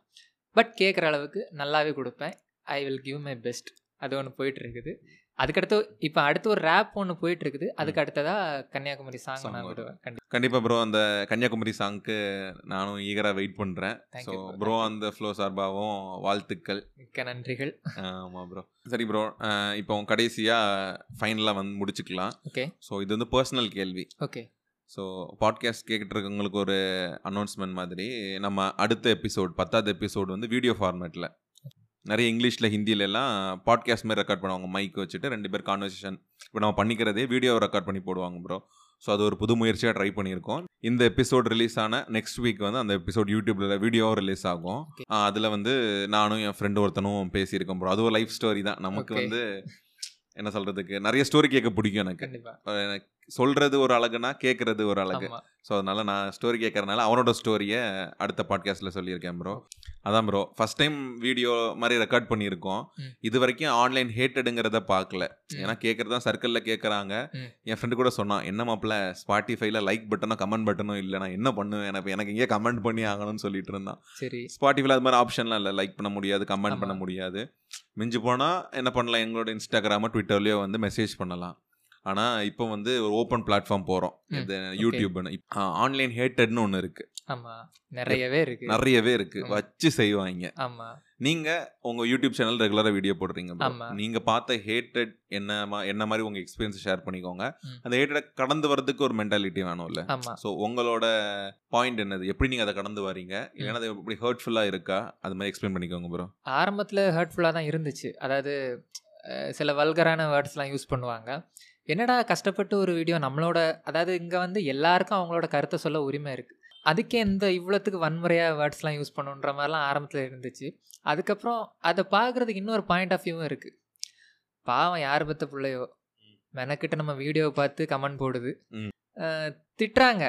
பட் கேட்குற அளவுக்கு நல்லாவே கொடுப்பேன். I will give my best அது ஒன்று போயிட்டு இருக்குது அதுக்கடுத்து இப்போ அடுத்து ஒரு ரேப் ஒன்று போயிட்டு இருக்குது அதுக்கு அடுத்ததாக கன்னியாகுமரி சாங் நான். விடுவேன். கண்டிப்பாக கண்டிப்பா ப்ரோ அந்த கன்னியாகுமரி சாங்க்கு நானும் ஈகரா வெயிட் Thank ஸோ ப்ரோ. அந்த ஃப்ளோ சார்பாகவும் வாழ்த்துக்கள். மிக்க நன்றிகள். ஆமா ப்ரோ சரி ப்ரோ இப்போ கடைசியா ஃபைனலாக வந்து முடிச்சுக்கலாம். ஓகே ஸோ இது வந்து பர்சனல் கேள்வி. ஓகே ஸோ பாட்காஸ்ட் கேட்டுட்டு இருக்கவங்களுக்கு ஒரு அனௌன்ஸ்மெண்ட் மாதிரி நம்ம அடுத்த எபிசோட் பத்தாவது எபிசோடு வந்து வீடியோ ஃபார்மேட்டில் நிறைய இங்கிலீஷில் ஹிந்தியில எல்லாம் பாட்காஸ்ட் மாதிரி ரெக்கார்ட் பண்ணுவாங்க. மைக் வச்சுட்டு ரெண்டு பேர் கான்வர்சேஷன் இப்போ நம்ம பண்ணிக்கிறதே வீடியோவை ரெக்கார்ட் பண்ணி போடுவாங்க ப்ரோ ஸோ அது ஒரு புது முயற்சியாக ட்ரை பண்ணியிருக்கோம். இந்த எபிசோட் ரிலீஸ் ஆன நெக்ஸ்ட் வீக் வந்து அந்த எபிசோட் யூடியூப்ல வீடியோவும் ரிலீஸ் ஆகும். அதில் வந்து நானும் என் ஃப்ரெண்டு ஒருத்தனும் பேசியிருக்கோம் ப்ரோ அது ஒரு லைஃப் ஸ்டோரி தான். நமக்கு. வந்து என்ன சொல்கிறதுக்கு நிறைய ஸ்டோரி கேட்க பிடிக்கும் எனக்கு. எனக்கு சொல்கிறது ஒரு அழகுனா கேட்குறது ஒரு அழகு. ஸோ அதனால நான் ஸ்டோரி கேட்கறதுனால அவனோட ஸ்டோரியை அடுத்த பாட்காஸ்ட்டில் சொல்லியிருக்கேன் ப்ரோ அதான் ப்ரோ ஃபர்ஸ்ட் டைம் வீடியோ மாதிரி ரெக்கார்ட் பண்ணியிருக்கோம். இது வரைக்கும் ஆன்லைன் ஹேட்டடுங்கிறத பார்க்கல. ஏன்னா கேட்குறது தான் சர்க்கிளில் கேட்குறாங்க. என் ஃப்ரெண்டு கூட சொன்னான் என்ன மாப்பிள்ள ஸ்பாட்டிஃபைல லைக் பட்டனோ கமெண்ட் பட்டனோ இல்லை. நான் என்ன பண்ணுவேன்? எனக்கு எனக்கு இங்கே கமெண்ட் பண்ணி ஆகணும்னு சொல்லிட்டு இருந்தான். சரி. ஸ்பாட்டிஃபைல அது மாதிரி ஆப்ஷன்லாம் இல்லை. லைக் பண்ண முடியாது கமெண்ட். பண்ண முடியாது. மிஞ்சி போனால் என்ன பண்ணலாம்? எங்களோட இன்ஸ்டாகிராமோ ட்விட்டர்லேயோ வந்து மெசேஜ் பண்ணலாம். ஆனால் இப்போ வந்து ஒரு ஓப்பன் பிளாட்ஃபார்ம் போகிறோம் ம். இது யூடியூப்னு ஆன்லைன் ஹேட்டட்னு ஒன்று இருக்கு. ஆமா. நிறையவே இருக்கு. நிறையவே இருக்கு. வச்சு செய்வாங்க. ஆமா. நீங்க உங்க யூடியூப் சேனல் ரெகுலரா வீடியோ போடுறீங்க. நீங்க பார்த்த ஹேட்டட் என்ன என்ன மாதிரி உங்க எக்ஸ்பீரியன்ஸ் ஷேர் பண்ணிக்கோங்க. அந்த ஹேட்டட் கடந்து வரதுக்கு ஒரு மென்டாலிட்டி வேணும்ல. ஸோ உங்களோட பாயிண்ட் என்னது? எப்படி நீங்க அதை கடந்து வரீங்க இல்லைன்னா அது எப்படி ஹர்ட்ஃபுல்லா இருக்கா? அது மாதிரி எக்ஸ்பிளைன் பண்ணிக்கோங்க ப்ரோ ஆரம்பத்தில் ஹர்ட்ஃபுல்லாக தான் இருந்துச்சு. அதாவது சில வல்கரான வேர்ட்ஸ்லாம் யூஸ் பண்ணுவாங்க. என்னடா கஷ்டப்பட்டு ஒரு வீடியோ நம்மளோட அதாவது இங்கே வந்து எல்லாருக்கும் அவங்களோட கருத்தை சொல்ல உரிமை இருக்குது அதுக்கே இந்த இவ்வளோத்துக்கு வன்முறையாக வேர்ட்ஸ்லாம் யூஸ் பண்ணுன்ற மாதிரிலாம் ஆரம்பத்தில் இருந்துச்சு. அதுக்கப்புறம் அதை பார்க்குறதுக்கு இன்னொரு பாயிண்ட் ஆஃப் வியூவும் இருக்குது பாவம் யார் பத்த பிள்ளையோ? மெனக்கிட்ட நம்ம வீடியோவை பார்த்து கமெண்ட் போடுது. திட்டுறாங்க.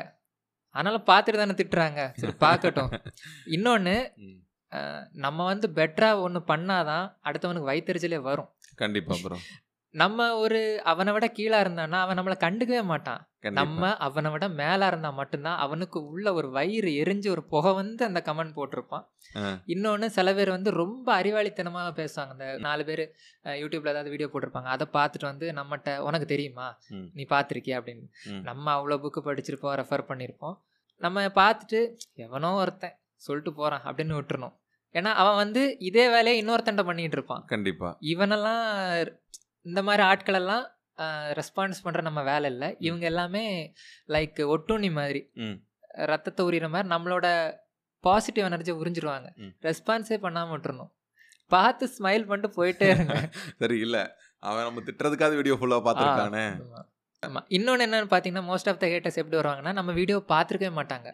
ஆனாலும் பார்த்துட்டு தானே திட்டுறாங்க. சரி பார்க்கட்டும். இன்னொன்று நம்ம வந்து பெட்டராக ஒன்று பண்ணாதான் அடுத்தவனுக்கு வயிற்றுச்சலே வரும். கண்டிப்பா ப்ரோ நம்ம ஒரு அவனை விட கீழே இருந்தான்னா அவன் நம்மளை கண்டுக்கவே மாட்டான். நம்ம அவனை விட மேலே இருந்தால் மட்டும்தான் அவனுக்கு உள்ள ஒரு வயிறு எரிஞ்சு ஒரு புகை வந்து அந்த கமெண்ட் போட்டிருப்பான். ஆ. இன்னொன்று சில பேர் வந்து ரொம்ப அறிவாளித்தனமாக பேசுவாங்க. இந்த நாலு பேர் யூடியூப்ல ஏதாவது வீடியோ போட்டிருப்பாங்க. அதை பார்த்துட்டு வந்து நம்மகிட்ட உனக்கு தெரியுமா. நீ பார்த்துருக்கியா? அப்படின்னு. நம்ம அவ்வளோ புக்கு படிச்சிருப்போம் ரெஃபர் பண்ணியிருப்போம் நம்ம பார்த்துட்டு எவனோ ஒருத்தன் சொல்லிட்டு போகிறான் அப்படின்னு விட்டுறணும். ஏன்னா அவன் வந்து இதே வேலையை இன்னொருத்தன்ட்ட பண்ணிட்டு இருப்பான். கண்டிப்பா. இவனெல்லாம் இந்த மாதிரி ஆட்களெல்லாம் ரெஸ்பான்ஸ் பண்ணுற நம்ம வேலை இல்லை. இவங்க எல்லாமே லைக் ஒட்டுண்ணி மாதிரி. ரத்தத்தை உரிகிற மாதிரி நம்மளோட பாசிட்டிவ் எனர்ஜியை உறிஞ்சிருவாங்க. ரெஸ்பான்ஸே பண்ணாமல் விட்டுறணும். பார்த்து ஸ்மைல் பண்ணிட்டு போயிட்டே இருங்க. சரி இல்ல. அவன் நம்ம திட்டுறதுக்காக வீடியோ ஃபுல்லா பார்த்துருக்கானே. ஆமா. ஆமா. இன்னொன்று என்னன்னு பார்த்தீங்கன்னா மோஸ்ட் ஆஃப் த ஹேட்டர்ஸ் எப்படி வருவாங்கன்னா நம்ம வீடியோ பார்த்துருக்கவே மாட்டாங்க.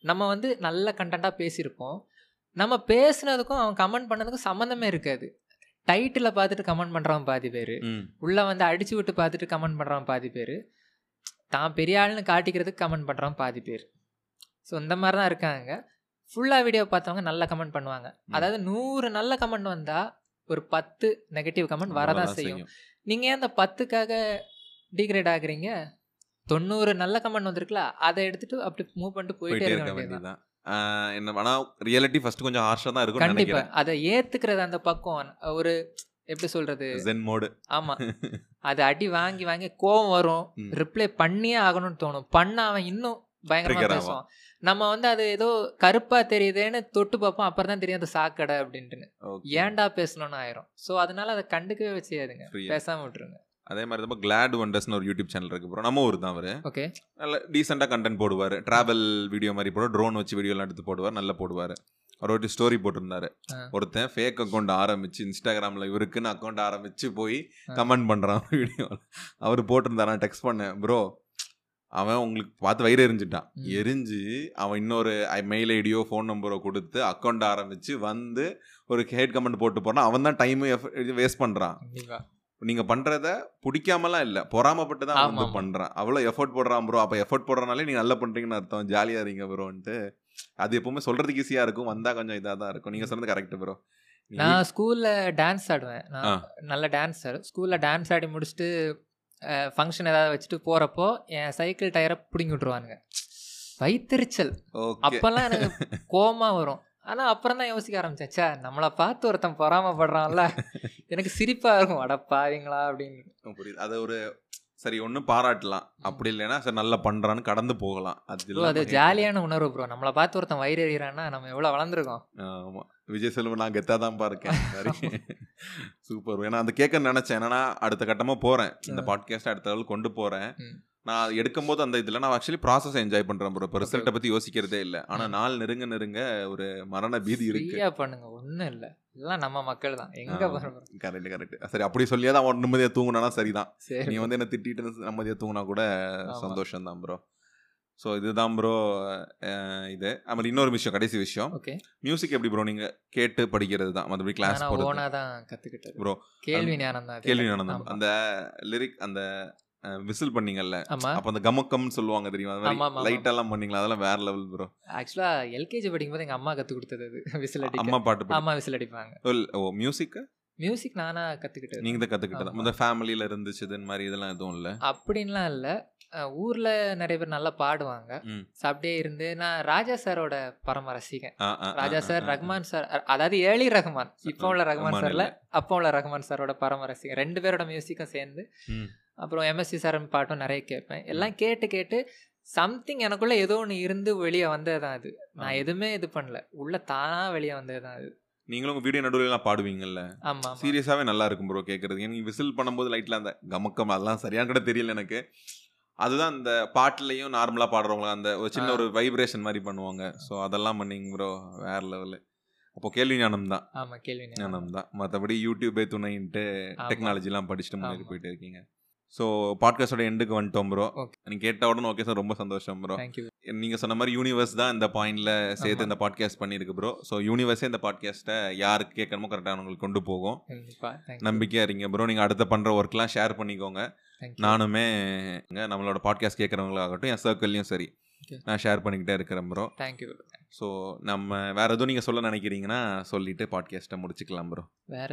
நம்ம வந்து நல்ல கண்டென்ட்டாக பேசியிருப்போம். நம்ம பேசுனதுக்கும் அவன் கமெண்ட் பண்ணதுக்கும் சம்மந்தமே இருக்காது. டைட்டில் பார்த்துட்டு கமெண்ட் பண்ணுறவன் பாதி பேர். உள்ளே வந்து அடிச்சு விட்டு பார்த்துட்டு கமெண்ட் பண்ணுறவன் பாதி பேர். தான் பெரிய ஆள்னு காட்டிக்கிறதுக்கு கமெண்ட் பண்ணுறவன் பாதி பேர். ஸோ இந்த மாதிரி தான் இருக்காங்க ஃபுல்லாக வீடியோ பார்த்தவங்க நல்ல கமெண்ட் பண்ணுவாங்க. அதாவது நூறு நல்ல கமெண்ட் வந்தால் ஒரு பத்து நெகட்டிவ் கமெண்ட் வரதான் செய்யும். நீங்கள் ஏன் அந்த பத்துக்காக டிகிரேட் ஆகுறீங்க? தொண்ணூறு நல்ல கமெண்ட் வந்திருக்குல்ல அதை எடுத்துட்டு அப்படி மூவ் பண்ணிட்டு போயிட்டே இருக்க வேண்டியதுதான். என்ன ஆனா ரியாலிட்டி ஃபர்ஸ்ட் கொஞ்சம் ஹார்ஷா தான் இருக்கும்னு கண்டிப்பா. நினைக்கிறேன். அதை ஏத்துக்கிறது அந்த பக்கம் ஒரு எப்படி சொல்றது? ஜென் மோடு ஆமா. அது அடி வாங்கி வாங்கி கோவம் வரும். ரிப்ளை பண்ணியே ஆகணும்னு தோணும். பண்ண அவன் இன்னும் பயங்கரமா பேசுவான். நம்ம வந்து அது ஏதோ கருப்பா தெரியுதேன்னு தொட்டு பார்ப்போம். அப்புறம் தான் தெரியும் அது சாக்கடை அப்படின்ட்டுன்னு. ஏன்டா பேசணும்னு ஆயிரும். ஸோ அதனால அதை கண்டுக்கவே ஆ. பேசாம விட்டுருங்க. அதே மாதிரி தான் கிளாட் ஒண்டர்ஸ்னு ஒரு யூடியூப் சேனல் இருக்கு ப்ரோ நம்ம ஊர் தான் அவரு. ஓகே நல்ல டீசெண்டாக கண்டென்ட் போடுவார். ட்ராவல் வீடியோ மாதிரி போடுவார். ட்ரோன் வச்சு வீடியோலாம் எடுத்து போடுவார். நல்லா போடுவார். அவர் ஒரு ஸ்டோரி போட்டிருந்தாரு. ஒருத்தன் ஃபேக் அக்கௌண்ட் ஆரம்பிச்சு இன்ஸ்டாகிராமில் இவருக்குன்னு அக்கௌண்ட் ஆரம்பிச்சு போய். கமெண்ட் பண்ணுறான் வீடியோவில் அவர் போட்டிருந்தாரு. நான் டெக்ஸ்ட் பண்ணேன் ப்ரோ அவன் உங்களுக்கு பார்த்து வயிறு எரிஞ்சிட்டான். எரிஞ்சு அவன் இன்னொரு மெயில் ஐடியோ ஃபோன் நம்பரோ கொடுத்து அக்கௌண்ட் ஆரம்பிச்சு வந்து ஒரு ஹேட் கமெண்ட் போட்டு போறான் அவன் தான் டைம் வேஸ்ட் பண்ணுறான் நீங்க பண்றத பிடிக்காமலாம் இல்ல. பொறாமப்பட்டு தான் வந்து. பண்றான். அவ்வளவு எஃபோர்ட் போடுறான் ப்ரோ அப்ப எஃபோர்ட் போடுறனாலே நீங்க நல்லா பண்றீங்கன்னு அர்த்தம். ஜாலியா இருங்க ப்ரோன்ட்டு அது எப்பவுமே சொல்றதுக்கு ஈஸியா இருக்கும். வந்தா கொஞ்சம் இதா தான் இருக்கும். நீங்க சொன்னது கரெக்ட் ப்ரோ நான் ஸ்கூல்ல டான்ஸ் ஆடுவேன். நான் நல்ல டான்ஸர் ஸ்கூல்ல டான்ஸ் ஆடி முடிச்சுட்டு ஃபங்க்ஷன் ஏதாவது வச்சுட்டு போறப்போ என் சைக்கிள் டயரை பிடுங்கி விட்டுருவானுங்க. வைத்தறிச்சல் ஓகே. அப்பெல்லாம் எனக்கு கோமா வரும். ஆனா அப்புறம் தான் யோசிக்க ஆரம்பிச்சேன். ச்சே நம்மளை பார்த்து ஒருத்தன் பொறாமப்படுறான்ல. எனக்கு சிரிப்பா இருக்கும். அட பாவீங்களா அப்படின்னு. புரியுது. அது ஒரு சரி ஒன்றும் பாராட்டலாம். அப்படி இல்லைன்னா சரி நல்லா பண்றான்னு கடந்து போகலாம். அது அது ஜாலியான உணர்வு ப்ரோ நம்மளை பார்த்து ஒருத்தன் வயிறு எறிகிறான்னா நம்ம எவ்வளோ வளர்ந்துருக்கோம். ஆமா. விஜய் செல்வன் நான் கெத்தா தான் இருக்கேன். சரி சூப்பர். ஏன்னா அந்த கேட்க நினைச்சேன். என்னன்னா அடுத்த கட்டமா போறேன். இந்த. பாட்காஸ்ட் அடுத்த லெவல் கொண்டு போறேன். ம். நான் எடுக்கும்போது அந்த இதில் நான் ஆக்சுவலி ப்ராசஸ் என்ஜாய் பண்ணுறேன் ப்ரோ இப்போ ரிசல்ட்டை பற்றி யோசிக்கிறதே இல்லை. ஆனால். நாள் நெருங்க நெருங்க ஒரு மரண பீதி இருக்கு. பண்ணுங்க. ஒண்ணும் இல்ல. எல்லாம் நம்ம மக்கள் தான். எங்க கரெக்ட் கரெக்ட் சரி அப்படி சொல்லியே தான் அவன் நிம்மதியாக தூங்குனானா சரிதான். சரி நீ வந்து என்ன திட்டிட்டு நிம்மதியாக தூங்கினா கூட. சந்தோஷம் தான் ப்ரோ ஸோ இதுதான் ப்ரோ இது. அப்புறம் இன்னொரு விஷயம் கடைசி விஷயம். ஓகே மியூசிக் எப்படி ப்ரோ நீங்கள் கேட்டு படிக்கிறது தான். மற்றபடி கிளாஸ் நான் போகிறது ஓனா தான். கத்துக்கிட்டது. Bro, கேள்வி ஞானம் தான். கேள்வி நடந்தோம் ஆமா. அந்த லிரிக் அந்த விசில் பண்ணீங்கல்ல. ஆமா. அப்போ அந்த கமக்கம்னு சொல்லுவாங்க தெரியுமா? அது மாதிரி லைட் எல்லாம் பண்ணீங்களா? அதெல்லாம் வேற லெவல் ப்ரோ ஆக்சுவலா எல்கேஜி படிக்கும்போது எங்க அம்மா கத்து கொடுத்தது அது. விசில் அடிக்க. அம்மா பாட்டு படி- அம்மா விசில் அடிப்பாங்க. ஓ மியூசிக் மியூசிக் நானா கத்துக்கிட்டது. நீங்க தான் கத்துக்கிட்டதா. இந்த ஃபேமிலியில இருந்துச்சு இது மாதிரி இதெல்லாம் எதுவும் இல்ல? அப்படின்லாம் இல்ல. ஊர்ல நிறைய பேர் நல்லா பாடுவாங்க. அப்படியே இருந்து நான் ராஜா சாரோட பரம ரசிகன் ராஜா சார் ரஹ்மான் சார் அதாவது ஏழி ரஹ்மான். இப்போ உள்ள ரஹ்மான் சார்ல. அப்போ உள்ள ரஹ்மான் சாரோட பரம ரசிகன் ரெண்டு பேரோட மியூசிக்கும் சேர்ந்து. அப்புறம் எம்எஸ்சி சார் பாட்டும் நிறைய கேட்பேன். எல்லாம் கேட்டு கேட்டு சம்திங் எனக்குள்ள ஏதோ ஒன்று இருந்து வெளியே வந்தது தான் அது. நான். எதுவுமே இது பண்ணல. உள்ள தானா வெளியே வந்தது தான் அது. நீங்களும் உங்க வீடியோ நடுவில் எல்லாம் பாடுவீங்கல்ல? ஆமா ஆமா. சீரியஸாவே நல்லா இருக்கும் ப்ரோ கேட்கறது நீங்க விசில் பண்ணும்போது லைட்ல அந்த கமக்கம் அதெல்லாம் சரியான கூட தெரியல எனக்கு. அதுதான் அந்த பாட்டுலயும் நார்மலா பாடுறவங்க அந்த ஒரு சின்ன. ஒரு வைப்ரேஷன் மாதிரி பண்ணுவாங்க. ஸோ அதெல்லாம் பண்ணீங்க ப்ரோ வேற லெவலு அப்போ கேள்வி ஞானம் தான். ஆமா கேள்வி ஞானம். தான். மற்றபடி யூடியூபே துணைன்ட்டு. டெக்னாலஜிலாம் படிச்சுட்டு முன்னாடி. போயிட்டு இருக்கீங்க. ஸோ பாட்காஸ்டோட எண்டுக்கு வந்துட்டோம் ப்ரோ Okay. நீங்க கேட்ட உடனே ஓகே சார் ரொம்ப சந்தோஷம் ப்ரோ Thank you. நீங்க சொன்ன மாதிரி யூனிவர்ஸ் தான் இந்த பாயிண்ட்ல சேர்த்து. இந்த பாட்காஸ்ட் பண்ணியிருக்கு ப்ரோ ஸோ யூனிவர்ஸே இந்த பாட்காஸ்ட்டை யாருக்கு கேட்கணுமோ கரெக்டாக உங்களுக்கு கொண்டு போகும் கண்டிப்பா Thank you. நம்பிக்கையா இருங்க ப்ரோ நீங்க அடுத்த பண்ற ஒர்க்லாம் ஷேர் பண்ணிக்கோங்க Thank you. நானுமே நம்மளோட பாட்காஸ்ட் கேட்கறவங்களாகட்டும் என் சர்க்கிள்லையும் சரி. நான் ஷேர் பண்ணிக்கிட்டே இருக்கிறேன் ப்ரோ Thank you. ஸோ நம்ம வேற எதுவும் நீங்க சொல்ல நினைக்கிறீங்கன்னா சொல்லிட்டு பாட்காஸ்ட்டை முடிச்சுக்கலாம் ப்ரோ வேற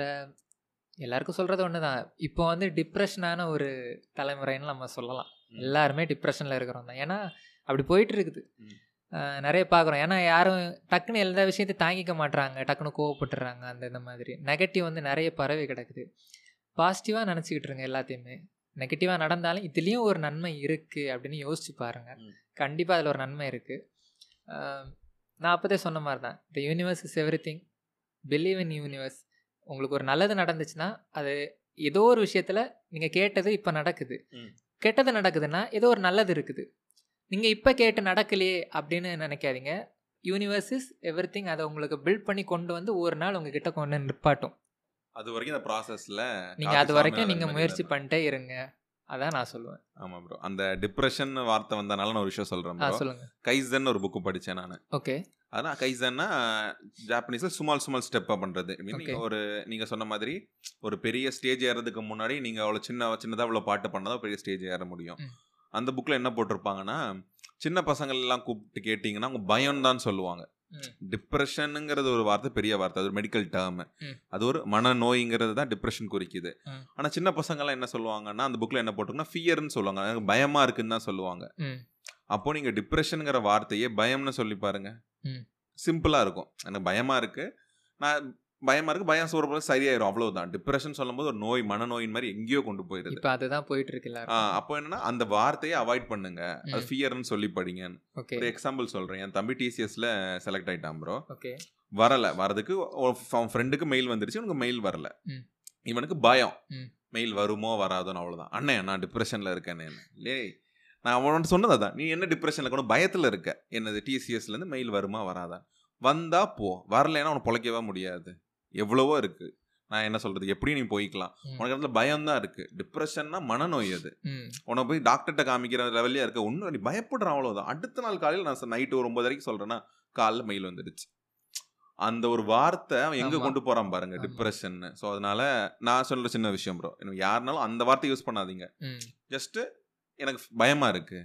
எல்லாருக்கும் சொல்றது ஒண்ணுதான். இப்போ வந்து டிப்ரெஷனான ஒரு தலைமுறைன்னு நம்ம சொல்லலாம். எல்லாருமே டிப்ரெஷன்ல இருக்கிறோம் தான். ஏன்னா அப்படி போயிட்டு இருக்குது நிறைய பார்க்குறோம். ஏன்னா யாரும் டக்குன்னு எல்லா விஷயத்தையும் தாங்கிக்க மாட்றாங்க. டக்குன்னு கோவப்பட்டுறாங்க. அந்த இந்த மாதிரி. நெகட்டிவ் வந்து நிறைய பரவி கிடக்குது. பாசிட்டிவாக நினச்சிக்கிட்டு இருங்க எல்லாத்தையுமே. நெகட்டிவாக நடந்தாலும் இதுலேயும் ஒரு நன்மை இருக்குது அப்படின்னு யோசிச்சு பாருங்க. ம். கண்டிப்பாக அதில் ஒரு நன்மை இருக்குது நான் அப்போதே சொன்ன மாதிரி தான். The universe is everything believe in universe உங்களுக்கு ஒரு நல்லது நடந்துச்சுன்னா அது ஏதோ ஒரு விஷயத்தில் நீங்கள் கேட்டது இப்போ நடக்குது. கெட்டது நடக்குதுன்னா ஏதோ ஒரு நல்லது இருக்குது. நீங்கள் இப்போ கேட்டு நடக்கலையே அப்படின்னு நினைக்காதீங்க. யூனிவர்ஸ் இஸ் எவ்ரி திங் அதை உங்களுக்கு பில்ட் பண்ணி கொண்டு வந்து ஒரு நாள் உங்ககிட்ட கொண்டு வந்து நிப்பாட்டும். அது வரைக்கும் இந்த ப்ராசஸ்ல நீங்கள் அது வரைக்கும் நீங்கள் முயற்சி பண்ணிட்டே இருங்க. அதான் நான் சொல்லுவேன். ஆமா ப்ரோ அந்த டிப்ரெஷன் வார்த்தை வந்தனால நான் ஒரு விஷயம் ப்ரோ சொல்லுங்கள் கைசன் ஒரு புக்கு படிச்சேன் நான். ஓகே அதான் கைசன்னா ஜாப்பனீஸ்ல சுமால் சுமால் ஸ்டெப்பா பண்றது I mean, Okay. நீங்க ஒரு நீங்க சொன்ன மாதிரி ஒரு பெரிய ஸ்டேஜ் ஏறதுக்கு முன்னாடி நீங்க அவ்வளவு சின்ன சின்னதா அவ்வளவு பாட்டு பண்ணாதான் பெரிய ஸ்டேஜ் ஏற முடியும். அந்த புக்ல என்ன போட்டிருப்பாங்கன்னா சின்ன பசங்கள் எல்லாம் கூப்பிட்டு கேட்டீங்கன்னா அவங்க பயம் தான் சொல்லுவாங்க. டிப்ரெஷனுங்கிறது ஒரு வார்த்தை பெரிய வார்த்தை அது ஒரு மெடிக்கல் டேர்ம். அது ஒரு மனநோய்ங்கிறது தான் டிப்ரெஷன் குறிக்குது ம். ஆனா சின்ன பசங்கள்லாம் என்ன சொல்லுவாங்கன்னா அந்த புக்ல என்ன போட்டிருக்குன்னா ஃபியர்னு சொல்லுவாங்க எனக்கு பயமா இருக்குன்னு தான் சொல்லுவாங்க அப்போ நீங்க டிப்ரெஷனுங்கிற வார்த்தையே பயம்னு சொல்லி பாருங்க. சிம்பிளா இருக்கும். எனக்கு பயமா இருக்கு. நான் பயமா இருக்கு. பயம் சொல்ற சரியாயிரும். அவ்வளவுதான். டிப்ரெஷன் சொல்லும்போது ஒரு நோய் மனநோயின் மாதிரி எங்கேயோ கொண்டு போயிருது. இப்போ அதுதான் போயிட்டு இருக்கு ஆ, எல்லாரும் அப்போ என்னன்னா அந்த வார்த்தையை அவாய்ட் பண்ணுங்க. அது. ஃபியர்னு சொல்லி படிங்க. ஒரு எக்ஸாம்பிள் சொல்றேன். என் தம்பி டிசிஎஸ்ல செலக்ட் ஆயிட்டான் ப்ரோ வரல. வரதுக்கு அவன் ஃப்ரெண்டுக்கு மெயில் வந்துருச்சு. உனக்கு மெயில் வரல. இவனுக்கு பயம். மெயில் வருமோ வராதோன்னு அவ்வளவுதான். அண்ணன் நான் டிப்ரெஷன்ல இருக்கேன்னு லேய் நான் அவன்கிட்ட சொன்னது அதான். நீ என்ன டிப்ரெஷன்ல இருக்கணும் பயத்துல இருக்க? என்னது டிசிஎஸ்ல இருந்து மெயில் வருமா வராதா? வந்தா போ. வரலைன்னா உனக்கு பொழைக்கவே முடியாது. எவ்வளவோ இருக்கு. நான் என்ன சொல்றது? எப்படியும் நீ போய்க்கலாம். உனக்கு இடத்துல பயம் தான் இருக்கு டிப்ரெஷன்னா மனநோய் அது. உனக்கு போய் டாக்டர்கிட்ட காமிக்கிற லெவல்லே இருக்க ஒன்றும் நீ பயப்படுற அவ்வளோதான் அடுத்த நாள் காலையில் நான் நைட்டு ஒரு ஒன்பது வரைக்கும் சொல்றேன்னா காலைல மெயில் வந்துடுச்சு. அந்த ஒரு வார்த்தை அவன் எங்க. கொண்டு போறான் பாருங்க ஆமா. டிப்ரெஷன் ஸோ அதனால நான் சொல்ற சின்ன விஷயம் ப்ரோ யாருனாலும் அந்த வார்த்தை யூஸ் பண்ணாதீங்க. ம். ஜஸ்ட் எனக்கு பயமா இருக்கு.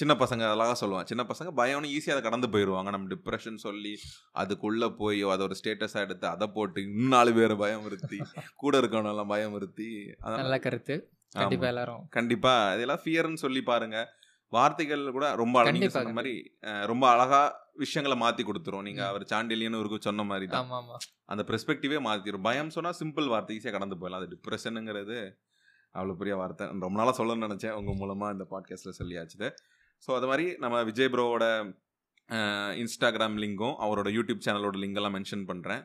சின்ன பசங்க அதெல்லாம் சொல்லுவான் சின்ன பசங்க பயம்னு ஈஸியாக அதை கடந்து போயிடுவாங்க நம்ம டிப்ரெஷன் சொல்லி அதுக்குள்ள போய் அதை ஒரு ஸ்டேட்டஸாக எடுத்து அதை போட்டு இன்னும் நாலு பேரை பயமுறுத்தி கூட இருக்கவனெல்லாம் பயமுறுத்தி அதெல்லாம் நல்ல கருத்து. கண்டிப்பா எல்லாரும். கண்டிப்பா. இதெல்லாம் ஃபியர்னு சொல்லி பாருங்க. வார்த்தைகள் கூட ரொம்ப அழகா நீங்க கண்டிப்பா, சொன்ன மாதிரி ரொம்ப அழகா விஷயங்களை மாத்தி கொடுத்துரும். நீங்க. அவர் சாண்டிலியன் ஒரு சொன்ன மாதிரி தான். அந்த பெர்ஸ்பெக்டிவே மாத்திரும். பயம் சொன்னா சிம்பிள் வார்த்தை ஈஸியா கடந்து போயிடலாம். அது டிப்ரெஷனுங்கிறது அவ்வளவு பெரிய வார்த்தை. ரொம்ப நாளா சொல்லணும்னு நினைச்சேன். உங்க மூலமா இந்த பாட்காஸ்ட்ல சொல்லியாச்சு ஸோ அது மாதிரி நம்ம விஜய் ப்ரோவோட இன்ஸ்டாகிராம் லிங்கும் அவரோட யூடியூப் சேனலோட லிங்கெல்லாம் மென்ஷன் பண்ணுறேன்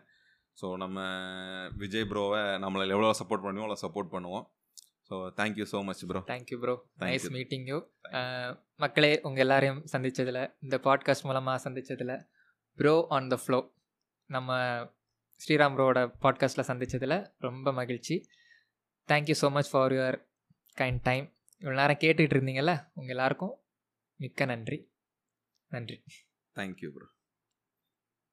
ஸோ நம்ம விஜய் ப்ரோவை நம்மளை எவ்வளோ சப்போர்ட் பண்ணுவோம் அவ்வளோ சப்போர்ட் பண்ணுவோம். So thank you so much bro thank you bro nice. Meeting you மக்களே உங்கள் எல்லாரையும் சந்திச்சதில் இந்த பாட்காஸ்ட் மூலமாக சந்திச்சதில் ப்ரோ ஆன் த ஃப்ளோ நம்ம ஸ்ரீராம் ப்ரோவோட பாட்காஸ்ட்டில் சந்திச்சதில் ரொம்ப மகிழ்ச்சி. Thank you so much for your kind time இவ்வளோ நேரம் கேட்டுக்கிட்டு இருந்தீங்கல்ல உங்கள் எல்லாருக்கும் மிக்க நன்றி. நன்றி. Thank you bro